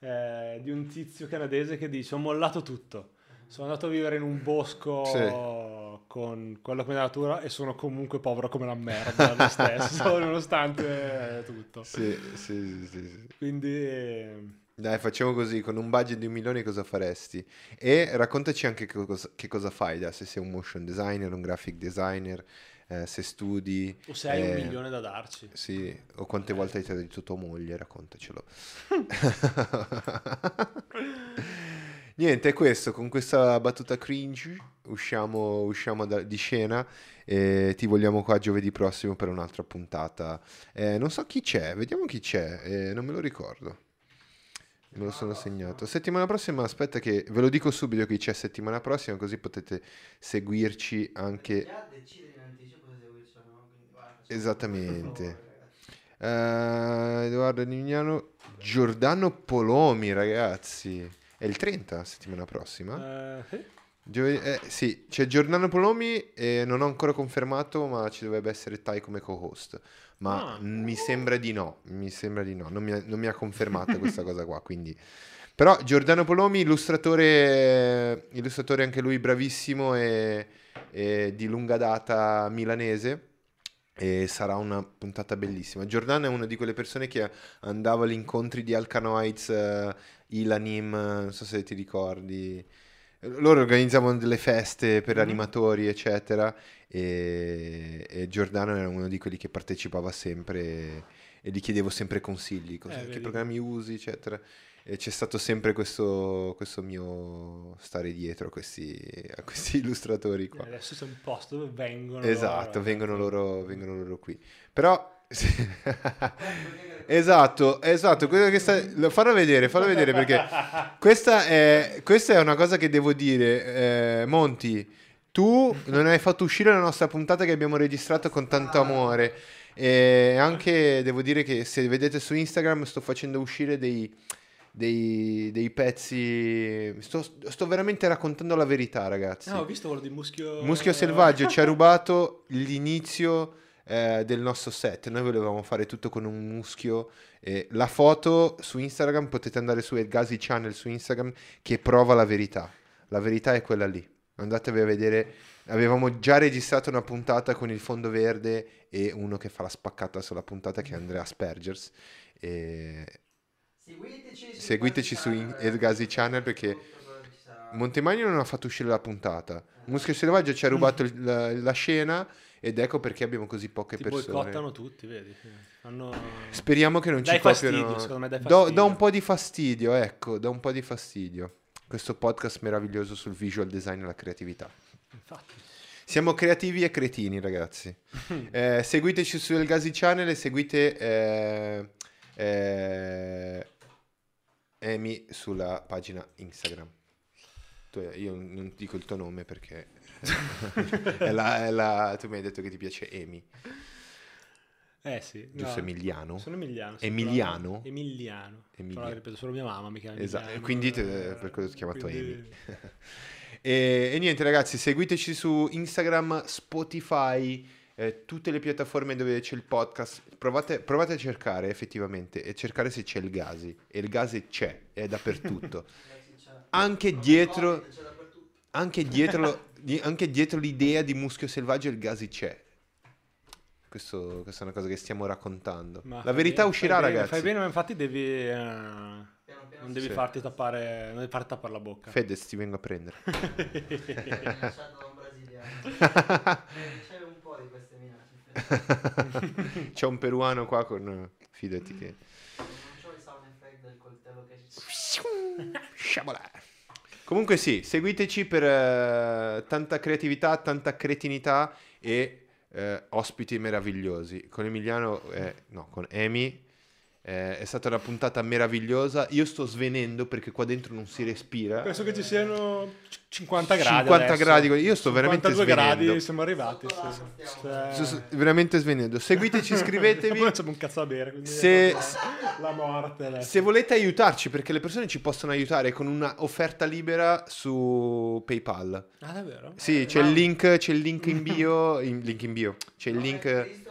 eh, di un tizio canadese che dice ho mollato tutto. Sono andato a vivere in un bosco Sì. con quello come la natura e sono comunque povero come la merda lo stesso, nonostante eh, tutto. Sì, sì, sì, sì. Quindi eh, Dai, facciamo così, con un budget di un milione cosa faresti? E raccontaci anche che cosa, che cosa fai, da, se sei un motion designer, un graphic designer, eh, se studi. o se hai un eh, milione da darci. Sì, o quante volte hai tradito tua moglie, raccontacelo. Niente, è questo, con questa battuta cringe usciamo, usciamo da- di scena e ti vogliamo qua giovedì prossimo per un'altra puntata. Eh, non so chi c'è, vediamo chi c'è, eh, non me lo ricordo. Me lo sono segnato. Settimana prossima, aspetta che ve lo dico subito chi c'è settimana prossima, così potete seguirci anche... Già decide in anticipo se seguirci o no. Quindi, guarda, facciamo Esattamente. Eh, Edoardo Nignano, Giordano Polomi, ragazzi. È il 30 settimana prossima? Eh, sì. Giovedì- eh, sì, c'è Giordano Polomi e non ho ancora confermato, ma ci dovrebbe essere Tai come co-host. Ma Ah. mi sembra di no, mi sembra di no, non mi ha, non mi ha confermato questa cosa qua, quindi... Però Giordano Polomi, illustratore, illustratore anche lui bravissimo e, e di lunga data milanese, e sarà una puntata bellissima. Giordano è una di quelle persone che andava agli incontri di Alcanoids, uh, Ilanim, non so se ti ricordi. Loro organizzavano delle feste per Mhm. animatori, eccetera, e, e Giordano era uno di quelli che partecipava sempre e, e gli chiedevo sempre consigli, cosa- Eh, che programmi usi, eccetera. E c'è stato sempre questo, questo mio stare dietro a questi, a questi illustratori qua. Adesso c'è un posto dove vengono. Esatto, loro, vengono eh. loro, vengono loro qui. Però... Esatto, esatto, quello che sta... lo- Fallo vedere, fallo vedere perché questa è, questa è una cosa che devo dire. eh, Monti, tu non hai fatto uscire la nostra puntata che abbiamo registrato con tanto amore. E anche devo dire che se vedete su Instagram sto facendo uscire dei, dei, dei pezzi. Sto, sto veramente raccontando la verità, ragazzi. Ah, ho visto quello di Muschio. Muschio Selvaggio ci ha rubato l'inizio eh, del nostro set. Noi volevamo fare tutto con un muschio. e la foto su Instagram potete andare su Elgasi Channel su Instagram che prova la verità. La verità è quella lì. Andatevi a vedere. Avevamo già registrato una puntata con il fondo verde e uno che fa la spaccata sulla puntata che è Andrea Spergers. E Seguiteci su, Elgasi Channel perché. Montemagno non ha fatto uscire la puntata. Muschio Selvaggio ci ha rubato il- la, la scena ed ecco perché abbiamo così poche Ti persone. boicottano tutti, vedi? Fanno... Speriamo che non Dai ci copiano. fastidio, secondo me dai Do- fastidio. dà un po' di fastidio, ecco, dà un po' di fastidio. Questo podcast meraviglioso sul visual design e la creatività. Infatti. Siamo creativi e cretini, ragazzi. Eh, seguiteci su Elgasi Channel e seguite eh, eh, Amy sulla pagina Instagram. Tu- io non dico il tuo nome perché è la- è la- tu mi hai detto che ti piace Amy, Eh sì. giusto no. Emiliano? Sono Emiliano. Emiliano? però- Emiliano. Emiliano. Però ripeto, solo mia mamma mi chiama Esatto, Emiliano. e quindi te- eh, per quello ti ho chiamato quindi- E, e niente ragazzi, seguiteci su Instagram, Spotify, eh, tutte le piattaforme dove c'è il podcast. Provate, provate a cercare effettivamente e cercare se c'è il Gasi. E il Gasi c'è, è dappertutto. Anche dietro, anche dietro, anche dietro l'idea di Muschio Selvaggio il Gasi c'è. Questo- questa è una cosa che stiamo raccontando. Ma La verità bene, uscirà fai bene, ragazzi. Fai bene, ma infatti devi... Piano piano non devi Sì. farti tappare... Non devi farti tappare la bocca. Fedez ti vengo a prendere. minacciato da un brasiliano. Eh, C'è un po' di. Fede. C'è un peruano qua con... Fidati che... Non c'ho il sound effect del coltello che ci Sciabolà. Comunque sì, seguiteci per eh, tanta creatività, tanta cretinità e eh, ospiti meravigliosi. Con Emiliano, eh, no, con Amy eh, è stata una puntata meravigliosa. Io sto svenendo perché qua dentro non si respira. Penso che ci siano c- 50 gradi 50 adesso. gradi, io sto veramente 52 gradi svenendo. siamo arrivati. Cioè- Sto- veramente svenendo. Seguiteci, Poi iscrivetevi. non c'è un cazzo da bere. Se- la morte. adesso. Se volete aiutarci, perché le persone ci possono aiutare con una offerta libera su PayPal. Ah, davvero? Sì, c'è il link, c'è il link in bio, in- link in bio, c'è il link.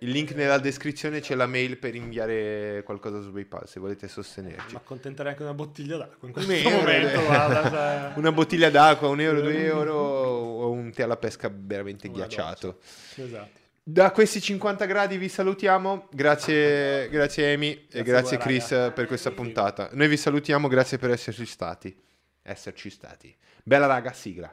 Il link nella descrizione, c'è la mail per inviare qualcosa su PayPal se volete sostenerci. Ma accontenterei anche una bottiglia d'acqua in questo Un momento. guarda, cioè... Una bottiglia d'acqua, un euro, due euro o un tè alla pesca veramente Una ghiacciato. Esatto. Da questi 50 gradi vi salutiamo, grazie, grazie Amy e Grazie a grazie voi, Chris raga. per questa puntata. Noi vi salutiamo, grazie per esserci stati. Esserci stati. Bella raga, sigla.